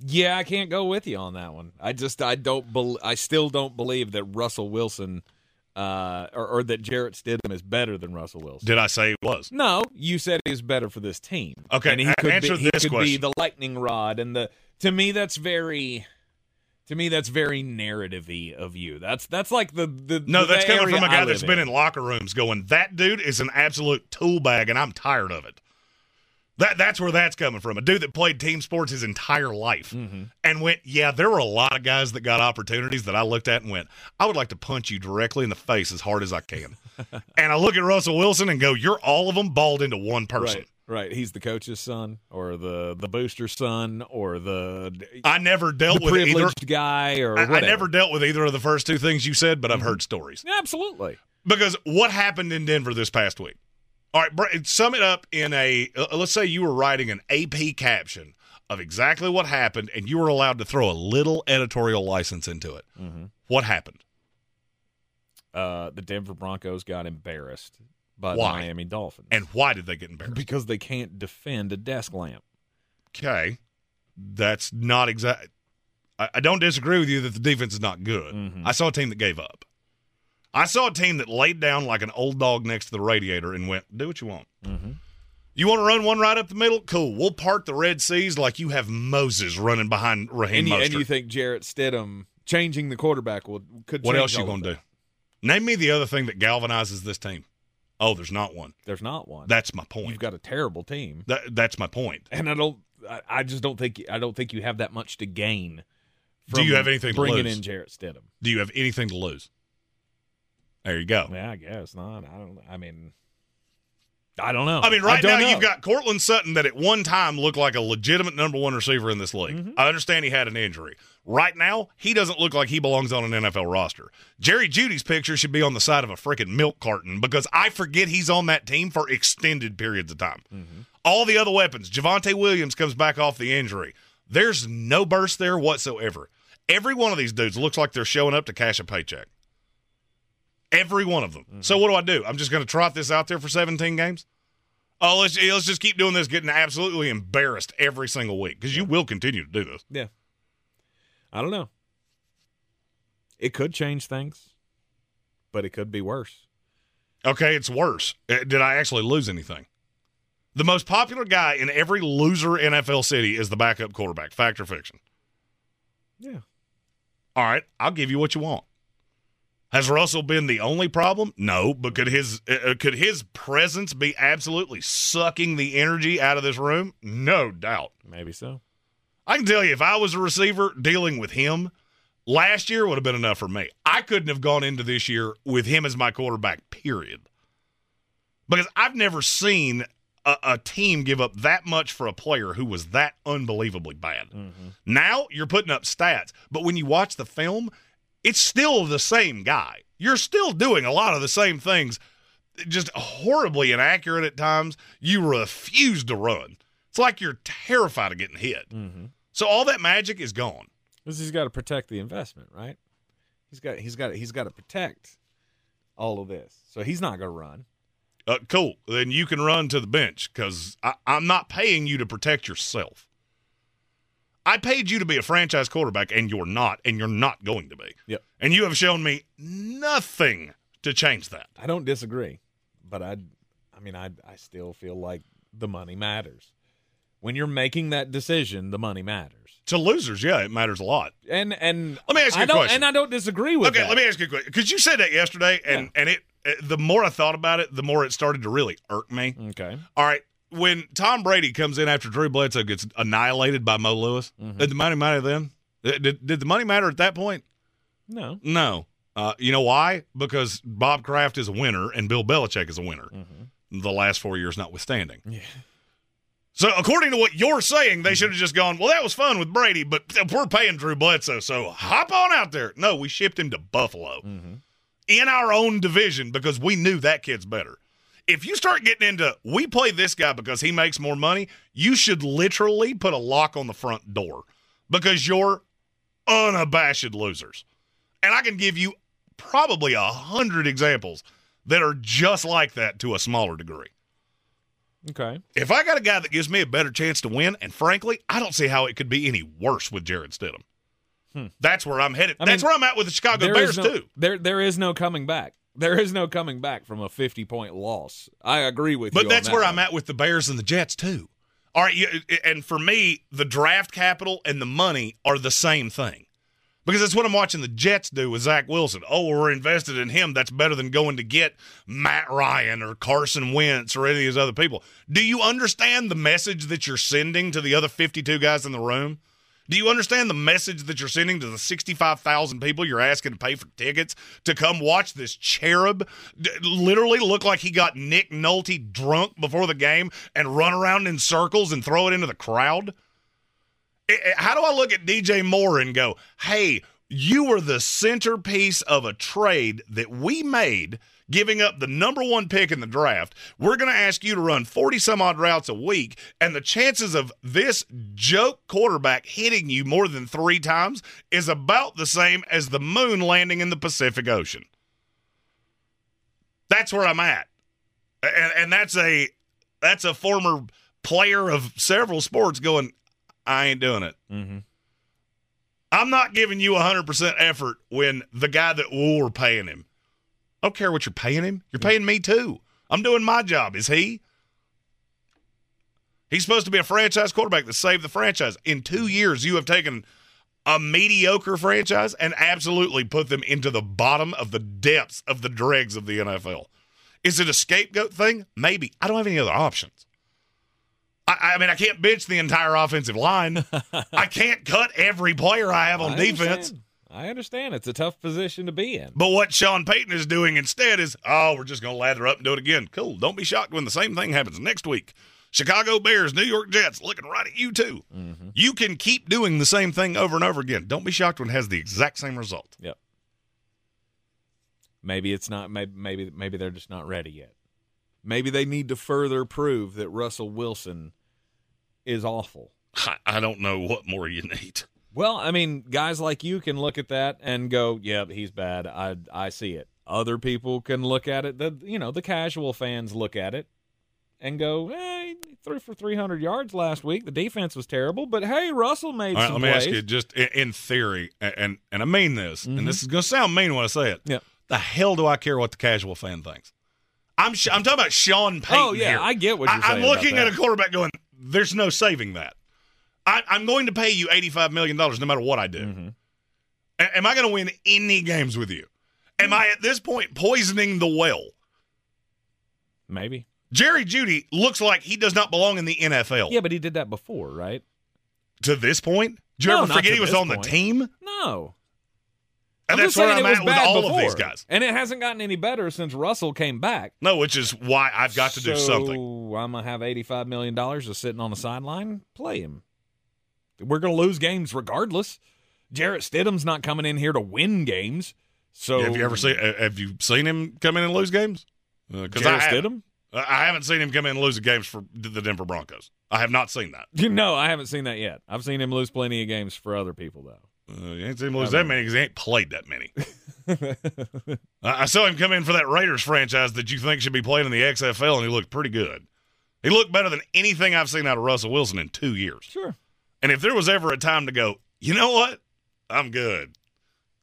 Yeah, I can't go with you on that one. I just I don't bel I still don't believe that Russell Wilson uh or, or that Jarrett Stidham is better than Russell Wilson. Did I say it was? No, you said he was better for this team. Okay, and he could answer be, he this could be the lightning rod and the to me that's very to me that's very narrative-y of you. That's that's like the the No, the that's coming from a guy that's been in locker rooms going, that dude is an absolute tool bag, and I'm tired of it. That That's where that's coming from. A dude that played team sports his entire life Mm-hmm. and went, yeah, there were a lot of guys that got opportunities that I looked at and went, I would like to punch you directly in the face as hard as I can. and I look at Russell Wilson and go, you're all of them balled into one person. Right. Right, he's the coach's son, or the the booster's son, or the I never dealt the with either. privileged guy, or I, I never dealt with either of the first two things you said, but I've Mm-hmm. heard stories. Absolutely. Because what happened in Denver this past week? All right, sum it up in a. Uh, let's say you were writing an AP caption of exactly what happened, and you were allowed to throw a little editorial license into it. Mhm. What happened? Uh, the Denver Broncos got embarrassed by Why? the Miami Dolphins. And why did they get embarrassed? Because they can't defend a desk lamp. Okay, that's not exact. I, I don't disagree with you that the defense is not good. Mm-hmm. I saw a team that gave up. I saw a team that laid down like an old dog next to the radiator and went, "Do what you want." Mm-hmm. You want to run one right up the middle? Cool. We'll part the Red Seas like you have Moses running behind Raheem And you, Mostert. and you think Jarrett Stidham changing the quarterback will could what else you gonna do? Name me the other thing that galvanizes this team. Oh, there's not one. There's not one. That's my point. You've got a terrible team, That, that's my point. and I don't. I, I just don't think. I don't think you have that much to gain. Do you have anything to bringing lose? in Jarrett Stidham? Do you have anything to lose? There you go. Yeah, I guess not. I don't. I mean, I don't know. I mean, right don't now know. you've got Courtland Sutton that at one time looked like a legitimate number one receiver in this league. Mm-hmm. I understand he had an injury. Right now, he doesn't look like he belongs on an NFL roster. Jerry Jeudy's picture should be on the side of a freaking milk carton because I forget he's on that team for extended periods of time. Mm-hmm. All the other weapons, Javonte Williams comes back off the injury. There's no burst there whatsoever. Every one of these dudes looks like they're showing up to cash a paycheck. Every one of them. Mm-hmm. So what do I do? I'm just going to trot this out there for 17 games. Oh, let's let's just keep doing this, getting absolutely embarrassed every single week because you will continue to do this. Yeah. I don't know. It could change things, but it could be worse. Okay, it's worse. Uh, Did I actually lose anything? The most popular guy in every loser NFL city is the backup quarterback. Fact or fiction? Yeah. All right, I'll give you what you want. Has Russell been the only problem? No, but could his uh, could his presence be absolutely sucking the energy out of this room? No doubt. Maybe so. I can tell you, if I was a receiver dealing with him, last year would have been enough for me. I couldn't have gone into this year with him as my quarterback, period. Because I've never seen a, a team give up that much for a player who was that unbelievably bad. Now you're putting up stats, but when you watch the film, it's still the same guy. You're still doing a lot of the same things, just horribly inaccurate at times. You refuse to run. It's like you're terrified of getting hit. Mm-hmm. So all that magic is gone. Because he's got to protect the investment, right? He's got he's got he's got to protect all of this. So he's not going to run. Uh, cool. Then you can run to the bench because I'm not paying you to protect yourself. I paid you to be a franchise quarterback, and you're not, and you're not going to be. Yep. And you have shown me nothing to change that. I don't disagree, but I, I mean, I I still feel like the money matters. When you're making that decision, the money matters. To losers, yeah, it matters a lot. And and Let me ask you I a question. And I don't disagree with okay, that. let me ask you a question because you said that yesterday, and and it. The more I thought about it, the more it started to really irk me. Okay. All right, when Tom Brady comes in after Drew Bledsoe gets annihilated by Mo Lewis, Mm-hmm. did the money matter then? Did, did the money matter at that point? No. No. Uh, you know why? Because Bob Kraft is a winner and Bill Belichick is a winner. The last four years notwithstanding. Yeah. So, according to what you're saying, they should have just gone, well, that was fun with Brady, but we're paying Drew Bledsoe, so hop on out there. No, we shipped him to Buffalo in our own division because we knew that kid's better. If you start getting into, we play this guy because he makes more money, you should literally put a lock on the front door because you're unabashed losers. And I can give you probably a hundred examples that are just like that to a smaller degree. Okay. If I got a guy that gives me a better chance to win, and frankly, I don't see how it could be any worse with Jarrett Stidham. Hmm. That's where I'm headed. I That's mean, where I'm at with the Chicago Bears no- too. There, there is no coming back. There is no coming back from a 50 point loss. I agree with you. But that's that where one. I'm at with the Bears and the Jets too. All right, and for me, the draft capital and the money are the same thing. Because that's what I'm watching the Jets do with Zach Wilson. Oh, we're invested in him. That's better than going to get Matt Ryan or Carson Wentz or any of these other people. Do you understand the message that you're sending to the other 52 guys in the room? Do you understand the message that you're sending to the 65,000 people you're asking to pay for tickets to come watch this cherub d- literally look like he got Nick Nolte drunk before the game and run around in circles and throw it into the crowd? I- I- How do I look at DJ Moore and go, hey, you were the centerpiece of a trade that we made, giving up the number one pick in the draft. We're going to ask you to run 40 some odd routes a week, and the chances of this joke quarterback hitting you more than three times is about the same as the moon landing in the Pacific Ocean. That's where I'm at. And, and that's a that's a former player of several sports going, I ain't doing it. Mm-hmm. I'm not giving you 100% effort when the guy that we're paying him. I don't care what you're paying him. You're paying me too. I'm doing my job. Is he? He's supposed to be a franchise quarterback that saved the franchise. In two years, you have taken a mediocre franchise and absolutely put them into the bottom of the depths of the dregs of the NFL. Is it a scapegoat thing? Maybe. I don't have any other options. I, I mean, I can't bench the entire offensive line. I can't cut every player I have on I defense. understand. I understand. It's a tough position to be in. But what Sean Payton is doing instead is, oh, we're just going to lather up and do it again. Cool. Don't be shocked when the same thing happens next week. Chicago Bears, New York Jets, looking right at you too. Mm-hmm. You can keep doing the same thing over and over again. Don't be shocked when it has the exact same result. Yep. Maybe it's not. Maybe maybe maybe they're just not ready yet. Maybe they need to further prove that Russell Wilson is awful. I, I don't know what more you need. Well, I mean, guys like you can look at that and go, "Yep, he's bad. I I see it." Other people can look at it. The you know the casual fans look at it and go, "Hey, he threw for 300 yards last week. The defense was terrible, but hey, Russell made All right, some let me plays." ask you, just in, in theory, and, and and I mean this, Mhm. and this is going to sound mean when I say it. Yeah. The hell do I care what the casual fan thinks? I'm sh- I'm talking about Sean Payton. Oh, yeah, here. I get what you're I, saying I'm looking at a quarterback going, "There's no saving that." I, I'm going to pay you 85 million dollars no matter what I do. Mm-hmm. A- am I going to win any games with you? Am I at this point poisoning the well? Maybe. Jerry Jeudy looks like he does not belong in the NFL. Yeah, but he did that before, right? To this point, did you No, ever forget he was on the team? No. And I'm that's where I'm at with all before. of these guys. And it hasn't gotten any better since Russell came back. No, which is why I've got to do something. I'm gonna have eighty-five million dollars just sitting on the sideline. Play him. We're gonna lose games regardless. Jarrett Stidham's not coming in here to win games. So have you ever seen? uh, Have you seen him come in and lose games? Because Jarrett I haven't. Stidham? I haven't seen him come in and lose games for the Denver Broncos. I have not seen that. You know, I haven't seen that yet. I've seen him lose plenty of games for other people though. Uh, you ain't seen him lose that many because he ain't played that many. I I saw him come in for that Raiders franchise that you think should be playing in the XFL, and he looked pretty good. He looked better than anything I've seen out of Russell Wilson in two years. Sure. And if there was ever a time to go, you know what? I'm good.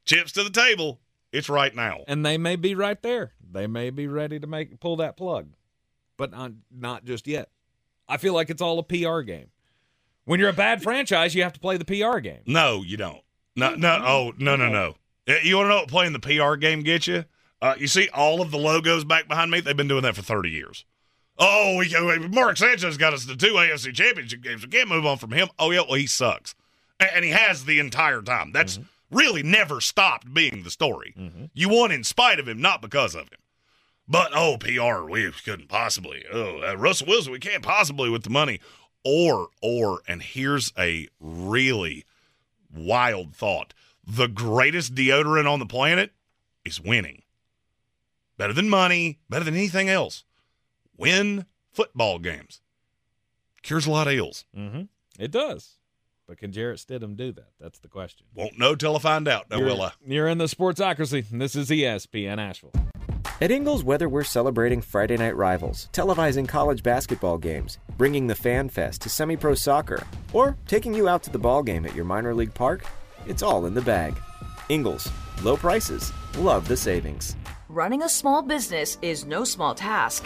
Chips to the table. It's right now. And they may be right there. They may be ready to make pull that plug, but not not just yet. I feel like it's all a PR game. When you're a bad franchise, you have to play the PR game. No, you don't. No, no. Oh, no, no, no. You want to know what playing the PR game gets you? Uh, you see all of the logos back behind me? They've been doing that for 30 years. Oh, we, Mark Sanchez got us the two AFC championship games. We can't move on from him. Oh, yeah, well, he sucks. And he has the entire time. That's really never stopped being the story. You won in spite of him, not because of him. But, oh, PR, we couldn't possibly. Oh, uh, Russell Wilson, we can't possibly with the money. Or, or, and here's a really wild thought the greatest deodorant on the planet is winning. Better than money, better than anything else. Win football games. Cures a lot of ills. Mm-hmm. It does. But can Jarrett Stidham do that? That's the question. Won't know till I find out, now you're, will I? You're in the Sportsocracy. This is ESPN Asheville. At Ingles, whether we're celebrating Friday night rivals, televising college basketball games, bringing the Fan Fest to semi pro soccer, or taking you out to the ball game at your minor league park, it's all in the bag. Ingles, low prices, love the savings. Running a small business is no small task.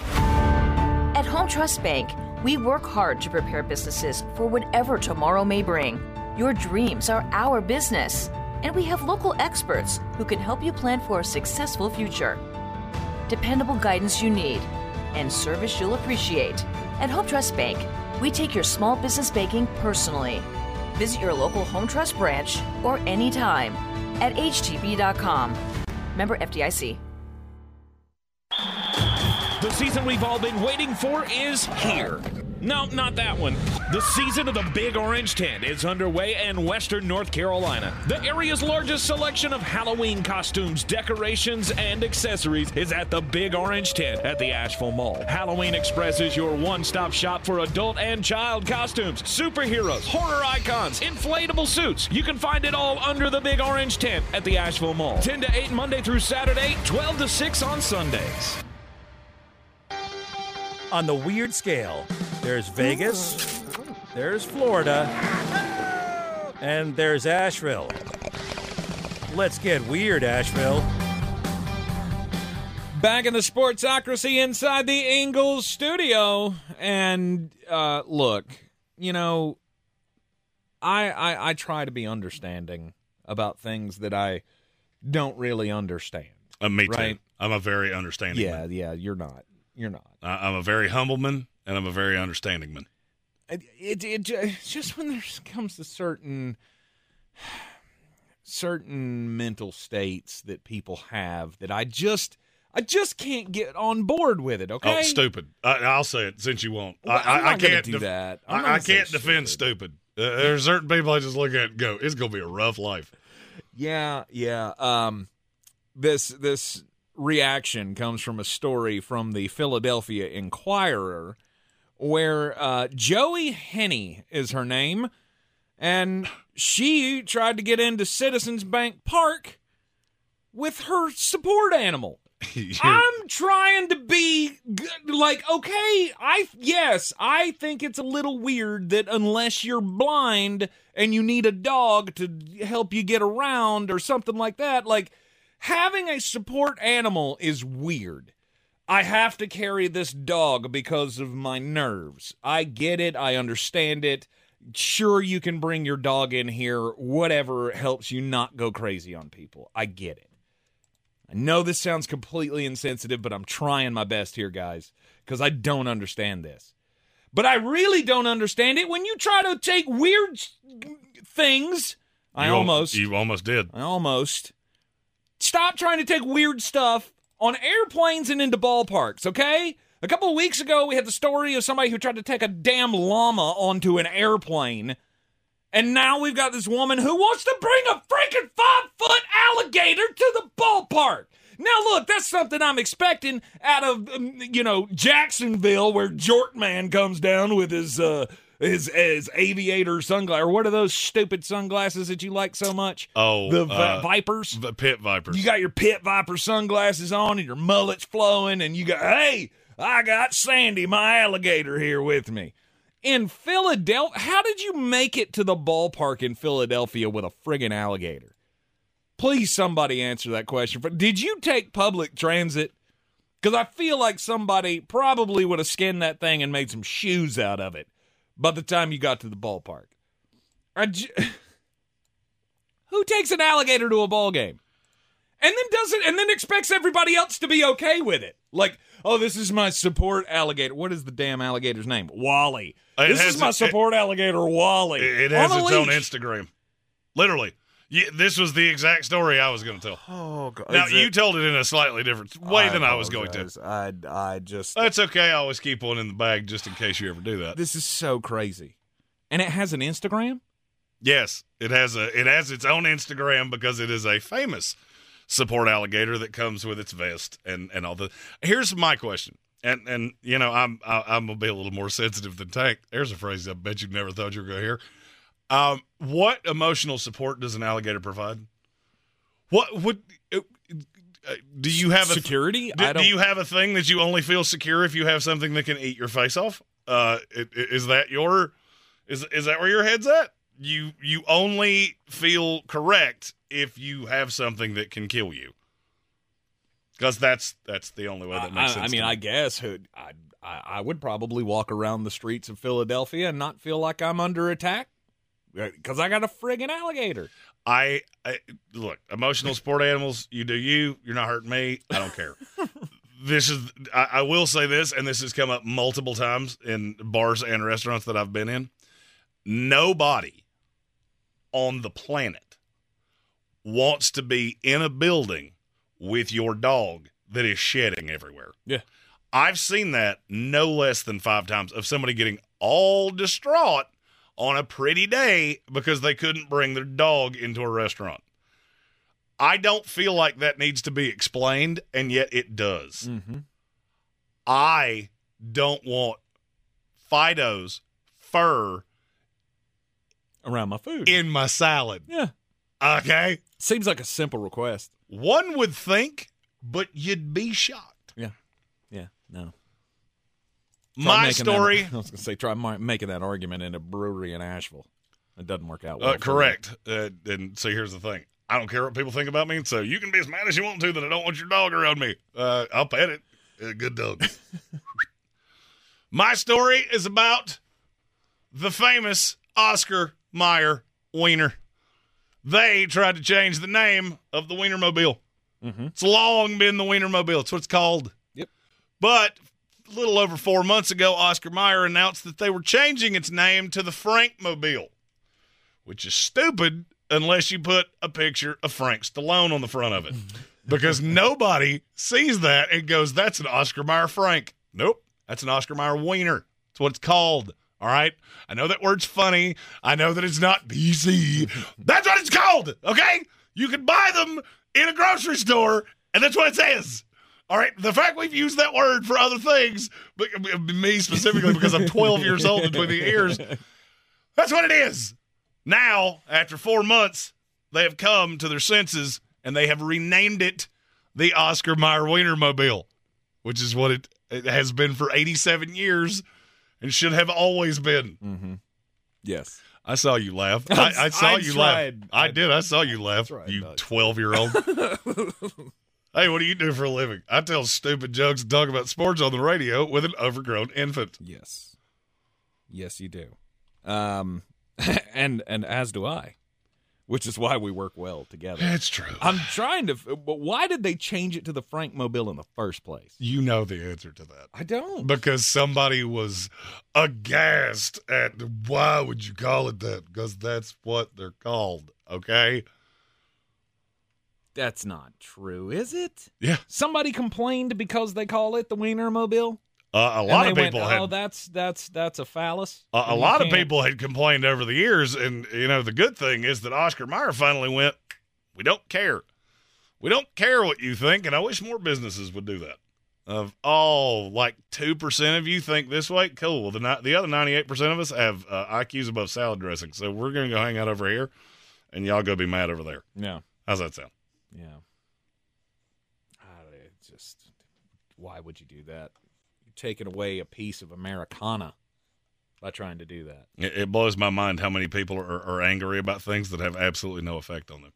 At Home Trust Bank, we work hard to prepare businesses for whatever tomorrow may bring. Your dreams are our business, and we have local experts who can help you plan for a successful future. Dependable guidance you need and service you'll appreciate. At Home Trust Bank, we take your small business banking personally. Visit your local Home Trust branch or anytime at htb.com. Member FDIC. The season we've all been waiting for is here. No, not that one. The season of the Big Orange Tent is underway in Western North Carolina. The area's largest selection of Halloween costumes, decorations, and accessories is at the Big Orange Tent at the Asheville Mall. Halloween Express is your one stop shop for adult and child costumes, superheroes, horror icons, inflatable suits. You can find it all under the Big Orange Tent at the Asheville Mall. 10 to 8 Monday through Saturday, 12 to 6 on Sundays. On the weird scale, there's Vegas, there's Florida, and there's Asheville. Let's get weird, Asheville. Back in the Sportsocracy inside the Ingles studio. And uh, look, you know, I, I I try to be understanding about things that I don't really understand. Uh, me right? too. I'm a very understanding Yeah, man. yeah, you're not. You're not. I- I'm a very humble man, and I'm a very understanding man. It, it, it just when there comes to certain certain mental states that people have that I just I just can't get on board with it. Okay, Oh, stupid. I, I'll say it since you won't. Well, I, I, can't do def- that. I, I gonna can't defend stupid. Uh, there's certain people I just look at and go, it's going to be a rough life. Yeah, yeah. Um, this this reaction comes from a story from the Philadelphia Inquirer, where uh, Joie Henney is her name, and she tried to get into Citizens Bank Park with her support animal. I'm trying to be like, okay, I yes, I think it's a little weird that unless you're blind and you need a dog to help you get around or something like that, like having a support animal is weird. I have to carry this dog because of my nerves. I get it, I understand it. Sure, you can bring your dog in here, whatever helps you not go crazy on people. I get it. I know this sounds completely insensitive, but I'm trying my best here, guys, because I don't understand this. But I really don't understand it when you try to take weird things. I You al- almost. You almost did. I almost. Stop trying to take weird stuff on airplanes and into ballparks, okay? A couple of weeks ago, we had the story of somebody who tried to take a damn llama onto an airplane. And now we've got this woman who wants to bring a freaking five foot alligator to the ballpark. Now, look, that's something I'm expecting out of, um, you know, Jacksonville, where Jortman comes down with his, uh, his, his aviator sunglasses. Or what are those stupid sunglasses that you like so much? Oh, the vi- uh, Vipers? The pit vipers. You got your pit viper sunglasses on and your mullet's flowing, and you got, hey, I got Sandy, my alligator, here with me. In Philadelphia, how did you make it to the ballpark in Philadelphia with a friggin' alligator? Please, somebody answer that question. Did you take public transit? Because I feel like somebody probably would have skinned that thing and made some shoes out of it by the time you got to the ballpark. J- Who takes an alligator to a ball game? And then doesn't and then expects everybody else to be okay with it. Like, oh, this is my support alligator. What is the damn alligator's name? Wally. It this is my it- support alligator, Wally. It, it has On a its own. Instagram. Literally. Yeah, this was the exact story I was going to tell. Oh, God. Now you it- told it in a slightly different way than I was going to. I, I just. That's okay. I always keep one in the bag just in case you ever do that. This is so crazy. And it has an Instagram? Yes, it has a it has its own Instagram because it is a famous support alligator that comes with its vest and and all the. Here's my question, and and you know I'm I, I'm gonna be a little more sensitive than Tank. There's a phrase I bet you never thought you were gonna hear. Um, what emotional support does an alligator provide? What would uh, uh, do you have a Security? Do, do you have a thing that you only feel secure if you have something that can eat your face off? Uh, is that your is is that where your head's at? You you only feel correct if you have something that can kill you. Because that's that's the only way that makes I, sense. I mean, me. I guess I, I I would probably walk around the streets of Philadelphia and not feel like I'm under attack because I got a friggin' alligator. I, I look emotional sport animals. You do you. You're not hurting me. I don't care. this is. I, I will say this, and this has come up multiple times in bars and restaurants that I've been in. Nobody on the planet wants to be in a building with your dog that is shedding everywhere. Yeah. I've seen that no less than five times of somebody getting all distraught on a pretty day because they couldn't bring their dog into a restaurant. I don't feel like that needs to be explained, and yet it does. Mm-hmm. I don't want Fido's fur Around my food. in my salad. yeah. Okay? Seems like a simple request. One would think, but you'd be shocked. Yeah. Yeah. No. Try My making that- story. I was going to say, try making that argument in a brewery in Asheville. It doesn't work out well. Uh, correct. Uh, and so here's the thing. I don't care what people think about me, so you can be as mad as you want to that I don't want your dog around me. Uh, I'll pet it. Uh, good dog. My story is about the famous Oscar Mayer Wiener. They tried to change the name of the Wienermobile. Mhm. It's long been the Wienermobile. It's what it's called. Yep. But a little over four months ago, Oscar Mayer announced that they were changing its name to the Frankmobile which is stupid unless you put a picture of Frank Stallone on the front of it. because nobody sees that and goes, that's an Oscar Mayer Frank. Nope, that's an Oscar Mayer Wiener. That's what it's called. All right. I know that word's funny. I know that it's not PC. That's what it's called. Okay. You can buy them in a grocery store, and that's what it says. All right. The fact we've used that word for other things, but me specifically because I'm 12 years old between the ears, that's what it is. Now, after four months, they have come to their senses and they have renamed it the Oscar Mayer Wienermobile, which is what it, it has been for 87 years and should have always been. Mm-hmm. Yes. I saw you laugh. I, I saw I you tried. laugh. I did. I saw you laugh. tried You 12 year old. hey, what do you do for a living? I tell stupid jokes and talk about sports on the radio with an overgrown infant. Yes. Yes, you do. Um, and and as do I, which is why we work well together. It's true. I'm trying to. But why did they change it to the Frank Mobile in the first place? You know the answer to that. I don't. because somebody was aghast at why would you call it that? Because that's what they're called. Okay. That's not true, is it? Yeah. Somebody complained because they call it the Wiener Mobile. Uh, a lot of went, people Oh, that's that's that's a phallus. A, a lot of can't- people had complained over the years, and you know the good thing is that Oscar Mayer finally went. We don't care. We don't care what you think, and I wish more businesses would do that. Of oh, like two percent of you think this way, cool. Well, the the other ninety eight percent of us have uh, IQs above salad dressing, so we're gonna go hang out over here, and y'all go be mad over there. Yeah. How's that sound? Yeah. I, just why would you do that? You're taking away a piece of Americana by trying to do that. It, it blows my mind how many people are, are angry about things that have absolutely no effect on them.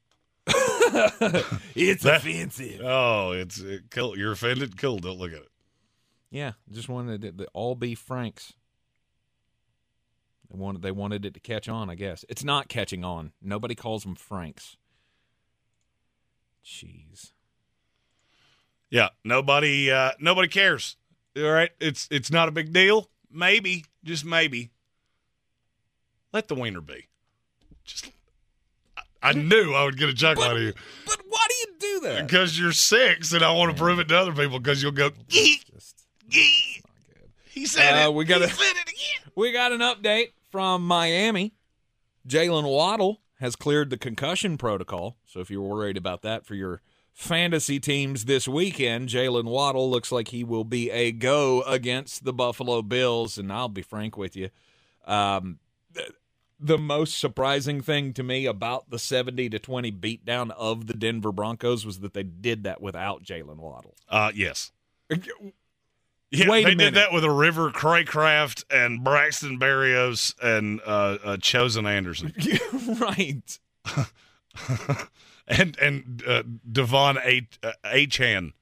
It's That- offensive. Oh, it's it, cool. You're offended. Cool. Don't look at it. Yeah, just wanted it to all be Franks. They wanted they wanted it to catch on. I guess it's not catching on. Nobody calls them Franks. Jeez. Yeah. Nobody. Uh, nobody cares. All right. It's it's not a big deal. Maybe, just maybe. Let the wiener be. Just. I, I knew I would get a chuckle out of you. But why do you do that? Because you're six, and I want to prove it to other people. Because you'll go, "Yee, yee." He said Uh, it. we got he a- said it again. We got an update from Miami. Jalen Waddle has cleared the concussion protocol. So if you're worried about that for your fantasy teams this weekend, Jalen Waddle looks like he will be a go against the Buffalo Bills. And I'll be frank with you. Um, the most surprising thing to me about the 70 to 20 beatdown of the Denver Broncos was that they did that without Jalen Waddle. Uh, yes. Yeah, Wait they did that with a River Cracraft and Braxton Berrios and uh, uh, Chosen Anderson right. and and uh, Devon A uh, Achane.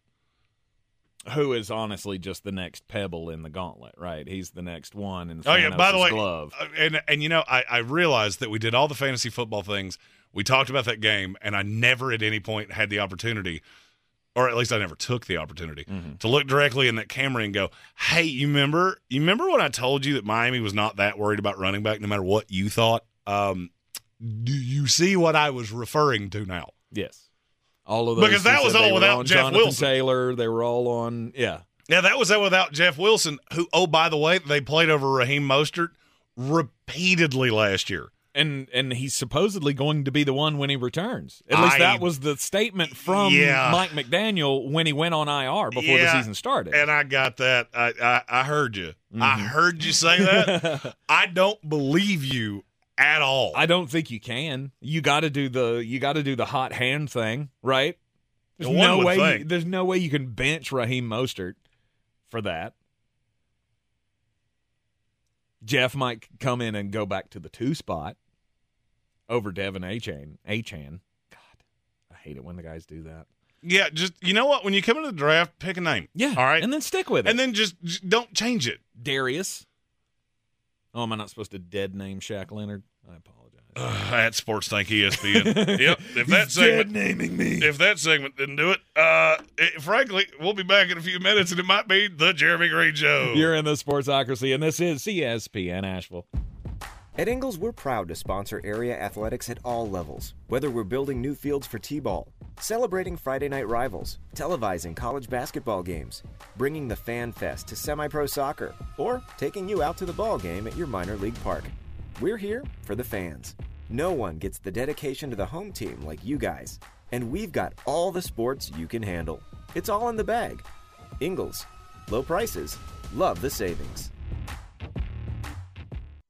who is honestly just the next pebble in the gauntlet, right? He's the next one in Oh yeah. By the way, glove. uh, and and you know, I, I realized that we did all the fantasy football things. We talked about that game, and I never at any point had the opportunity, or at least I never took the opportunity Mm-hmm. to look directly in that camera and go, "Hey, you remember? You remember when I told you that Miami was not that worried about running back, no matter what you thought? Um, do you see what I was referring to now? Yes, all of those Because that was all without Jeff Jonathan Wilson. Taylor. They were all on. Yeah, Yeah, that was that without Jeff Wilson, who, oh, by the way, they played over Raheem Mostert repeatedly last year. and and he's supposedly going to be the one when he returns. At least I- that was the statement from Yeah. Mike McDaniel when he went on IR before the season started. And I got that. I I, I heard you. I Mm-hmm. heard you say that. I don't believe you at all. I don't think you can. You got to do the you got to do the hot hand thing, right? There's no way. You, there's no way you can bench Raheem Mostert for that. Jeff might come in and go back to the two spot over Devin Achane. Achane. God, I hate it when the guys do that. yeah, just you know what? When you come into the draft, pick a name. Yeah. All right. And then stick with it. And then just, just don't change it. Darius. Oh, am I not supposed to dead name Shaq Leonard? I apologize. Uh, at Sports Tank ESPN. yep. If that segment naming me. if that segment didn't do it, uh, it, frankly, we'll be back in a few minutes, and it might be the Jeremy Green Show. You're in the Sportsocracy, and this is ESPN Asheville. At Ingles, we're proud to sponsor area athletics at all levels. Whether we're building new fields for T-ball, celebrating Friday night rivals, televising college basketball games, bringing the Fan Fest to semi-pro soccer, or taking you out to the ball game at your minor league park. We're here for the fans. No one gets the dedication to the home team like you guys. And we've got all the sports you can handle. It's all in the bag. Ingles. Low prices. Love the savings.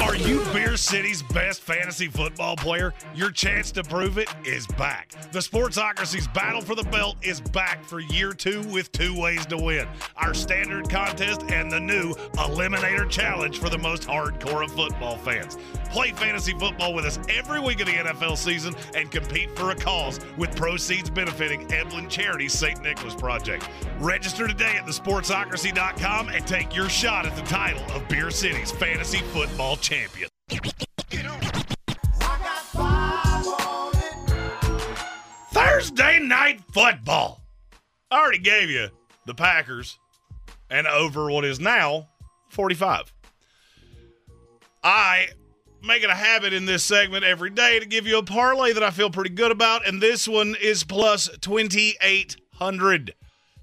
Are you Beer City's best fantasy football player? Your chance to prove it is back. The Sportsocracy's battle for the belt is back for year two with two ways to win our standard contest and the new Eliminator Challenge for the most hardcore of football fans. Play fantasy football with us every week of the NFL season and compete for a cause with proceeds benefiting Eblen Charities St. Nicholas Project. Register today at thesportsocracy.com and take your shot at the title of Beer City's fantasy football champion. Thursday night football. I already gave you the Packers and over what is now 45. I make it a habit in this segment every day to give you a parlay that I feel pretty good about, and this one is plus 2,800.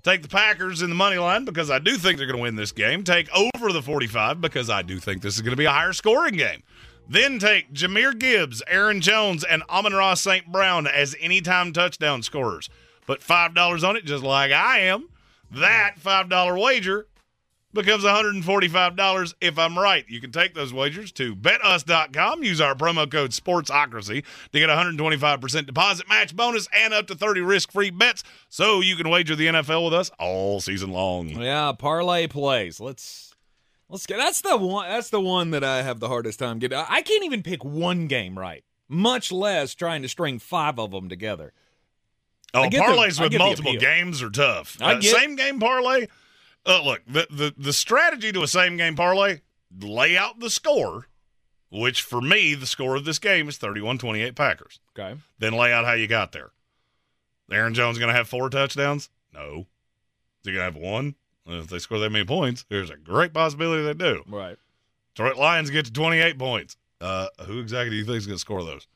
Take the Packers in the money line because I do think they're going to win this game. Take over the 45 because I do think this is going to be a higher scoring game. Then take Jahmyr Gibbs, Aaron Jones, and Amon-Ra St. Brown as anytime touchdown scorers. Put $5 on it just like I am. That $5 wager becomes $145 if I'm right. You can take those wagers to betus.com. Use our promo code SPORTSOCRACY to get a 125% deposit match bonus and up to 30 risk-free bets so you can wager the NFL with us all season long. Yeah, parlay plays. Let's let's get. That's the one. That's the one that I have the hardest time getting. I can't even pick one game right much less trying to string five of them together. Oh, get the- parlays with multiple games are tough. Uh, same game parlay. Uh, look, the, the the strategy to a same game parlay: lay out the score, which for me the score of this game is 31-28 Packers. Okay. Then lay out how you got there. Aaron Jones going to have four touchdowns? No. Is he going to have one? If they score that many points, there's a great possibility they do. Right. Detroit Lions get to 28 points. Uh, who exactly do you think is going to score those?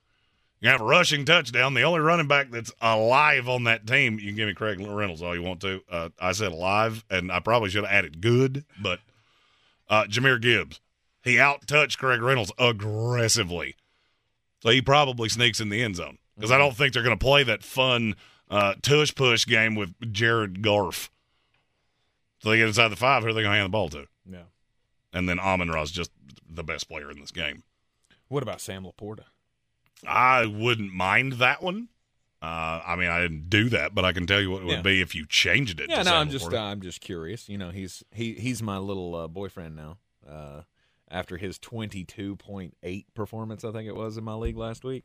You have a rushing touchdown. The only running back that's alive on that team, you can give me Craig Reynolds all you want to. Uh, I said alive, and I probably should have added good, but uh, Jahmyr Gibbs, he out touched Craig Reynolds aggressively. So he probably sneaks in the end zone because I don't think they're going to play that fun uh, tush push game with Jared Goff. So they get inside the five, who are they going to hand the ball to? Yeah. And then Amon-Ra's just the best player in this game. What about Sam LaPorta? I wouldn't mind that one. Uh, I mean, I didn't do that, but I can tell you what it would Yeah. be if you changed it. Yeah, no, I'm just uh, I'm just curious. You know, he's he he's my little uh, boyfriend now. Uh, after his 22.8 performance, I think it was in my league last week.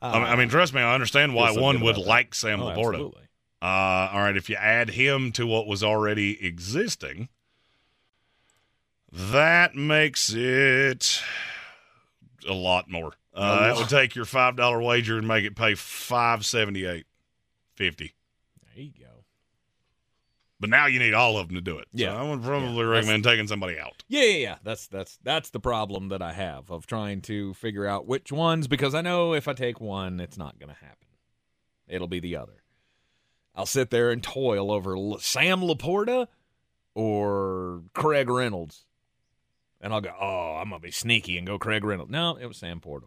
I, mean, I mean, trust me, I understand why one would that. like Sam Oh, LaPorta. absolutely. Uh, all right, if you add him to what was already existing, that makes it a lot more. Uh, that would take your five dollar wager and make it pay five seventy eight fifty. There you go. But now you need all of them to do it. Yeah. so I would probably Yeah. recommend taking somebody out. Yeah, yeah, yeah. That's that's that's the problem that I have of trying to figure out which ones because I know if I take one, it's not going to happen. It'll be the other. I'll sit there and toil over L- Sam LaPorta or Craig Reynolds, and I'll go, "Oh, I'm gonna be sneaky and go Craig Reynolds." No, it was Sam Porter.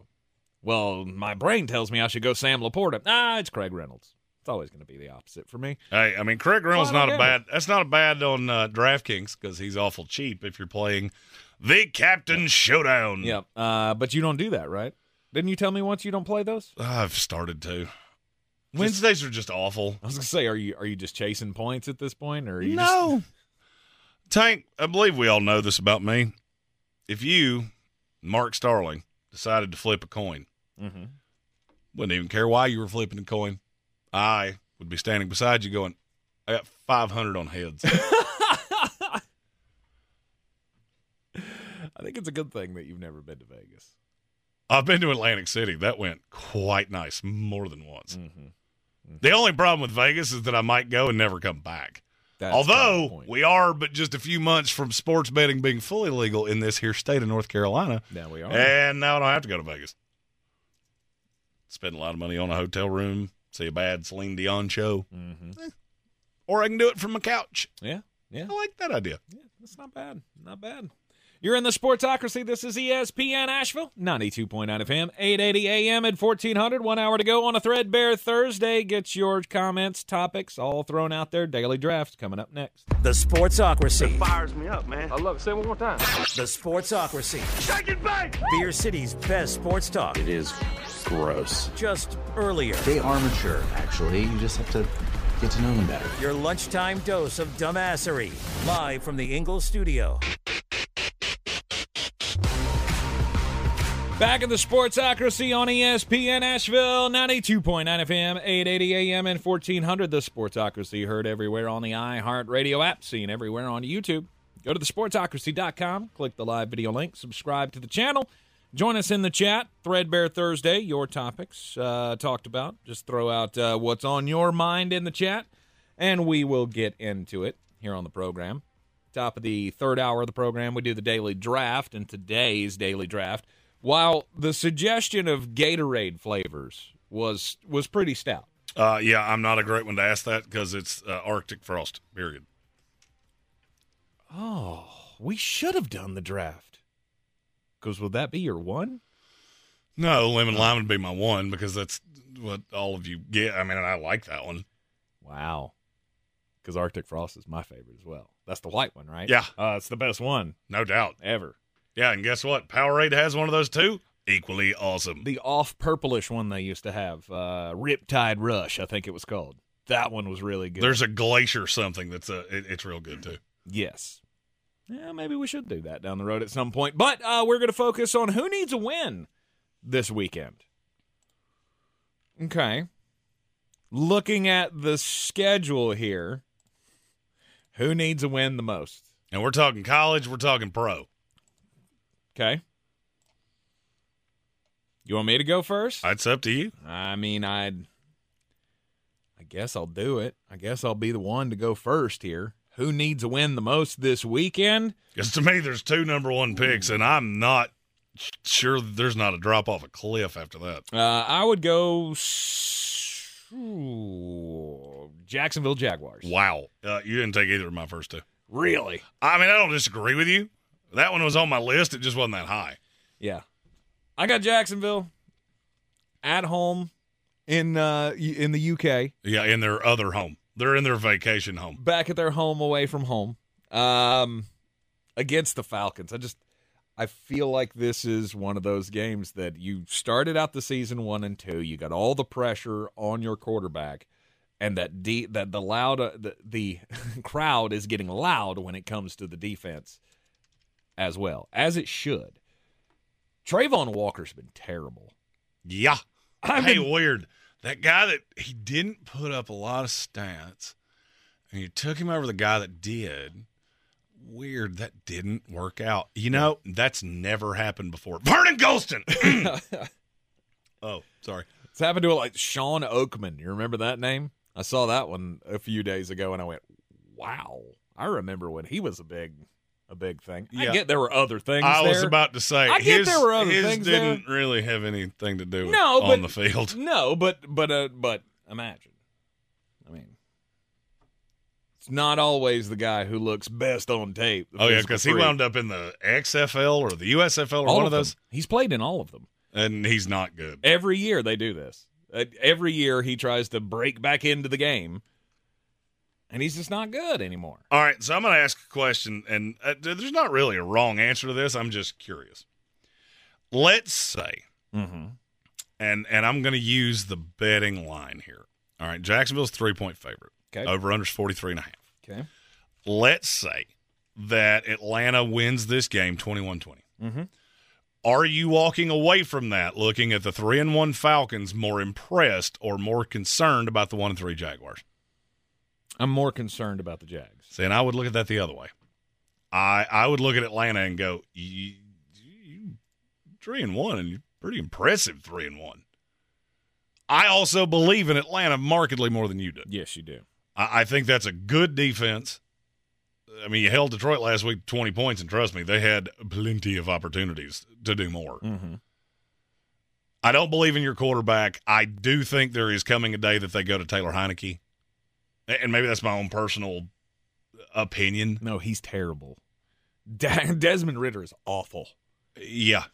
Well, my brain tells me I should go Sam LaPorta. Ah, it's Craig Reynolds. It's always going to be the opposite for me. Hey, I mean, Craig Reynolds Well, not a bad. That's not a bad on uh, DraftKings because he's awful cheap if you're playing the Captain Showdown. Yep. Uh, but you don't do that, right? Didn't you tell me once you don't play those? I've started to. Wednesdays are just awful. I was gonna say, are you are you just chasing points at this point, or No. Tank, I believe we all know this about me. If you, Mark Starling, decided to flip a coin, mm-hmm. wouldn't even care why you were flipping a coin. I would be standing beside you going, I got 500 on heads. I think it's a good thing that you've never been to Vegas. I've been to Atlantic City. That went quite nice more than once. Mm-hmm. The only problem with Vegas is that I might go and never come back. That's kind of Although we are but just a few months from sports betting being fully legal in this here state of North Carolina. Now we are. And now I don't have to go to Vegas. Spend a lot of money on a hotel room, see a bad Celine Dion show. mm-hmm. Eh. Or I can do it from my couch. Yeah, yeah, I like that idea. yeah. That's not bad. Not bad. You're in the Sportsocracy. This is ESPN Asheville, 92.9 FM, 880 AM at 1400. One hour to go on a threadbare Thursday. Get your comments, topics all thrown out there. Daily draft coming up next. The Sportsocracy. Fires me up, man. I love it. Say it one more time. The Sportsocracy. Shake it back! Beer City's best sports talk. It is gross. Just earlier. They are mature, actually. You just have to get to know them better. Your lunchtime dose of dumbassery. Live from the Ingles studio. Back in the Sportsocracy on ESPN Asheville, 92.9 FM, 880 AM, and 1400. The Sportsocracy heard everywhere on the iHeartRadio app, seen everywhere on YouTube. Go to thesportsocracy.com, click the live video link, subscribe to the channel. Join us in the chat. Threadbare Thursday, your topics uh, talked about. Just throw out uh, what's on your mind in the chat, and we will get into it here on the program. Top of the third hour of the program, we do the daily draft, and today's daily draft while the suggestion of Gatorade flavors was was pretty stout. Uh, yeah, I'm not a great one to ask that because it's uh, Arctic Frost, period. Oh, we should have done the draft. Because would that be your one? No, lemon lime would be my one because that's what all of you get. I mean, I like that one. Wow. Because Arctic Frost is my favorite as well. That's the white one, right? Yeah. Uh, it's the best one No doubt. ever. Yeah, and guess what? Powerade has one of those too. Equally awesome. The off purplish one they used to have, uh, Riptide Rush, I think it was called. That one was really good. There's a glacier something that's a it, it's real good too. Yes. Yeah, maybe we should do that down the road at some point. But uh, we're going to focus on who needs a win this weekend. Okay. Looking at the schedule here, who needs a win the most? And we're talking college, we're talking pro. Okay. You want me to go first? It's up to you. I mean, I'd. I guess I'll do it. I guess I'll be the one to go first here. Who needs a win the most this weekend? Because to me, there's two number one picks, and I'm not sure there's not a drop off a cliff after that. Uh, I would go ooh, Jacksonville Jaguars. Wow. Uh, you didn't take either of my first two. Really? I mean, I don't disagree with you. That one was on my list. It just wasn't that high. Yeah. I got Jacksonville at home in uh in the UK. Yeah, in their other home. They're in their vacation home. Back at their home away from home. Um against the Falcons. I just I feel like this is one of those games that you started out the season 1 and 2, you got all the pressure on your quarterback and that de- that the loud uh, the, the crowd is getting loud when it comes to the defense as well, as it should. Travon Walker's been terrible. Yeah. I've hey, been- weird. That guy that he didn't put up a lot of stats, and you took him over the guy that did. Weird. That didn't work out. You know, that's never happened before. Vernon Gholston. oh, sorry. It's happened to like Shawn Oakman. You remember that name? I saw that one a few days ago, and I went, "Wow!" I remember when he was a big, a big thing. Yeah. I get there were other things. I was about to say I get his, there were other his things didn't really have anything to do with No, on the field. No, but but uh, but imagine. I mean, it's not always the guy who looks best on tape. Oh yeah, because he wound up in the XFL or the USFL or All one of of those, them. He's played in all of them. and he's not good. Every year they do this. Uh, every year he tries to break back into the game, and he's just not good anymore. All right, so I'm going to ask a question, and uh, there's not really a wrong answer to this. I'm just curious. Let's say, Mm-hmm. and and I'm going to use the betting line here. All right, Jacksonville's three point favorite. Okay. Over under's 43 and a half. Okay. Let's say that Atlanta wins this game 21 20. Mm-hmm. Are you walking away from that looking at the 3 and 1 Falcons more impressed or more concerned about the 1 and 3 Jaguars? I'm more concerned about the Jags. See, and I would look at that the other way. I I would look at Atlanta and go, you, you three and one, and you're pretty impressive three and one. I also believe in Atlanta markedly more than you do. Yes, you do. I, I think that's a good defense. I mean, you held Detroit last week twenty points, and trust me, they had plenty of opportunities to do more. Mm-hmm. I don't believe in your quarterback. I do think there is coming a day that they go to Taylor Heinicke, and maybe that's my own personal opinion. No, he's terrible. De- Desmond Ridder is awful. Yeah.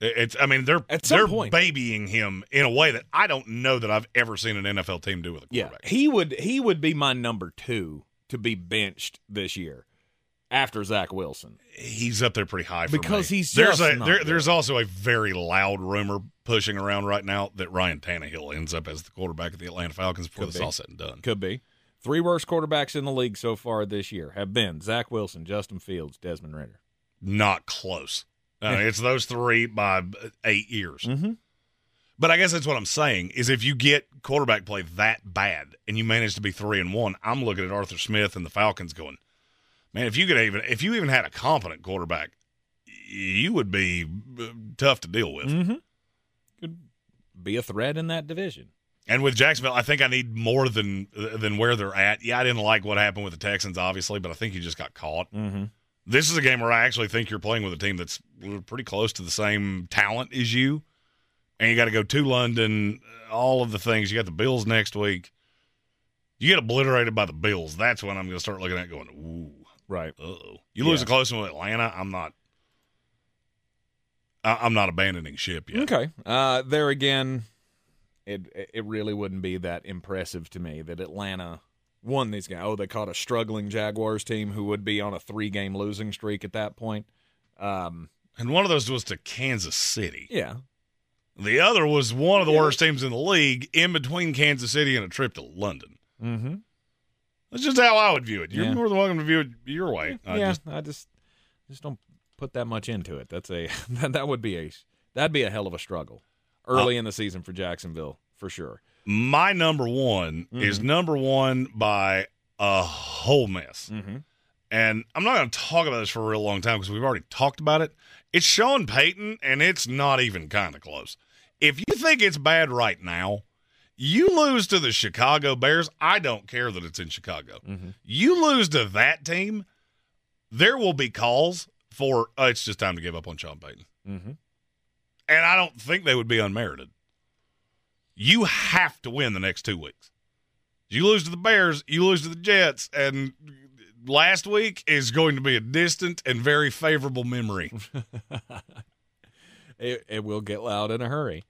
It's I mean they're At some they're point. babying him in a way that I don't know that I've ever seen an NFL team do with a Yeah, quarterback. he would he would be my number two to be benched this year after Zach Wilson. He's up there pretty high for Because me. he's there's a there, there's also a very loud rumor pushing around right now that Ryan Tannehill ends up as the quarterback of the Atlanta Falcons before Could this be. all said and done. Could be. Three worst quarterbacks in the league so far this year have been Zach Wilson, Justin Fields, Desmond Ridder. Not close. It's those three by eight years. Mm-hmm. But I guess that's what I'm saying is if you get quarterback play that bad and you manage to be three and one, I'm looking at Arthur Smith and the Falcons going, man, if you could even if you even had a competent quarterback, you would be uh, tough to deal with. Mm-hmm. Could be a threat in that division. And with Jacksonville, I think I need more than than where they're at. Yeah, I didn't like what happened with the Texans, obviously, but I think you just got caught. Mm-hmm. This is a game where I actually think you're playing with a team that's pretty close to the same talent as you, and you got to go to London. All of the things you got the Bills next week. You get obliterated by the Bills. That's when I'm going to start looking at going, ooh, Right. uh oh. You lose Yeah. a close one with Atlanta. I'm not. I- I'm not abandoning ship yet. Okay. Uh, there again, it it really wouldn't be that impressive to me that Atlanta won these games. Oh, they caught a struggling Jaguars team who would be on a three game losing streak at that point. Um, And one of those was to Kansas City. yeah. The other was one of the worst teams in the league in between Kansas City and a trip to London. Mm-hmm. That's just how I would view it. You're Yeah. more than welcome to view it your way. I yeah. just- I just just don't put that much into it. That's a that, that would be a That'd be a hell of a struggle early in the season for Jacksonville, for sure. My number one is Mm-hmm. number one by a whole mess. Mm-hmm. And I'm not going to talk about this for a real long time because we've already talked about it. It's Sean Payton, and it's not even kind of close. If you think it's bad right now, you lose to the Chicago Bears. I don't care that it's in Chicago. You lose to that team, there will be calls for oh, it's just time to give up on Sean Payton. And I don't think they would be unmerited. You have to win the next two weeks. You lose to the Bears, you lose to the Jets, and last week is going to be a distant and very favorable memory. It, it will get loud in a hurry.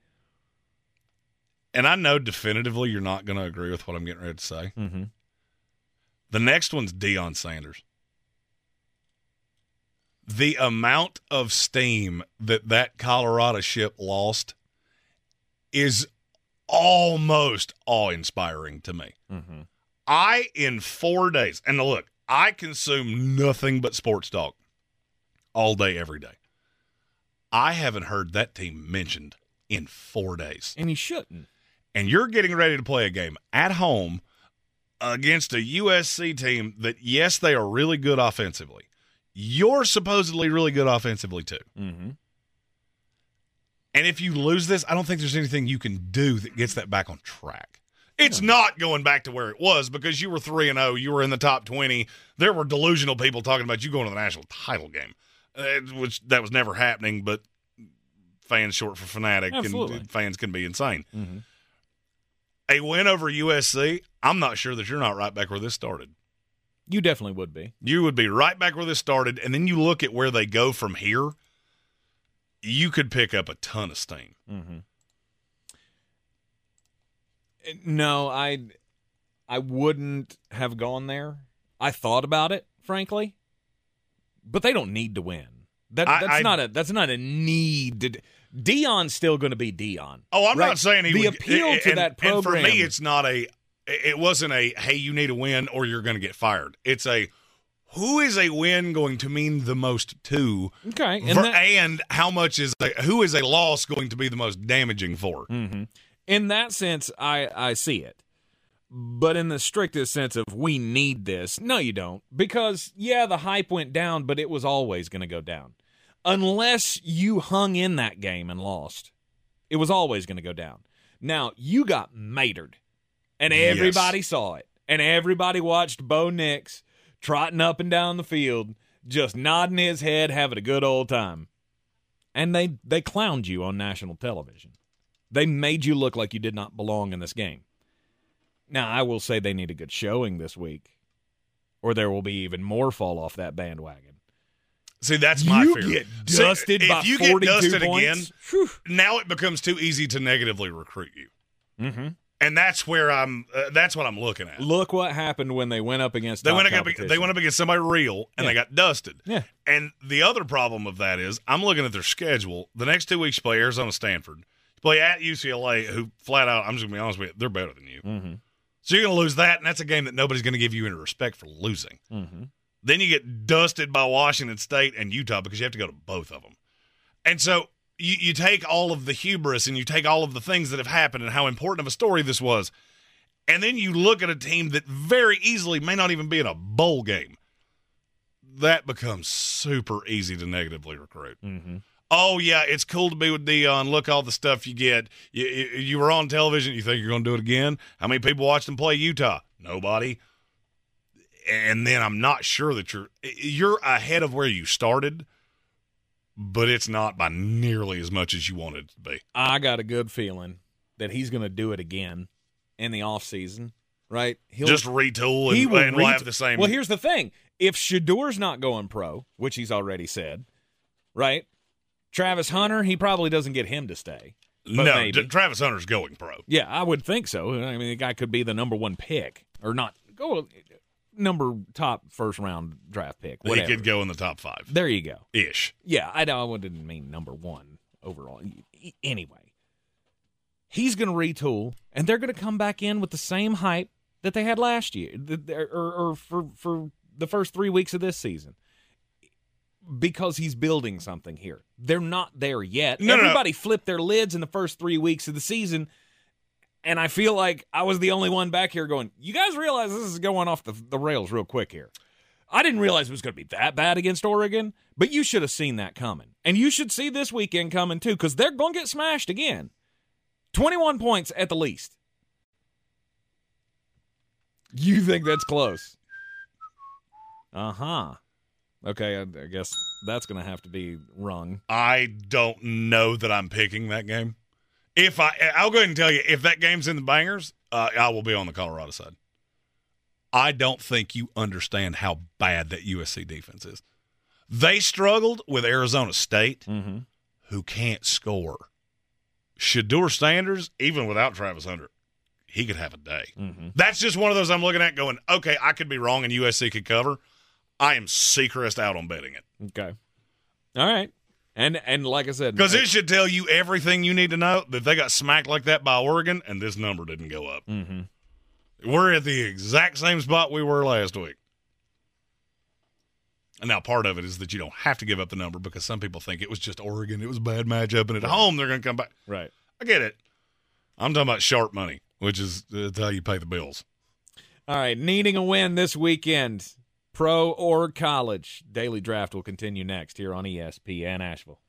and I know definitively you're not going to agree with what I'm getting ready to say. Mm-hmm. The next one's Deion Sanders. The amount of steam that that Colorado ship lost is almost awe inspiring to me. Mm-hmm. I, in four days, and look, I consume nothing but sports talk all day, every day. I haven't heard that team mentioned in four days. And you shouldn't. And you're getting ready to play a game at home against a USC team that, yes, they are really good offensively. You're supposedly really good offensively, too. Mm-hmm. And if you lose this, I don't think there's anything you can do that gets that back on track. It's not going back to where it was because you were 3 and 0, you were in the top 20. There were delusional people talking about you going to the national title game, uh, which that was never happening, but fans short for fanatic Absolutely. and fans can be insane. Mm-hmm. A win over USC, I'm not sure that you're not right back where this started. You definitely would be. You would be right back where this started, and then you look at where they go from here. You could pick up a ton of steam. Mm-hmm. No, I, I wouldn't have gone there. I thought about it, frankly, but they don't need to win. That I- that's I- not a that's not a need. To, Deion's still going to be Deion. Oh, I'm right? not saying he the would, appeal and- to that program. And for me, it's not a. It wasn't a hey, you need a win or you're going to get fired. It's a who is a win going to mean the most to, okay, and, that- and how much is a, who is a loss going to be the most damaging for? Mhm. In that sense, I I see it. But in the strictest sense of we need this, no, you don't. Because, yeah, the hype went down, but it was always going to go down. Unless you hung in that game and lost, it was always going to go down. Now, you got matered, and Yes. everybody saw it. And everybody watched Bo Nix trotting up and down the field, just nodding his head, having a good old time. And they, they clowned you on national television. They made you look like you did not belong in this game. Now, I will say they need a good showing this week, or there will be even more fall off that bandwagon. See, that's my You fear. get See, dusted if by you 42 get dusted points, again, now it becomes too easy to negatively recruit you, Mm-hmm. And that's where I'm. Uh, that's what I'm looking at. Look what happened when they went up against. They went up. They went up against somebody real, and they got dusted. Yeah. And the other problem of that is, I'm looking at their schedule. The next two weeks, you play Arizona, Stanford. You play at UCLA, who flat out, I'm just gonna be honest with you, they're better than you. Mm-hmm. So you're gonna lose that, and that's a game that nobody's gonna give you any respect for losing. Mm-hmm. Then you get dusted by Washington State and Utah because you have to go to both of them. And so you, you take all of the hubris and you take all of the things that have happened and how important of a story this was. And then you look at a team that very easily may not even be in a bowl game. That becomes super easy to negatively recruit. Mm-hmm. Oh, yeah, it's cool to be with Deion. Look, all the stuff you get. You, you, you were on television. You think you're going to do it again? How many people watched them play Utah? Nobody and then I'm not sure that you're you're ahead of where you started, but it's not by nearly as much as you want it to be. I got a good feeling that he's going to do it again in the off season. Right? He'll Just retool and, he will and we'll have the same. Well, here's the thing: if Shedeur's not going pro, which he's already said, right? Travis Hunter, he probably doesn't get him to stay. No, maybe. Travis Hunter's going pro. Yeah, I would think so. I mean, the guy could be the number one pick, or not go number top first round draft pick. Whatever. He could go in the top five There you go. ish. Yeah, I know. I didn't mean number one overall. Anyway, he's going to retool, and they're going to come back in with the same hype that they had last year, or, or for for the first three weeks of this season. because he's building something here. They're not there yet. No, no, no. Everybody flipped their lids in the first three weeks of the season. And I feel like I was the only one back here going, you guys realize this is going off the, the rails real quick here. I didn't realize it was going to be that bad against Oregon, but you should have seen that coming. And you should see this weekend coming too, because they're going to get smashed again. 21 points at the least. You think that's close? Uh huh. Okay, I, I guess that's going to have to be rung. I don't know that I'm picking that game. If I, I'll go ahead and tell you, if that game's in the bangers, uh, I will be on the Colorado side. I don't think you understand how bad that USC defense is. They struggled with Arizona State, who can't score. Shedeur Sanders, even without Travis Hunter, he could have a day. That's just one of those I'm looking at going, okay, I could be wrong and USC could cover. I am Seacrest out on betting it. Okay. All right. And and like I said, Because it should tell you everything you need to know that they got smacked like that by Oregon and this number didn't go up. Mhm. We're at the exact same spot we were last week. And now part of it is that you don't have to give up the number because some people think it was just Oregon. It was a bad matchup, and at home they're going to come back. Right. I get it. I'm talking about sharp money, which is uh, how you pay the bills. All right, needing a win this weekend, pro or college. Daily draft will continue next here on ESPN Asheville.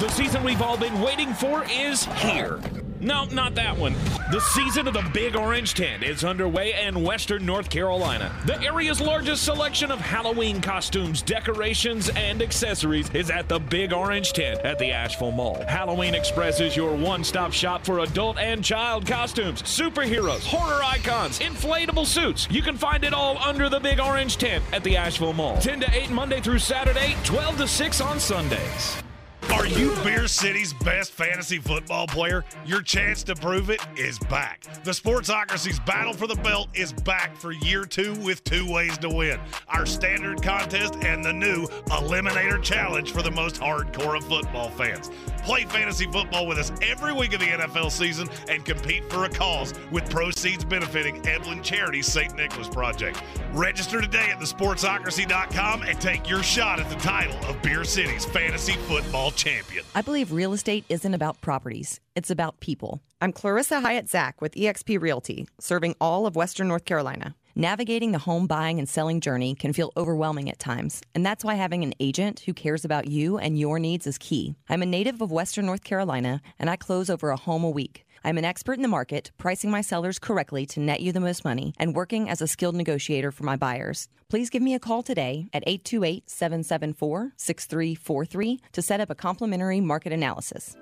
The season we've all been waiting for is here. No, not that one. The season of the Big Orange Tent is underway in Western North Carolina. The area's largest selection of Halloween costumes, decorations, and accessories is at the Big Orange Tent at the Asheville Mall. Halloween Express is your one stop shop for adult and child costumes, superheroes, horror icons, inflatable suits. You can find it all under the Big Orange Tent at the Asheville Mall. 10 to 8 Monday through Saturday, 12 to 6 on Sundays. Are you Beer City's best fantasy football player? Your chance to prove it is back. The Sportsocracy's battle for the belt is back for year two with two ways to win our standard contest and the new Eliminator Challenge for the most hardcore of football fans. Play fantasy football with us every week of the NFL season and compete for a cause with proceeds benefiting Eblen Charities St. Nicholas Project. Register today at thesportsocracy.com and take your shot at the title of Beer City's fantasy football champion. I believe real estate isn't about properties, it's about people. I'm Clarissa Hyatt Zach with eXp Realty, serving all of Western North Carolina. Navigating the home buying and selling journey can feel overwhelming at times, and that's why having an agent who cares about you and your needs is key. I'm a native of Western North Carolina, and I close over a home a week. I'm an expert in the market, pricing my sellers correctly to net you the most money, and working as a skilled negotiator for my buyers. Please give me a call today at 828 774 6343 to set up a complimentary market analysis.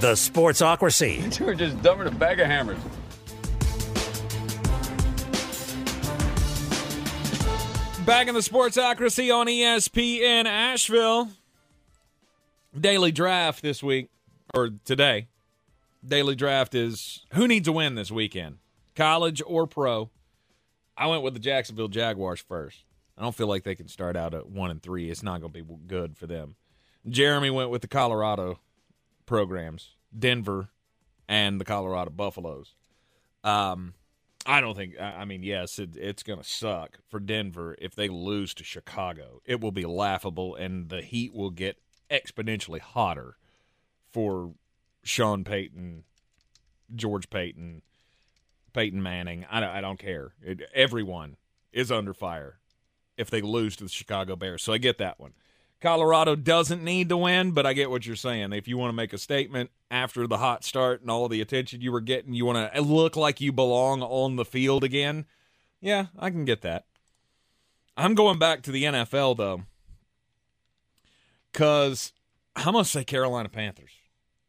The Sportsocracy. We're just dumping a bag of hammers. Back in the Sportsocracy on ESPN Asheville. Daily draft this week, or today. Daily draft is who needs a win this weekend, college or pro. I went with the Jacksonville Jaguars first. I don't feel like they can start out at one and three. It's not going to be good for them. Jeremy went with the Colorado programs, Denver, and the Colorado Buffaloes. Um, I don't think. I mean, yes, it, it's going to suck for Denver if they lose to Chicago. It will be laughable, and the heat will get exponentially hotter for Sean Payton, George Payton, Peyton Manning. I don't, I don't care. It, everyone is under fire if they lose to the Chicago Bears. So I get that one. Colorado doesn't need to win, but I get what you're saying. If you want to make a statement after the hot start and all the attention you were getting, you want to look like you belong on the field again. Yeah, I can get that. I'm going back to the NFL though, because I'm gonna say Carolina Panthers.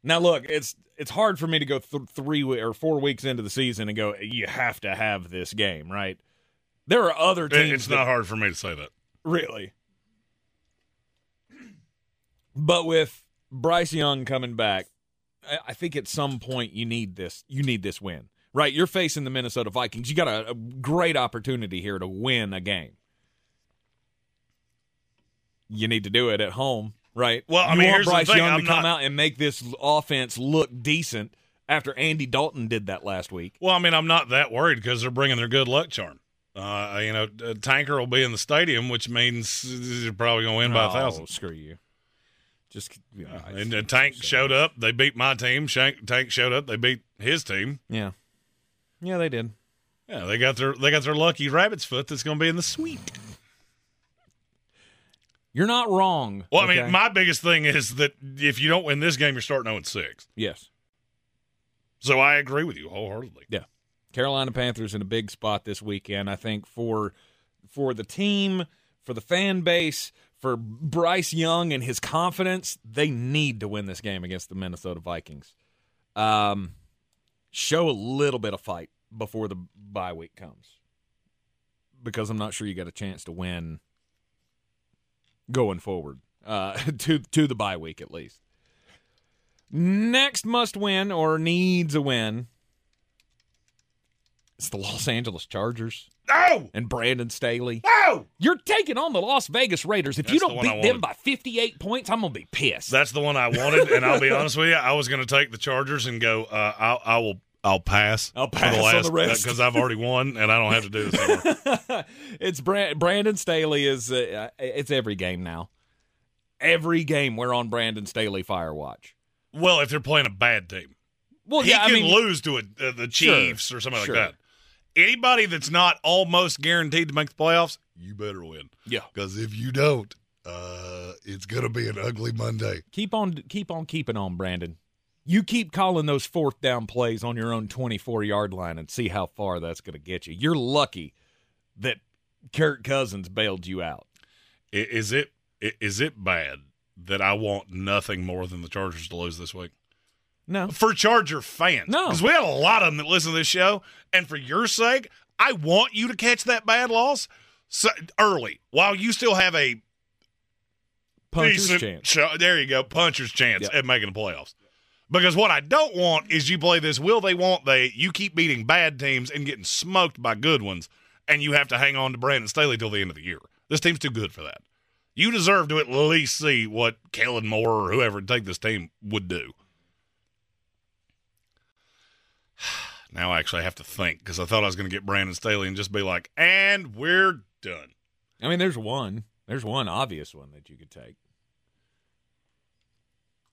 Now, look, it's it's hard for me to go th- three we- or four weeks into the season and go, you have to have this game, right? There are other teams. It's that- not hard for me to say that. Really? But with Bryce Young coming back, I, I think at some point you need this. You need this win, right? You're facing the Minnesota Vikings. You got a, a great opportunity here to win a game. You need to do it at home, right? Well, I you mean, want here's the Bryce thing, Young I'm to come not- out and make this offense look decent after Andy Dalton did that last week. Well, I mean, I'm not that worried because they're bringing their good luck charm. Uh, you know, a tanker will be in the stadium, which means they're probably going to win by a oh, thousand. Screw you. Just you know, uh, I- And uh, the tank showed up. They beat my team. Shank, tank showed up. They beat his team. yeah, yeah, they did. Yeah, they got their they got their lucky rabbit's foot that's going to be in the suite. You're not wrong. Well, I okay? mean, my biggest thing is that if you don't win this game, you're starting 0 6. yes, So I agree with you wholeheartedly. yeah. Carolina Panthers in a big spot this weekend. I think for for the team, for the fan base, for Bryce Young and his confidence, they need to win this game against the Minnesota Vikings. Um, show a little bit of fight before the bye week comes, because I'm not sure you got a chance to win going forward uh, to to the bye week at least. Next must win or needs a win. It's the Los Angeles Chargers. No! And Brandon Staley. No! You're taking on the Las Vegas Raiders. If you That's the don't I beat them by 58 points, I'm going to be pissed. That's the one I wanted, and I'll be honest with you, I was going to take the Chargers and go. Uh, I'll, I will. I'll pass. I'll pass the on the rest. because I've already won, and I don't have to do this anymore. it's Brand- Brandon Staley is uh, it's every game now. Every game we're on Brandon Staley fire watch. well, if they're playing a bad team, Well, he yeah, I can mean, lose to a, uh, the Chiefs or something sure. like that. Anybody that's not almost guaranteed to make the playoffs, you better win. Yeah. Because if you don't, uh, it's going to be an ugly Monday. keep on keep on keeping on, Brandon. You keep calling those fourth down plays on your own 24 yard line and see how far that's going to get you. You're lucky that Kirk Cousins bailed you out. Is it is it bad that I want nothing more than the Chargers to lose this week? No. For Charger fans. No. Because we have a lot of them that listen to this show. And for your sake, I want you to catch that bad loss so, early while you still have a Puncher's chance. there you go, puncher's chance Yep. at making the playoffs. Because what I don't want is you play this will they won't they, you keep beating bad teams and getting smoked by good ones, and you have to hang on to Brandon Staley till the end of the year. This team's too good for that. You deserve to at least see what Kellen Moore or whoever take this team would do. Now I actually have to think because I thought I was going to get Brandon Staley and just be like, and we're done. I mean, there's one. There's one obvious one that you could take.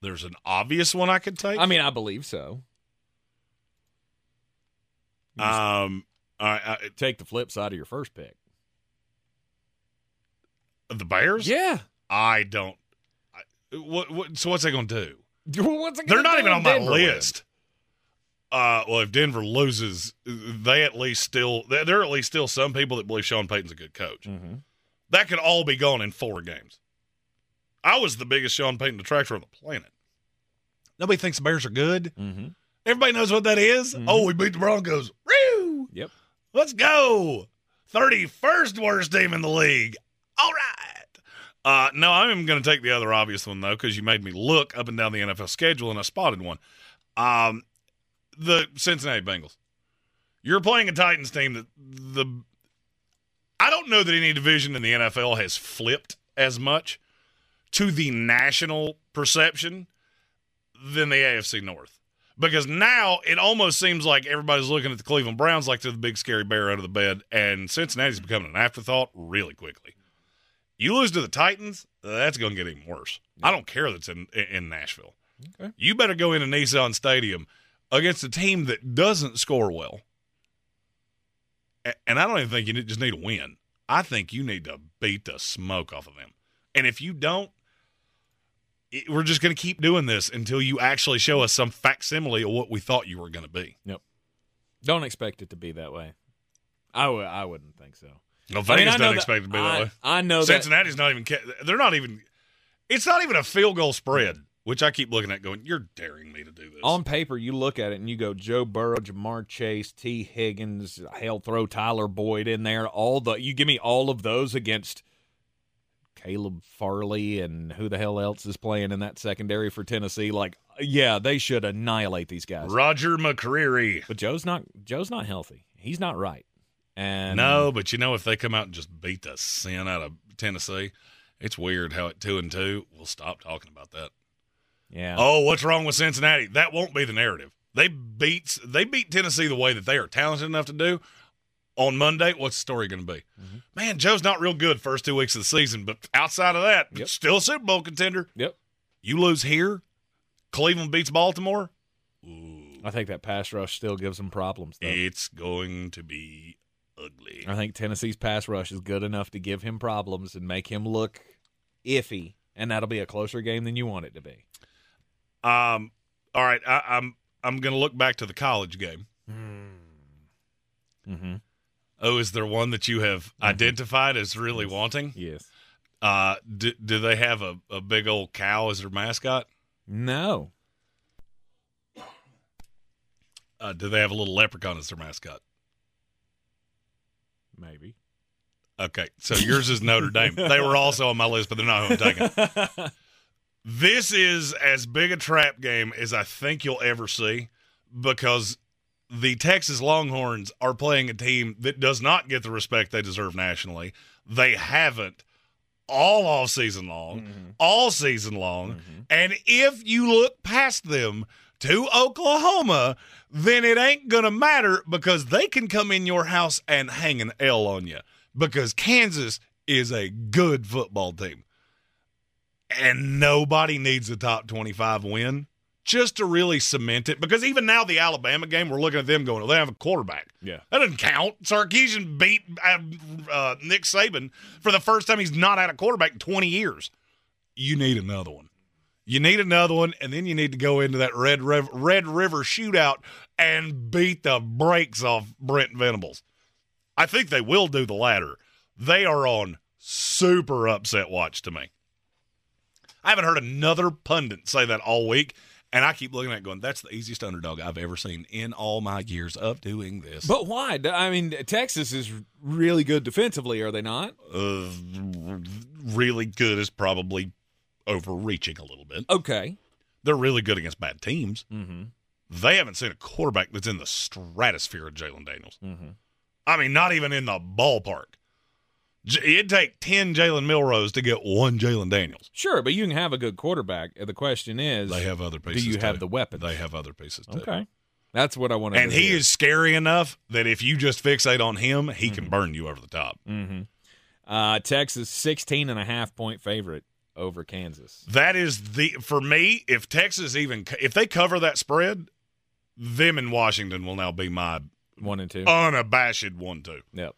There's an obvious one I could take. I mean, I believe so. um, I, I, Take the flip side of your first pick. the Bears. Yeah. I don't. I, what, what? So what's they going to do? What's it They're not even on my Denver list. Uh, well, if Denver loses, they at least still there there are at least still some people that believe Sean Payton's a good coach. Mhm. That could all be gone in four games. I was the biggest Sean Payton detractor on the planet. Nobody thinks the Bears are good. Mhm. Everybody knows what that is. Mhm. Oh, we beat the Broncos. Woo! Yep. Let's go. 31st worst team in the league. All right. Uh, no, I'm going to take the other obvious one, though, because you made me look up and down the NFL schedule and I spotted one. Um, the Cincinnati Bengals. You're playing a Titans team that the. I don't know that any division in the NFL has flipped as much to the national perception than the AFC North. Because now it almost seems like everybody's looking at the Cleveland Browns like they're the big scary bear out of the bed, and Cincinnati's becoming an afterthought really quickly. You lose to the Titans, that's going to get even worse. I don't care that's in in Nashville. Okay. You better go into Nissan Stadium against a team that doesn't score well. And I don't even think you just need to win. I think you need to beat the smoke off of them. And if you don't, it- we're just going to keep doing this until you actually show us some facsimile of what we thought you were going to be. Yep. Don't expect it to be that way. I w- I wouldn't think so. No, I Vegas mean, I know doesn't that- expect it to be that I- way. I know that- Cincinnati's not even. They're not even. It's not even a field goal spread, which I keep looking at, going, "You're daring me to do this." On paper, you look at it and you go Joe Burrow, Ja'Marr Chase, Tee Higgins, hell, throw Tyler Boyd in there. All the you give me all of those against Caleb Farley and who the hell else is playing in that secondary for Tennessee. Like, yeah, they should annihilate these guys. Roger McCreary. But Joe's not. Joe's not healthy. He's not right. And No, but you know if they come out and just beat the sin out of Tennessee, it's weird how at two and two we'll stop talking about that. yeah, Oh, what's wrong with Cincinnati? That won't be the narrative. They beat they beat Tennessee the way that they are talented enough to do. On Monday, what's the story going to be? Mm-hmm. Man, Joe's not real good first two weeks of the season, but outside of that, Yep. still a Super Bowl contender. Yep. You lose here, Cleveland beats Baltimore. Ooh. I think that pass rush still gives them problems. Though. It's going to be ugly. I think Tennessee's pass rush is good enough to give him problems and make him look iffy, and that'll be a closer game than you want it to be. Um, all right, I, I'm I'm going to look back to the college game. Mm-hmm. Oh, is there one that you have identified as really wanting? Yes. Uh, do, do they have a, a big old cow as their mascot? No. Uh, do they have a little leprechaun as their mascot? Maybe. Okay, so yours is Notre Dame. They were also on my list, but they're not who I'm taking. This is as big a trap game as I think you'll ever see because the Texas Longhorns are playing a team that does not get the respect they deserve nationally. They haven't all off season long, mm-hmm. all season long. Mm-hmm. And if you look past them to Oklahoma, then it ain't going to matter because they can come in your house and hang an L on you because Kansas is a good football team. And nobody needs a top 25 win just to really cement it. Because even now, the Alabama game, we're looking at them going, well, they have a quarterback. Yeah. That doesn't count. Sarkisian beat uh, uh, Nick Saban for the first time he's not had a quarterback in 20 years. You need another one. You need another one, and then you need to go into that Red River, Red River shootout and beat the brakes off Brent Venables. I think they will do the latter. They are on super upset watch to me. I haven't heard another pundit say that all week, and I keep looking at it going, that's the easiest underdog I've ever seen in all my years of doing this. But why? I mean, Texas is really good defensively, are they not? uh, really good is probably overreaching a little bit. Okay. They're really good against bad teams. Mm-hmm. They haven't seen a quarterback that's in the stratosphere of Jayden Daniels. Mm-hmm. I mean, not even in the ballpark. It'd take 10 Jalen Milroes to get one Jayden Daniels. Sure, but you can have a good quarterback. The question is, They have other pieces. do you have the weapons? They have other pieces too. Okay. That's what I want to And he is scary enough that if you just fixate on him, he can burn you over the top. Mm-hmm. Uh, Texas, 16 and a half point favorite over Kansas. That is the for me. If Texas even if they cover that spread, them in Washington will now be my One and two. unabashed one two. Yep.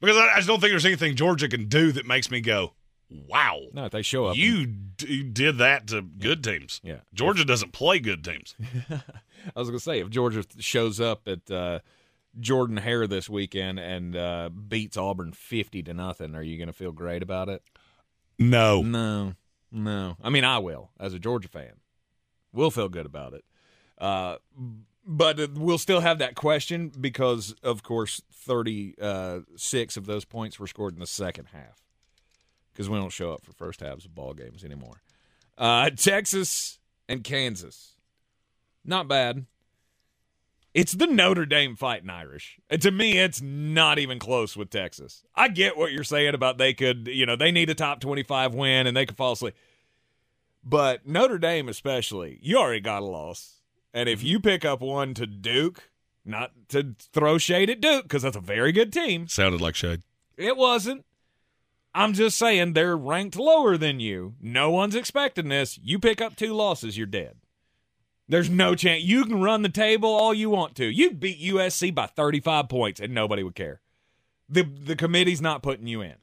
Because I, I just don't think there's anything Georgia can do that makes me go, "Wow, No, if they show up. you d- did that to good teams." Yeah. Georgia doesn't play good teams. I was going to say, if Georgia shows up at uh, Jordan Hare this weekend and uh, beats Auburn 50 to nothing, are you going to feel great about it? No, No, no. I mean, I will as a Georgia fan. We'll feel good about it. Uh, but we'll still have that question because, of course, 36 of those points were scored in the second half because we don't show up for first halves of ball games anymore. Uh, Texas and Kansas. Not bad. It's the Notre Dame fighting Irish. And to me, it's not even close with Texas. I get what you're saying about they could, you know, they need a top 25 win and they could fall asleep. But Notre Dame, especially, you already got a loss. And if mm-hmm. you pick up one to Duke, not to throw shade at Duke, because that's a very good team, sounded like shade. it wasn't. I'm just saying they're ranked lower than you. No one's expecting this. You pick up two losses, you're dead. There's no chance. You can run the table all you want to. You beat USC by 35 points and nobody would care. The the committee's not putting you in.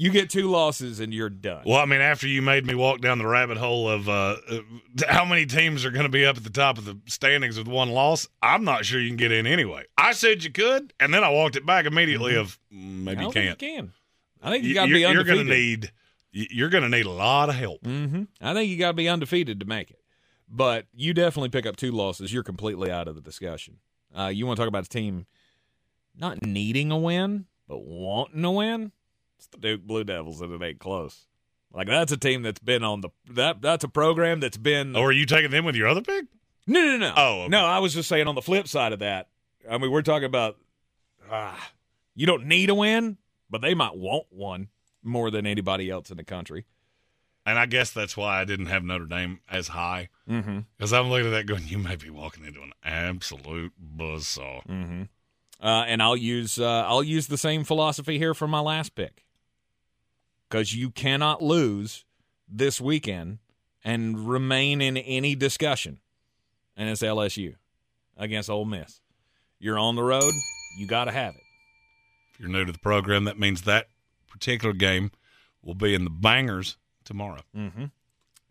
You get two losses and you're done. Well, I mean, after you made me walk down the rabbit hole of uh, uh, how many teams are going to be up at the top of the standings with one loss, I'm not sure you can get in anyway. I said you could, and then I walked it back immediately of mm, maybe you can't. You can. I think you got to be you're, you're going to need you're going to need a lot of help. Mm-hmm. I think you got to be undefeated to make it. But you definitely pick up two losses. You're completely out of the discussion. Uh, you want to talk about a team not needing a win, but wanting a win? It's the Duke Blue Devils, and it ain't close. Like that's a team that's been on the that that's a program that's been. Or are you taking them with your other pick? No, no, no. Oh, okay. no. I was just saying on the flip side of that. I mean, we're talking about ah, you don't need a win, but they might want one more than anybody else in the country. And I guess that's why I didn't have Notre Dame as high Mm-hmm. because I'm looking at that going, you may be walking into an absolute buzzsaw. Mm-hmm. Uh, and I'll use uh, I'll use the same philosophy here for my last pick because you cannot lose this weekend and remain in any discussion, and it's LSU against Ole Miss. You're on the road, you got to have it. If you're new to the program, that means that particular game will be in the bangers tomorrow. Mm-hmm.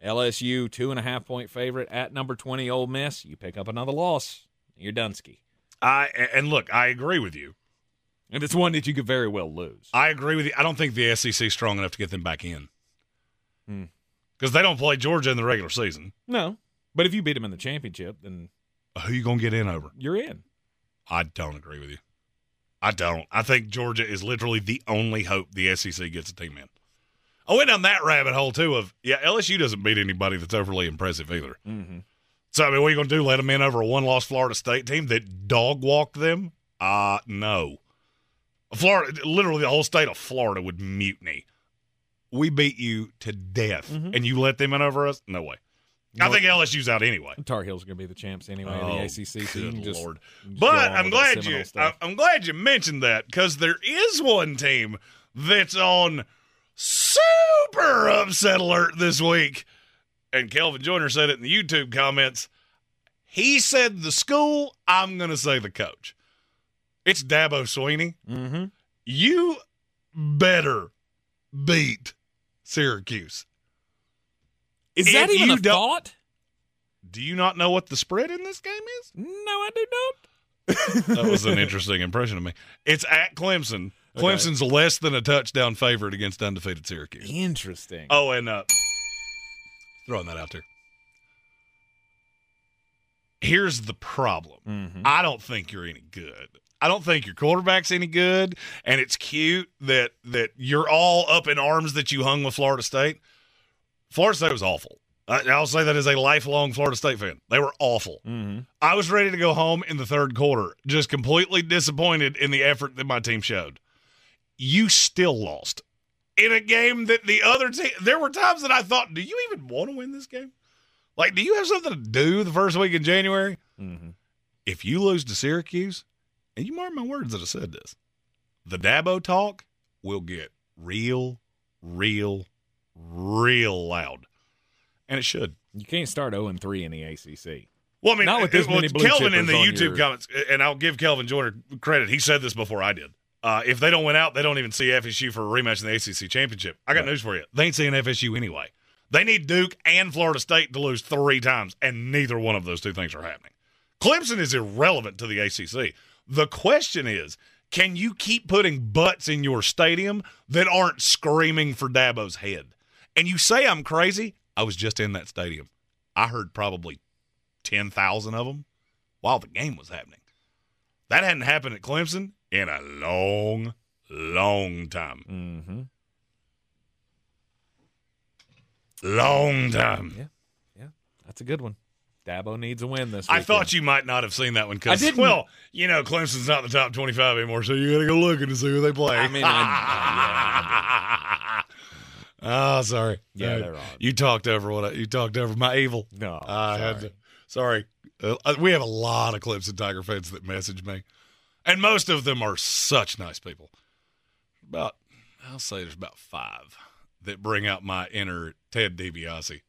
LSU two and a half point favorite at number twenty. Ole Miss. You pick up another loss, you're Dunsky. I and look, I agree with you. And it's one that you could very well lose. I agree with you. I don't think the SEC is strong enough to get them back in Hmm. because they don't play Georgia in the regular season. No, but if you beat them in the championship, then Who you gonna get in over? you're in. I don't agree with you. I don't. I think Georgia is literally the only hope the SEC gets a team in. I went down that rabbit hole too. Of yeah, LSU doesn't beat anybody that's overly impressive either. Mm-hmm. So I mean, what are you going to do? Let them in over a one-loss Florida State team that dog walked them? Uh no. Florida, literally the whole state of Florida would mutiny. We beat you to death, Mhm. and you let them in over us? No way. I No. think LSU's out anyway. Tar Heels are going to be the champs anyway Oh, in the ACC. So you good can just, Lord. But I'm glad you I-. I'm glad you mentioned that because there is one team that's on super upset alert this week. And Kelvin Joyner said it in the YouTube comments. He said the school, I'm going to say the coach. It's Dabo Swinney. Mm-hmm. You better beat Syracuse. Is that even a thought? Do you not know what the spread in this game is? No, I do not. that was an interesting impression of me. It's at Clemson. Okay. Clemson's less than a touchdown favorite against undefeated Syracuse. Interesting. Oh, and uh, throwing that out there. Here's the problem. Mhm. I don't think you're any good. I don't think your quarterback's any good, and it's cute that that you're all up in arms that you hung with Florida State. Florida State was awful. I, I'll say that as a lifelong Florida State fan. They were awful. Mm-hmm. I was ready to go home in the third quarter, just completely disappointed in the effort that my team showed. You still lost in a game that the other team. There were times that I thought, do you even want to win this game? Like, do you have something to do the first week in January? Mm-hmm. If you lose to Syracuse, and you mark my words that I said this, the Dabo talk will get real, real, real loud, and it should. You can't start 0 and 3 in the ACC. Well, I mean, Not with this well, many blue Kelvin in the YouTube your- comments, and I'll give Kelvin Joyner credit. He said this before I did. Uh, if they don't win out, they don't even see FSU for a rematch in the ACC championship. I got news for you. They ain't seeing FSU anyway. They need Duke and Florida State to lose three times, and neither one of those two things are happening. Clemson is irrelevant to the ACC. The question is, can you keep putting butts in your stadium that aren't screaming for Dabo's head? And you say I'm crazy. I was just in that stadium. I heard probably 10,000 of them while the game was happening. That hadn't happened at Clemson in a long, long time. Mm-hmm. Long time. Yeah. Yeah. That's a good one. Dabo needs a win this week. I thought you might not have seen that one because, well, you know, Clemson's not in the top 25 anymore, so you got to go looking to see who they play. I mean, I, oh, sorry. Yeah, Sorry. they're on. You talked over what I, you talked over my evil. No, I had to. Sorry. Uh, uh, we have a lot of Clemson Tiger fans that message me, and most of them are such nice people. About, I'll say there's about five that bring out my inner Ted DiBiase.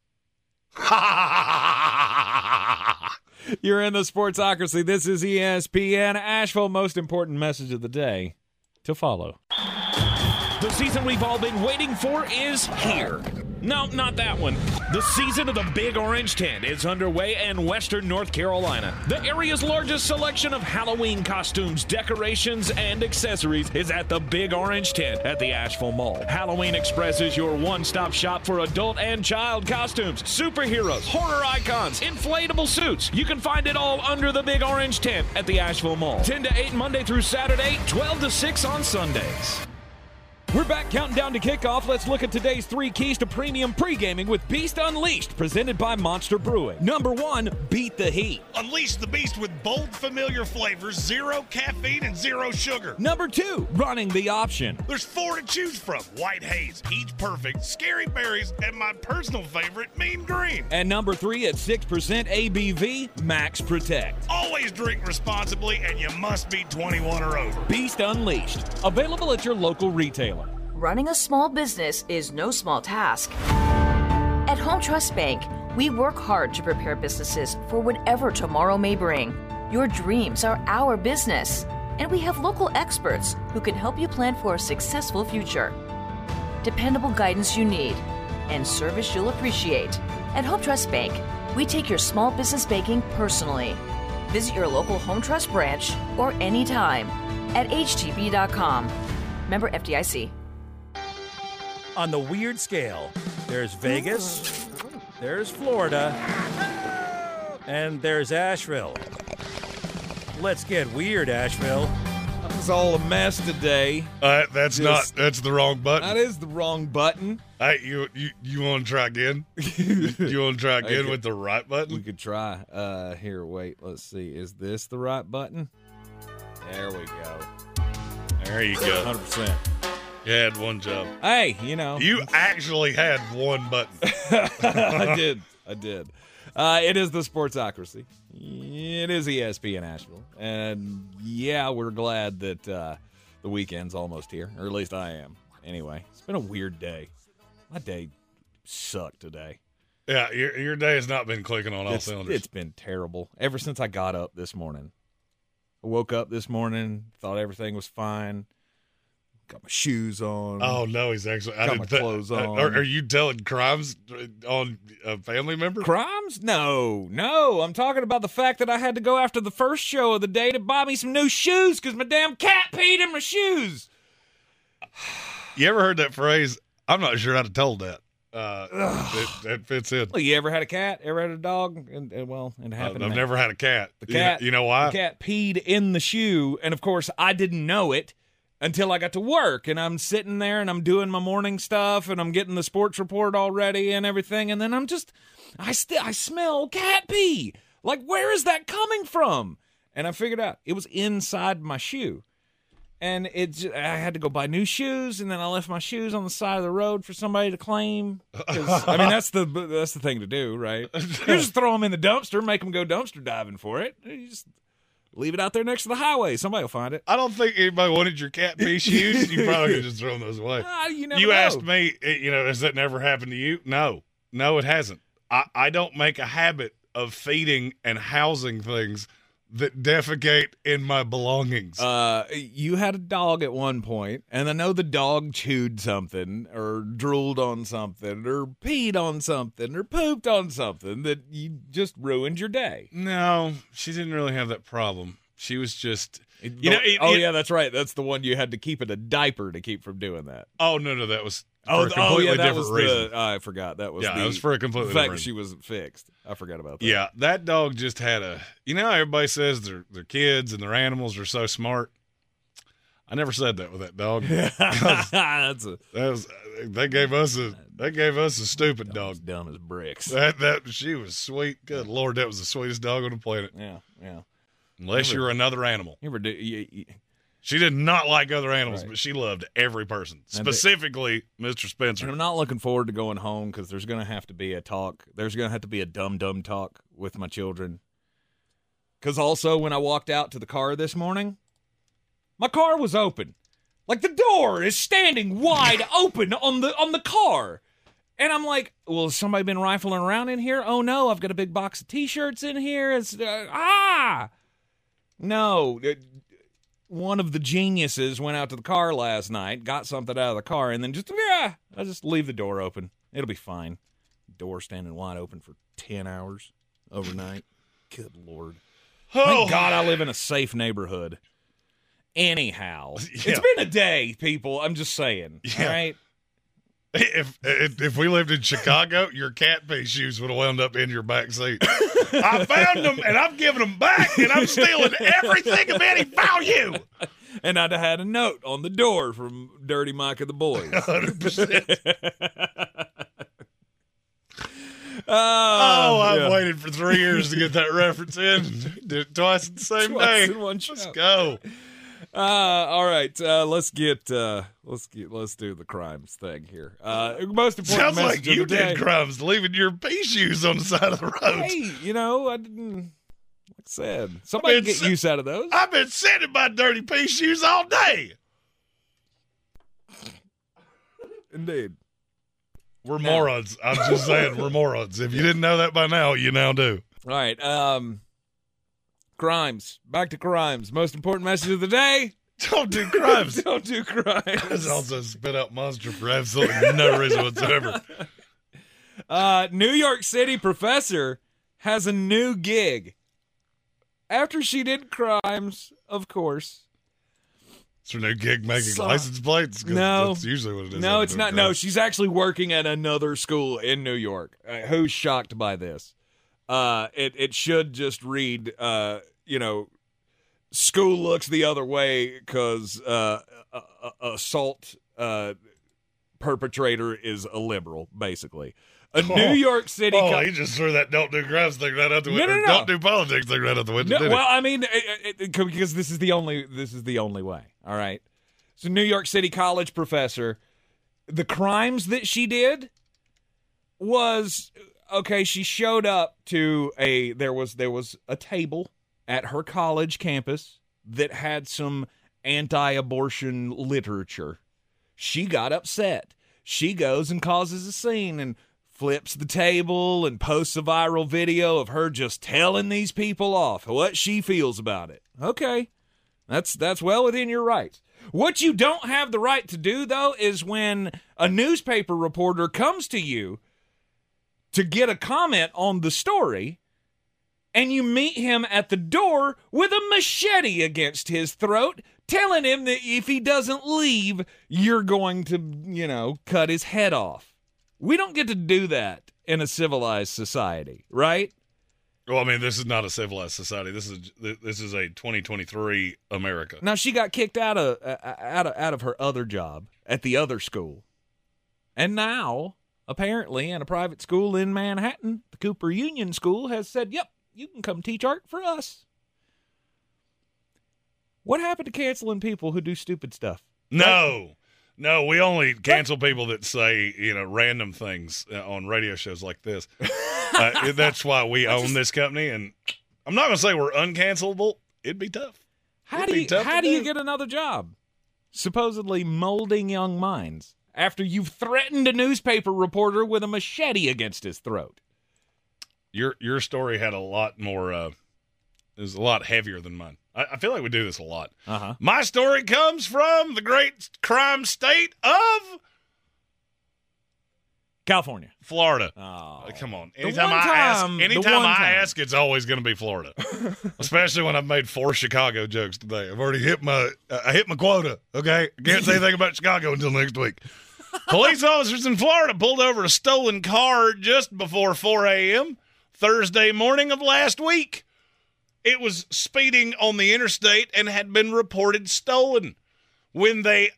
You're in the Sportsocracy. This is ESPN Asheville. Most important message of the day to follow. The season we've all been waiting for is here. No, not that one. The season of the Big Orange Tent is underway in Western North Carolina. The area's largest selection of Halloween costumes, decorations, and accessories is at the Big Orange Tent at the Asheville Mall. Halloween Express is your one stop shop for adult and child costumes, superheroes, horror icons, inflatable suits. You can find it all under the Big Orange Tent at the Asheville Mall. 10 to 8 Monday through Saturday, 12 to 6 on Sundays. We're back counting down to kickoff. Let's look at today's three keys to premium pre-gaming with Beast Unleashed, presented by Monster Brewing. Number one, beat the heat. Unleash the beast with bold, familiar flavors, zero caffeine, and zero sugar. Number two, running the option. There's four to choose from White Haze, Peach Perfect, Scary Berries, and my personal favorite, Mean Green. And number three, at 6% ABV, Max Protect. Always drink responsibly, and you must be 21 or over. Beast Unleashed, available at your local retailer. Running a small business is no small task. At Home Trust Bank, we work hard to prepare businesses for whatever tomorrow may bring. Your dreams are our business, and we have local experts who can help you plan for a successful future. Dependable guidance you need and service you'll appreciate. At Home Trust Bank, we take your small business banking personally. Visit your local Home Trust branch or anytime at htb.com. Member FDIC. On the weird scale, there's Vegas, there's Florida, and there's Asheville. Let's get weird, Asheville. It was all a mess today. Uh, that's Just- not. That's the wrong button. That is the wrong button. Hey, you you you want to try again? you want to try again Okay. with the right button? We button? could try. Uh, here, wait. Let's see. Is this the right button? There we go. There you go. 100%. You had one job. Hey, you know. You actually had one button. I did. I did. Uh, it is the Sportsocracy. It is ESPN Asheville. And yeah, we're glad that uh, the weekend's almost here, or at least I am. Anyway, it's been a weird day. My day sucked today. Yeah, your your day has not been clicking on all It's, cylinders. it's been terrible ever since I got up this morning. I woke up this morning, thought everything was fine. Got my shoes on. Oh no, he's actually. I Got didn't my thi- clothes uh, on. Are, are you telling crimes on a family member? Crimes? No, no. I'm talking about the fact that I had to go after the first show of the day to buy me some new shoes because my damn cat peed in my shoes. You ever heard that phrase? I'm not sure I'd have told that. Uh, that, that fits in. Well, you ever had a cat? Ever had a dog? And, and well, it Uh, happened. I've to never had a cat. The You know- cat. You know, why? The cat peed in the shoe, and of course, I didn't know it until I got to work. And I'm sitting there and I'm doing my morning stuff, and I'm getting the sports report already and everything, and then I'm just, I still, I smell cat pee. Like, where is that coming from? And I figured out it was inside my shoe. And it, I had to go buy new shoes, and then I left my shoes on the side of the road for somebody to claim I mean, that's the that's the thing to do, right? You just throw them in the dumpster, make them go dumpster diving for it. You just leave it out there next to the highway. Somebody will find it. I don't think anybody wanted your cat pee shoes. You probably could just throw those away. Ah, you you know. asked me, you know, has that never happened to you? No, no, it hasn't. I, I don't make a habit of feeding and housing things that defecate in my belongings. Uh, you had a dog at one point, and I know the dog chewed something, or drooled on something, or peed on something, or pooped on something that you just ruined your day. no, she didn't really have that problem. She was just, you know, it- oh it- yeah, that's right. That's the one you had to keep in a diaper to keep from doing that. Oh no, no, that was Oh, a oh, completely oh yeah, that different was reason. the. I forgot that was. Yeah, the it was for a completely fact different she wasn't fixed. I forgot about that. Yeah, that dog just had a. You know, how everybody says their their kids and their animals are so smart. I never said that with that dog. that's a That was they gave us a they gave us a stupid dog. dumb as bricks. That that she was sweet. Good lord, that was the sweetest dog on the planet. Yeah, yeah. Unless Never- you're another animal. You ever do? You, you, She did not like other animals, Right. but she loved every person, And they- specifically Mr. And Spencer. I'm not looking forward to going home because there's going to have to be a talk. There's going to have to be a dumb dumb talk with my children. Because also, when I walked out to the car this morning, my car was open. Like the door is standing wide open on the on the car. And I'm like, well, has somebody been rifling around in here? Oh no, I've got a big box of t-shirts in here. It's uh, ah, no. One of the geniuses went out to the car last night, got something out of the car, and then just yeah, I just leave the door open. It'll be fine. Door standing wide open for ten hours overnight. Good lord. Oh. Thank God I live in a safe neighborhood. Anyhow, Yeah. it's been a day, people. I'm just saying. Yeah. All right. If, if if we lived in Chicago, your cat pee shoes would have wound up in your back seat. I found them and I'm giving them back and I'm stealing everything of any value. and I'd have had a note on the door from Dirty Mike of the Boys. 100%. Oh, ah, Oh, I've yeah. waited for three years to get that reference in. Did it twice in the same Twice day. Let's go. Uh, all right, uh, let's get uh, let's get let's do the crimes thing here. Uh, most important Sounds like you did crimes, leaving your pee shoes on the side of the road. Hey, you know, I didn't. Like I said, somebody get use out of those. I've been sitting in my dirty pee shoes all day. Indeed. We're morons. I'm just saying, we're morons. If you didn't know that by now, you now do. All right. Um, crimes. Back to crimes. Most important message of the day: Don't do crimes. Don't do crimes. That's also spit out monster for absolutely no reason whatsoever. Uh, New York City professor has a new gig. After she did crimes, of course. It's her new gig making So- license plates. No, that's usually what it is. No, it's not. No, she's actually working at another school in New York. Uh, who's shocked by this? Uh, it it should just read, uh, you know, school looks the other way because uh, a- a- assault uh, perpetrator is a liberal, basically. A New York City. Oh, co- he just threw that "don't do crimes" thing right out the window. no, or no. Don't do politics thing right out the window. No, well. I mean, it, it- because this is the only this is the only way. All right. So, New York City college professor, the crimes that she did was okay. She showed up to a there was there was a table at her college campus that had some anti-abortion literature. She got upset. She goes and causes a scene and flips the table and posts a viral video of her just telling these people off what she feels about it. Okay. That's that's well within your rights. What you don't have the right to do though is when a newspaper reporter comes to you to get a comment on the story and you meet him at the door with a machete against his throat telling him that if he doesn't leave you're going to, you know, cut his head off. We don't get to do that in a civilized society, right? Well, I mean, this is not a civilized society. This is this is a 2023 America. Now she got kicked out of uh, out of out of her other job at the other school, and now apparently in a private school in Manhattan, the Cooper Union School has said, "Yep, you can come teach art for us." What happened to canceling people who do stupid stuff? No, no, we only cancel people that say you know random things uh, on radio shows like this. uh, that's why we own this company, and I'm not going to say we're uncancelable. It'd be tough. How It'd do you tough how to do you get another job? Supposedly molding young minds after you've threatened a newspaper reporter with a machete against his throat. Your your story had a lot more. Uh, is a lot heavier than mine. I, I feel like we do this a lot. Uh huh. My story comes from the great crime state of California. Florida. Oh, Uh, Come on. Anytime I time- ask, anytime I time. ask, it's always going to be Florida. Especially when I've made four Chicago jokes today. I've already hit my uh, I hit my quota. Okay, I can't say anything about Chicago until next week. Police officers in Florida pulled over a stolen car just before 4 a.m. Thursday morning of last week. It was speeding on the interstate and had been reported stolen. When they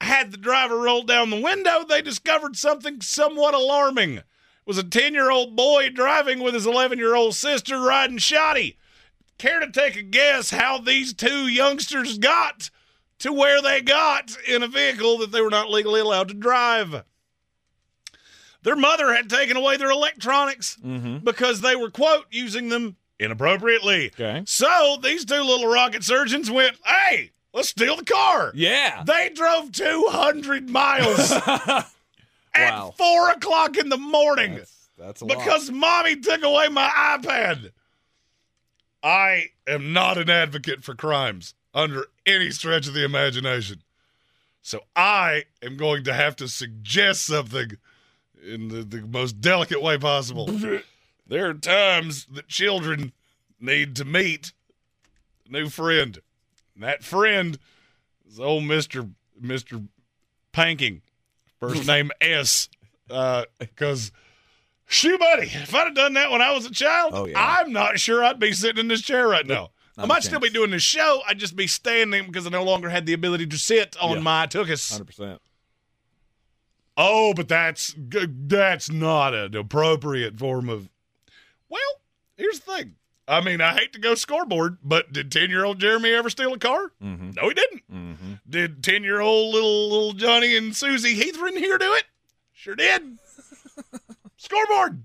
had the driver roll down the window, they discovered something somewhat alarming. It was a 10 year old boy driving with his 11 year old sister riding shoddy. Care to take a guess how these two youngsters got to where they got in a vehicle that they were not legally allowed to drive? Their mother had taken away their electronics mm-hmm. because they were, quote, using them inappropriately. Okay. So these two little rocket surgeons went, hey, let's steal the car. Yeah. They drove 200 miles at Wow. 4 o'clock in the morning That's, that's a lot. because mommy took away my iPad. I am not an advocate for crimes under any stretch of the imagination. So I am going to have to suggest something in the, the most delicate way possible. there are times that children need to meet a new friend. And that friend is old Mr. Mr. Panking. First name S. Uh, because, shoe buddy, if I'd have done that when I was a child, Oh, yeah. I'm not sure I'd be sitting in this chair right now. I Not a might still be doing the show. I'd just be standing because I no longer had the ability to sit on Yeah. my tuchus. Hundred percent. Oh, but that's that's not an appropriate form of. Well, here's the thing. I mean, I hate to go scoreboard, but did ten year old Jeremy ever steal a car? Mm-hmm. No, he didn't. Mm-hmm. Did ten year old little little Johnny and Susie Heathrin here do it? Sure did. scoreboard,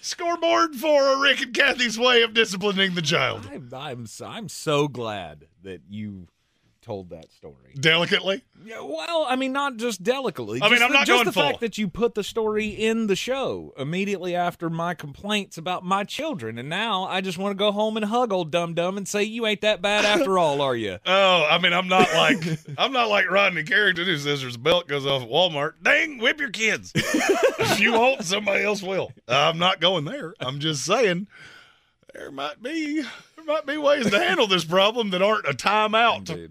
scoreboard for Rick and Kathy's way of disciplining the child. I'm, I'm I'm so glad that you told that story. Delicately. Yeah, well, I mean, not just delicately. I mean, just I'm the, not just going the full. fact that you put the story in the show immediately after my complaints about my children, and now I just want to go home and hug old dum dum and say, "You ain't that bad after all, are you?" Oh, I mean, I'm not like I'm not like Rodney Carrington who says a belt goes off at Walmart. Dang, whip your kids. if you won't, somebody else will. I'm not going there. I'm just saying there might be there might be ways to handle this problem that aren't a timeout.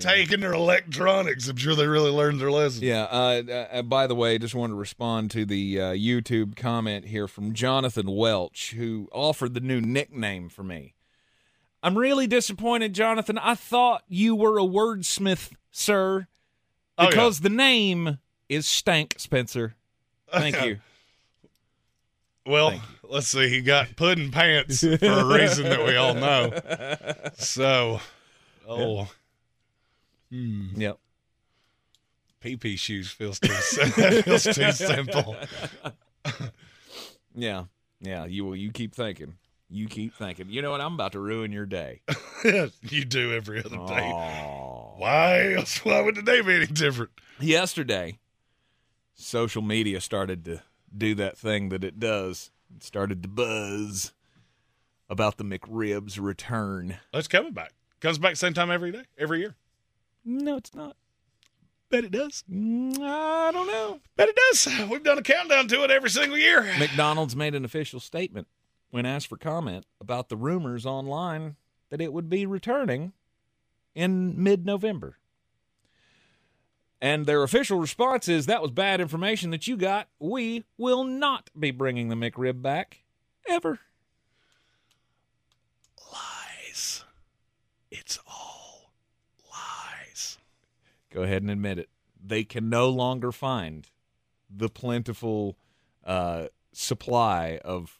Taking their electronics. I'm sure they really learned their lesson. Yeah. Uh, uh, by the way, just wanted to respond to the uh, YouTube comment here from Jonathan Welch, who offered the new nickname for me. I'm really disappointed, Jonathan. I thought you were a wordsmith, sir, Oh, yeah. because the name is Stank Spencer. Thank you. Well, let's see. He got pudding pants for a reason that we all know. So, oh, hmm. Yep. PP shoes feels too feels too simple. Yeah. Yeah. You will. you keep thinking. You keep thinking. You know what? I'm about to ruin your day. you do every other day. Why else? Why would the day be any different? Yesterday, social media started to do that thing that it does. It started to buzz about the McRib's return. It's coming back. Comes back same time every day, every year. No, it's not. Bet it does. Mm, I don't know. Bet it does. We've done a countdown to it every single year. McDonald's made an official statement when asked for comment about the rumors online that it would be returning in mid November. And their official response is that was bad information that you got. We will not be bringing the McRib back ever. Lies. It's all lies. Go ahead and admit it. They can no longer find the plentiful uh, supply of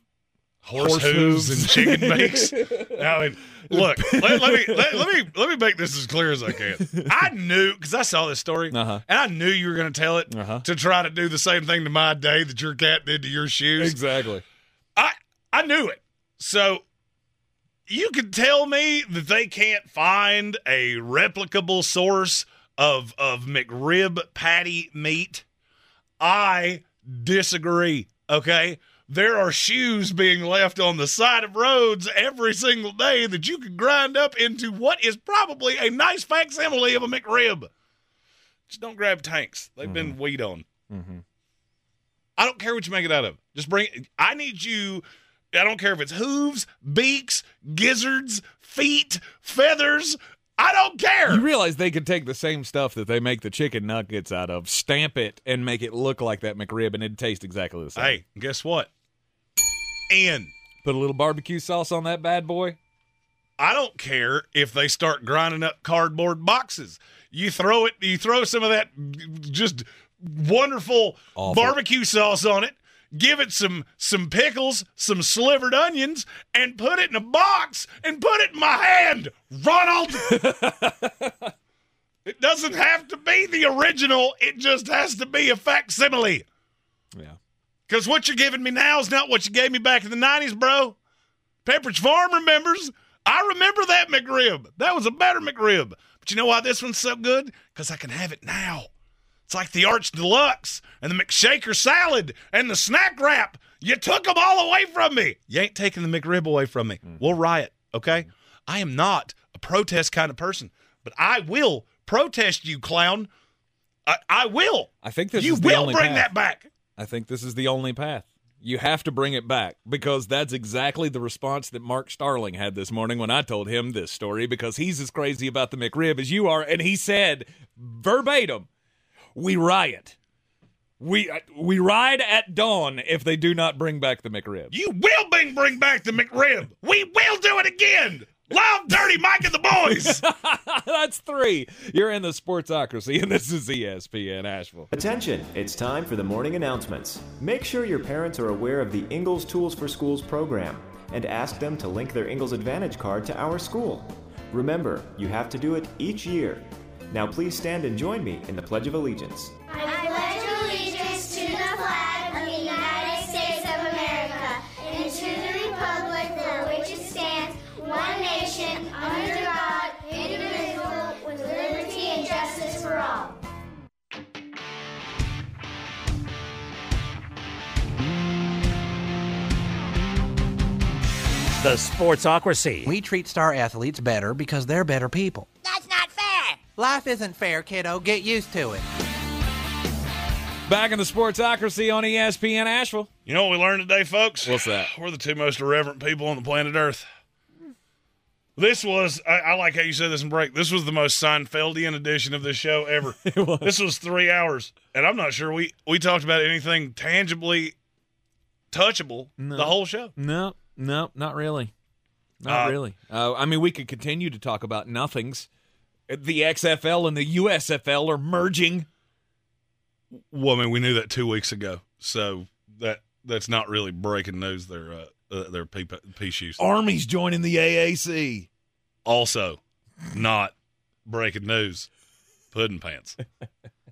Horse, hooves and chicken bakes. I mean, look, let, let me let, let me let me make this as clear as I can. I knew because I saw this story, Uh-huh. and I knew you were going to tell it Uh-huh. to try to do the same thing to my day that your cat did to your shoes. Exactly. I I knew it. So you can tell me that they can't find a replicable source of of McRib patty meat. I disagree. Okay. There are shoes being left on the side of roads every single day that you can grind up into what is probably a nice facsimile of a McRib. Just don't grab tanks. They've been weed on. Mm-hmm. I don't care what you make it out of. Just bring. I need you. I don't care if it's hooves, beaks, gizzards, feet, feathers. I don't care. You realize they could take the same stuff that they make the chicken nuggets out of, stamp it, and make it look like that McRib, and it'd taste exactly the same. Hey, guess what? And Put a little barbecue sauce on that bad boy. I don't care if they start grinding up cardboard boxes. You throw it. You throw some of that just wonderful Awful. barbecue sauce on it. Give it some some pickles, some slivered onions, and put it in a box and put it in my hand, Ronald. it doesn't have to be the original. It just has to be a facsimile. Yeah. Because what you're giving me now is not what you gave me back in the 90s, bro. Pepperidge Farm remembers. I remember that McRib. That was a better McRib. But you know why this one's so good? Because I can have it now. It's like the Arch Deluxe and the McShaker salad and the snack wrap. You took them all away from me. You ain't taking the McRib away from me. Mm-hmm. We'll riot, okay? I am not a protest kind of person, but I will protest you, clown. I, I will. I think this you is the will only bring path. that back. I think this is the only path. You have to bring it back because that's exactly the response that Mark Starling had this morning when I told him this story because he's as crazy about the McRib as you are. And he said verbatim, We riot. We, uh, we ride at dawn if they do not bring back the McRib. You will bring bring back the McRib. We will do it again. Loud, dirty Mike and the boys. That's three. You're in the Sportsocracy, and this is ESPN Asheville. Attention, it's time for the morning announcements. Make sure your parents are aware of the Ingles Tools for Schools program and ask them to link their Ingles Advantage card to our school. Remember, you have to do it each year. Now please stand and join me in the Pledge of Allegiance. I pledge allegiance to the flag of the United States of America and to the republic for which it stands, one nation, under God, indivisible, with liberty and justice for all. The Sportsocracy. We treat star athletes better because they're better people. That's not fair. Life isn't fair, kiddo. Get used to it. Back in the Sportsocracy on ESPN Asheville. You know what we learned today, folks? What's that? We're the two most irreverent people on the planet Earth. This was, I, I like how you said this in break. This was the most Seinfeldian edition of this show ever. was. This was three hours, and I'm not sure we we talked about anything tangibly touchable No. the whole show. No, no, not really. Not Uh, really. Uh, I mean, we could continue to talk about nothings. The XFL and the USFL are merging. Well, I mean, we knew that two weeks ago, so that that's not really breaking news. Their uh, uh, their pee, pee shoes. Army's joining the AAC. Also, not breaking news. Pudding pants.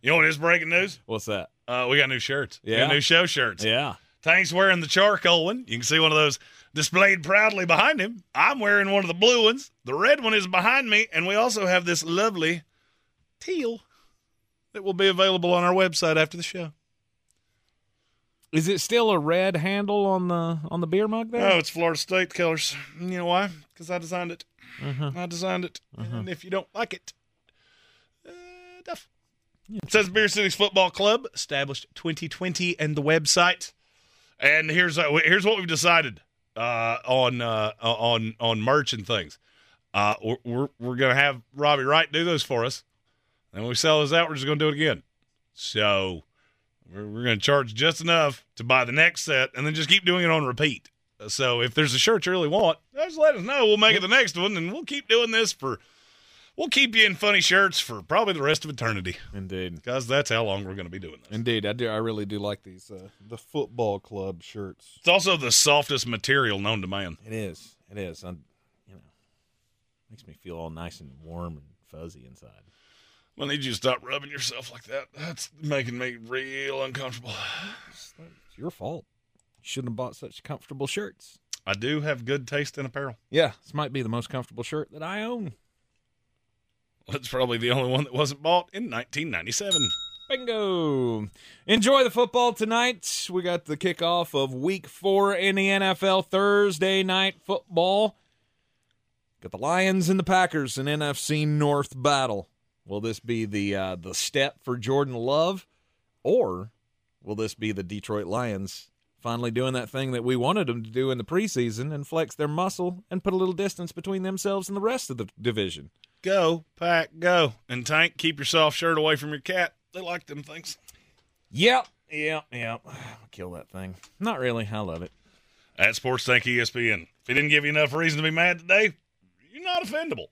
You know what is breaking news? What's that? Uh, we got new shirts. We got Yeah. new show shirts. Yeah. Tank's wearing the charcoal one. You can see one of those displayed proudly behind him. I'm wearing one of the blue ones. The red one is behind me, and we also have this lovely teal that will be available on our website after the show. Is it still a red handle on the on the beer mug there? Oh, it's Florida State colors. You know why? Because I designed it. Uh-huh. I designed it. Uh-huh. And if you don't like it, uh, tough. It says Beer Cities Football Club, established 2020, and the website. And here's uh, here's what we've decided uh, on uh, on on merch and things. Uh, we're we're, gonna have Robbie Wright do those for us, and when we sell those out, we're just gonna do it again. So we're, we're gonna charge just enough to buy the next set, and then just keep doing it on repeat. So if there's a shirt you really want, just let us know. We'll make it the next one, and we'll keep doing this for. We'll keep you in funny shirts for probably the rest of eternity. Indeed, because that's how long we're going to be doing this. Indeed, I do. I really do like these uh, the football club shirts. It's also the softest material known to man. It is. It is. I'm, you know, makes me feel all nice and warm and fuzzy inside. I need you to stop rubbing yourself like that. That's making me real uncomfortable. It's your fault. You shouldn't have bought such comfortable shirts. I do have good taste in apparel. Yeah, this might be the most comfortable shirt that I own. It's probably the only one that wasn't bought in 1997. Bingo! Enjoy the football tonight. We got the kickoff of week four in the NFL Thursday night football. Got the Lions and the Packers in NFC North battle. Will this be the uh, the step for Jordan Love, or will this be the Detroit Lions finally doing that thing that we wanted them to do in the preseason and flex their muscle and put a little distance between themselves and the rest of the division? Go, pack, go. And Tank, keep your soft shirt away from your cat. They like them things. Yep, yep, yep. Kill that thing. Not really. I love it. At Sports Tank ESPN. If he didn't give you enough reason to be mad today, you're not offendable.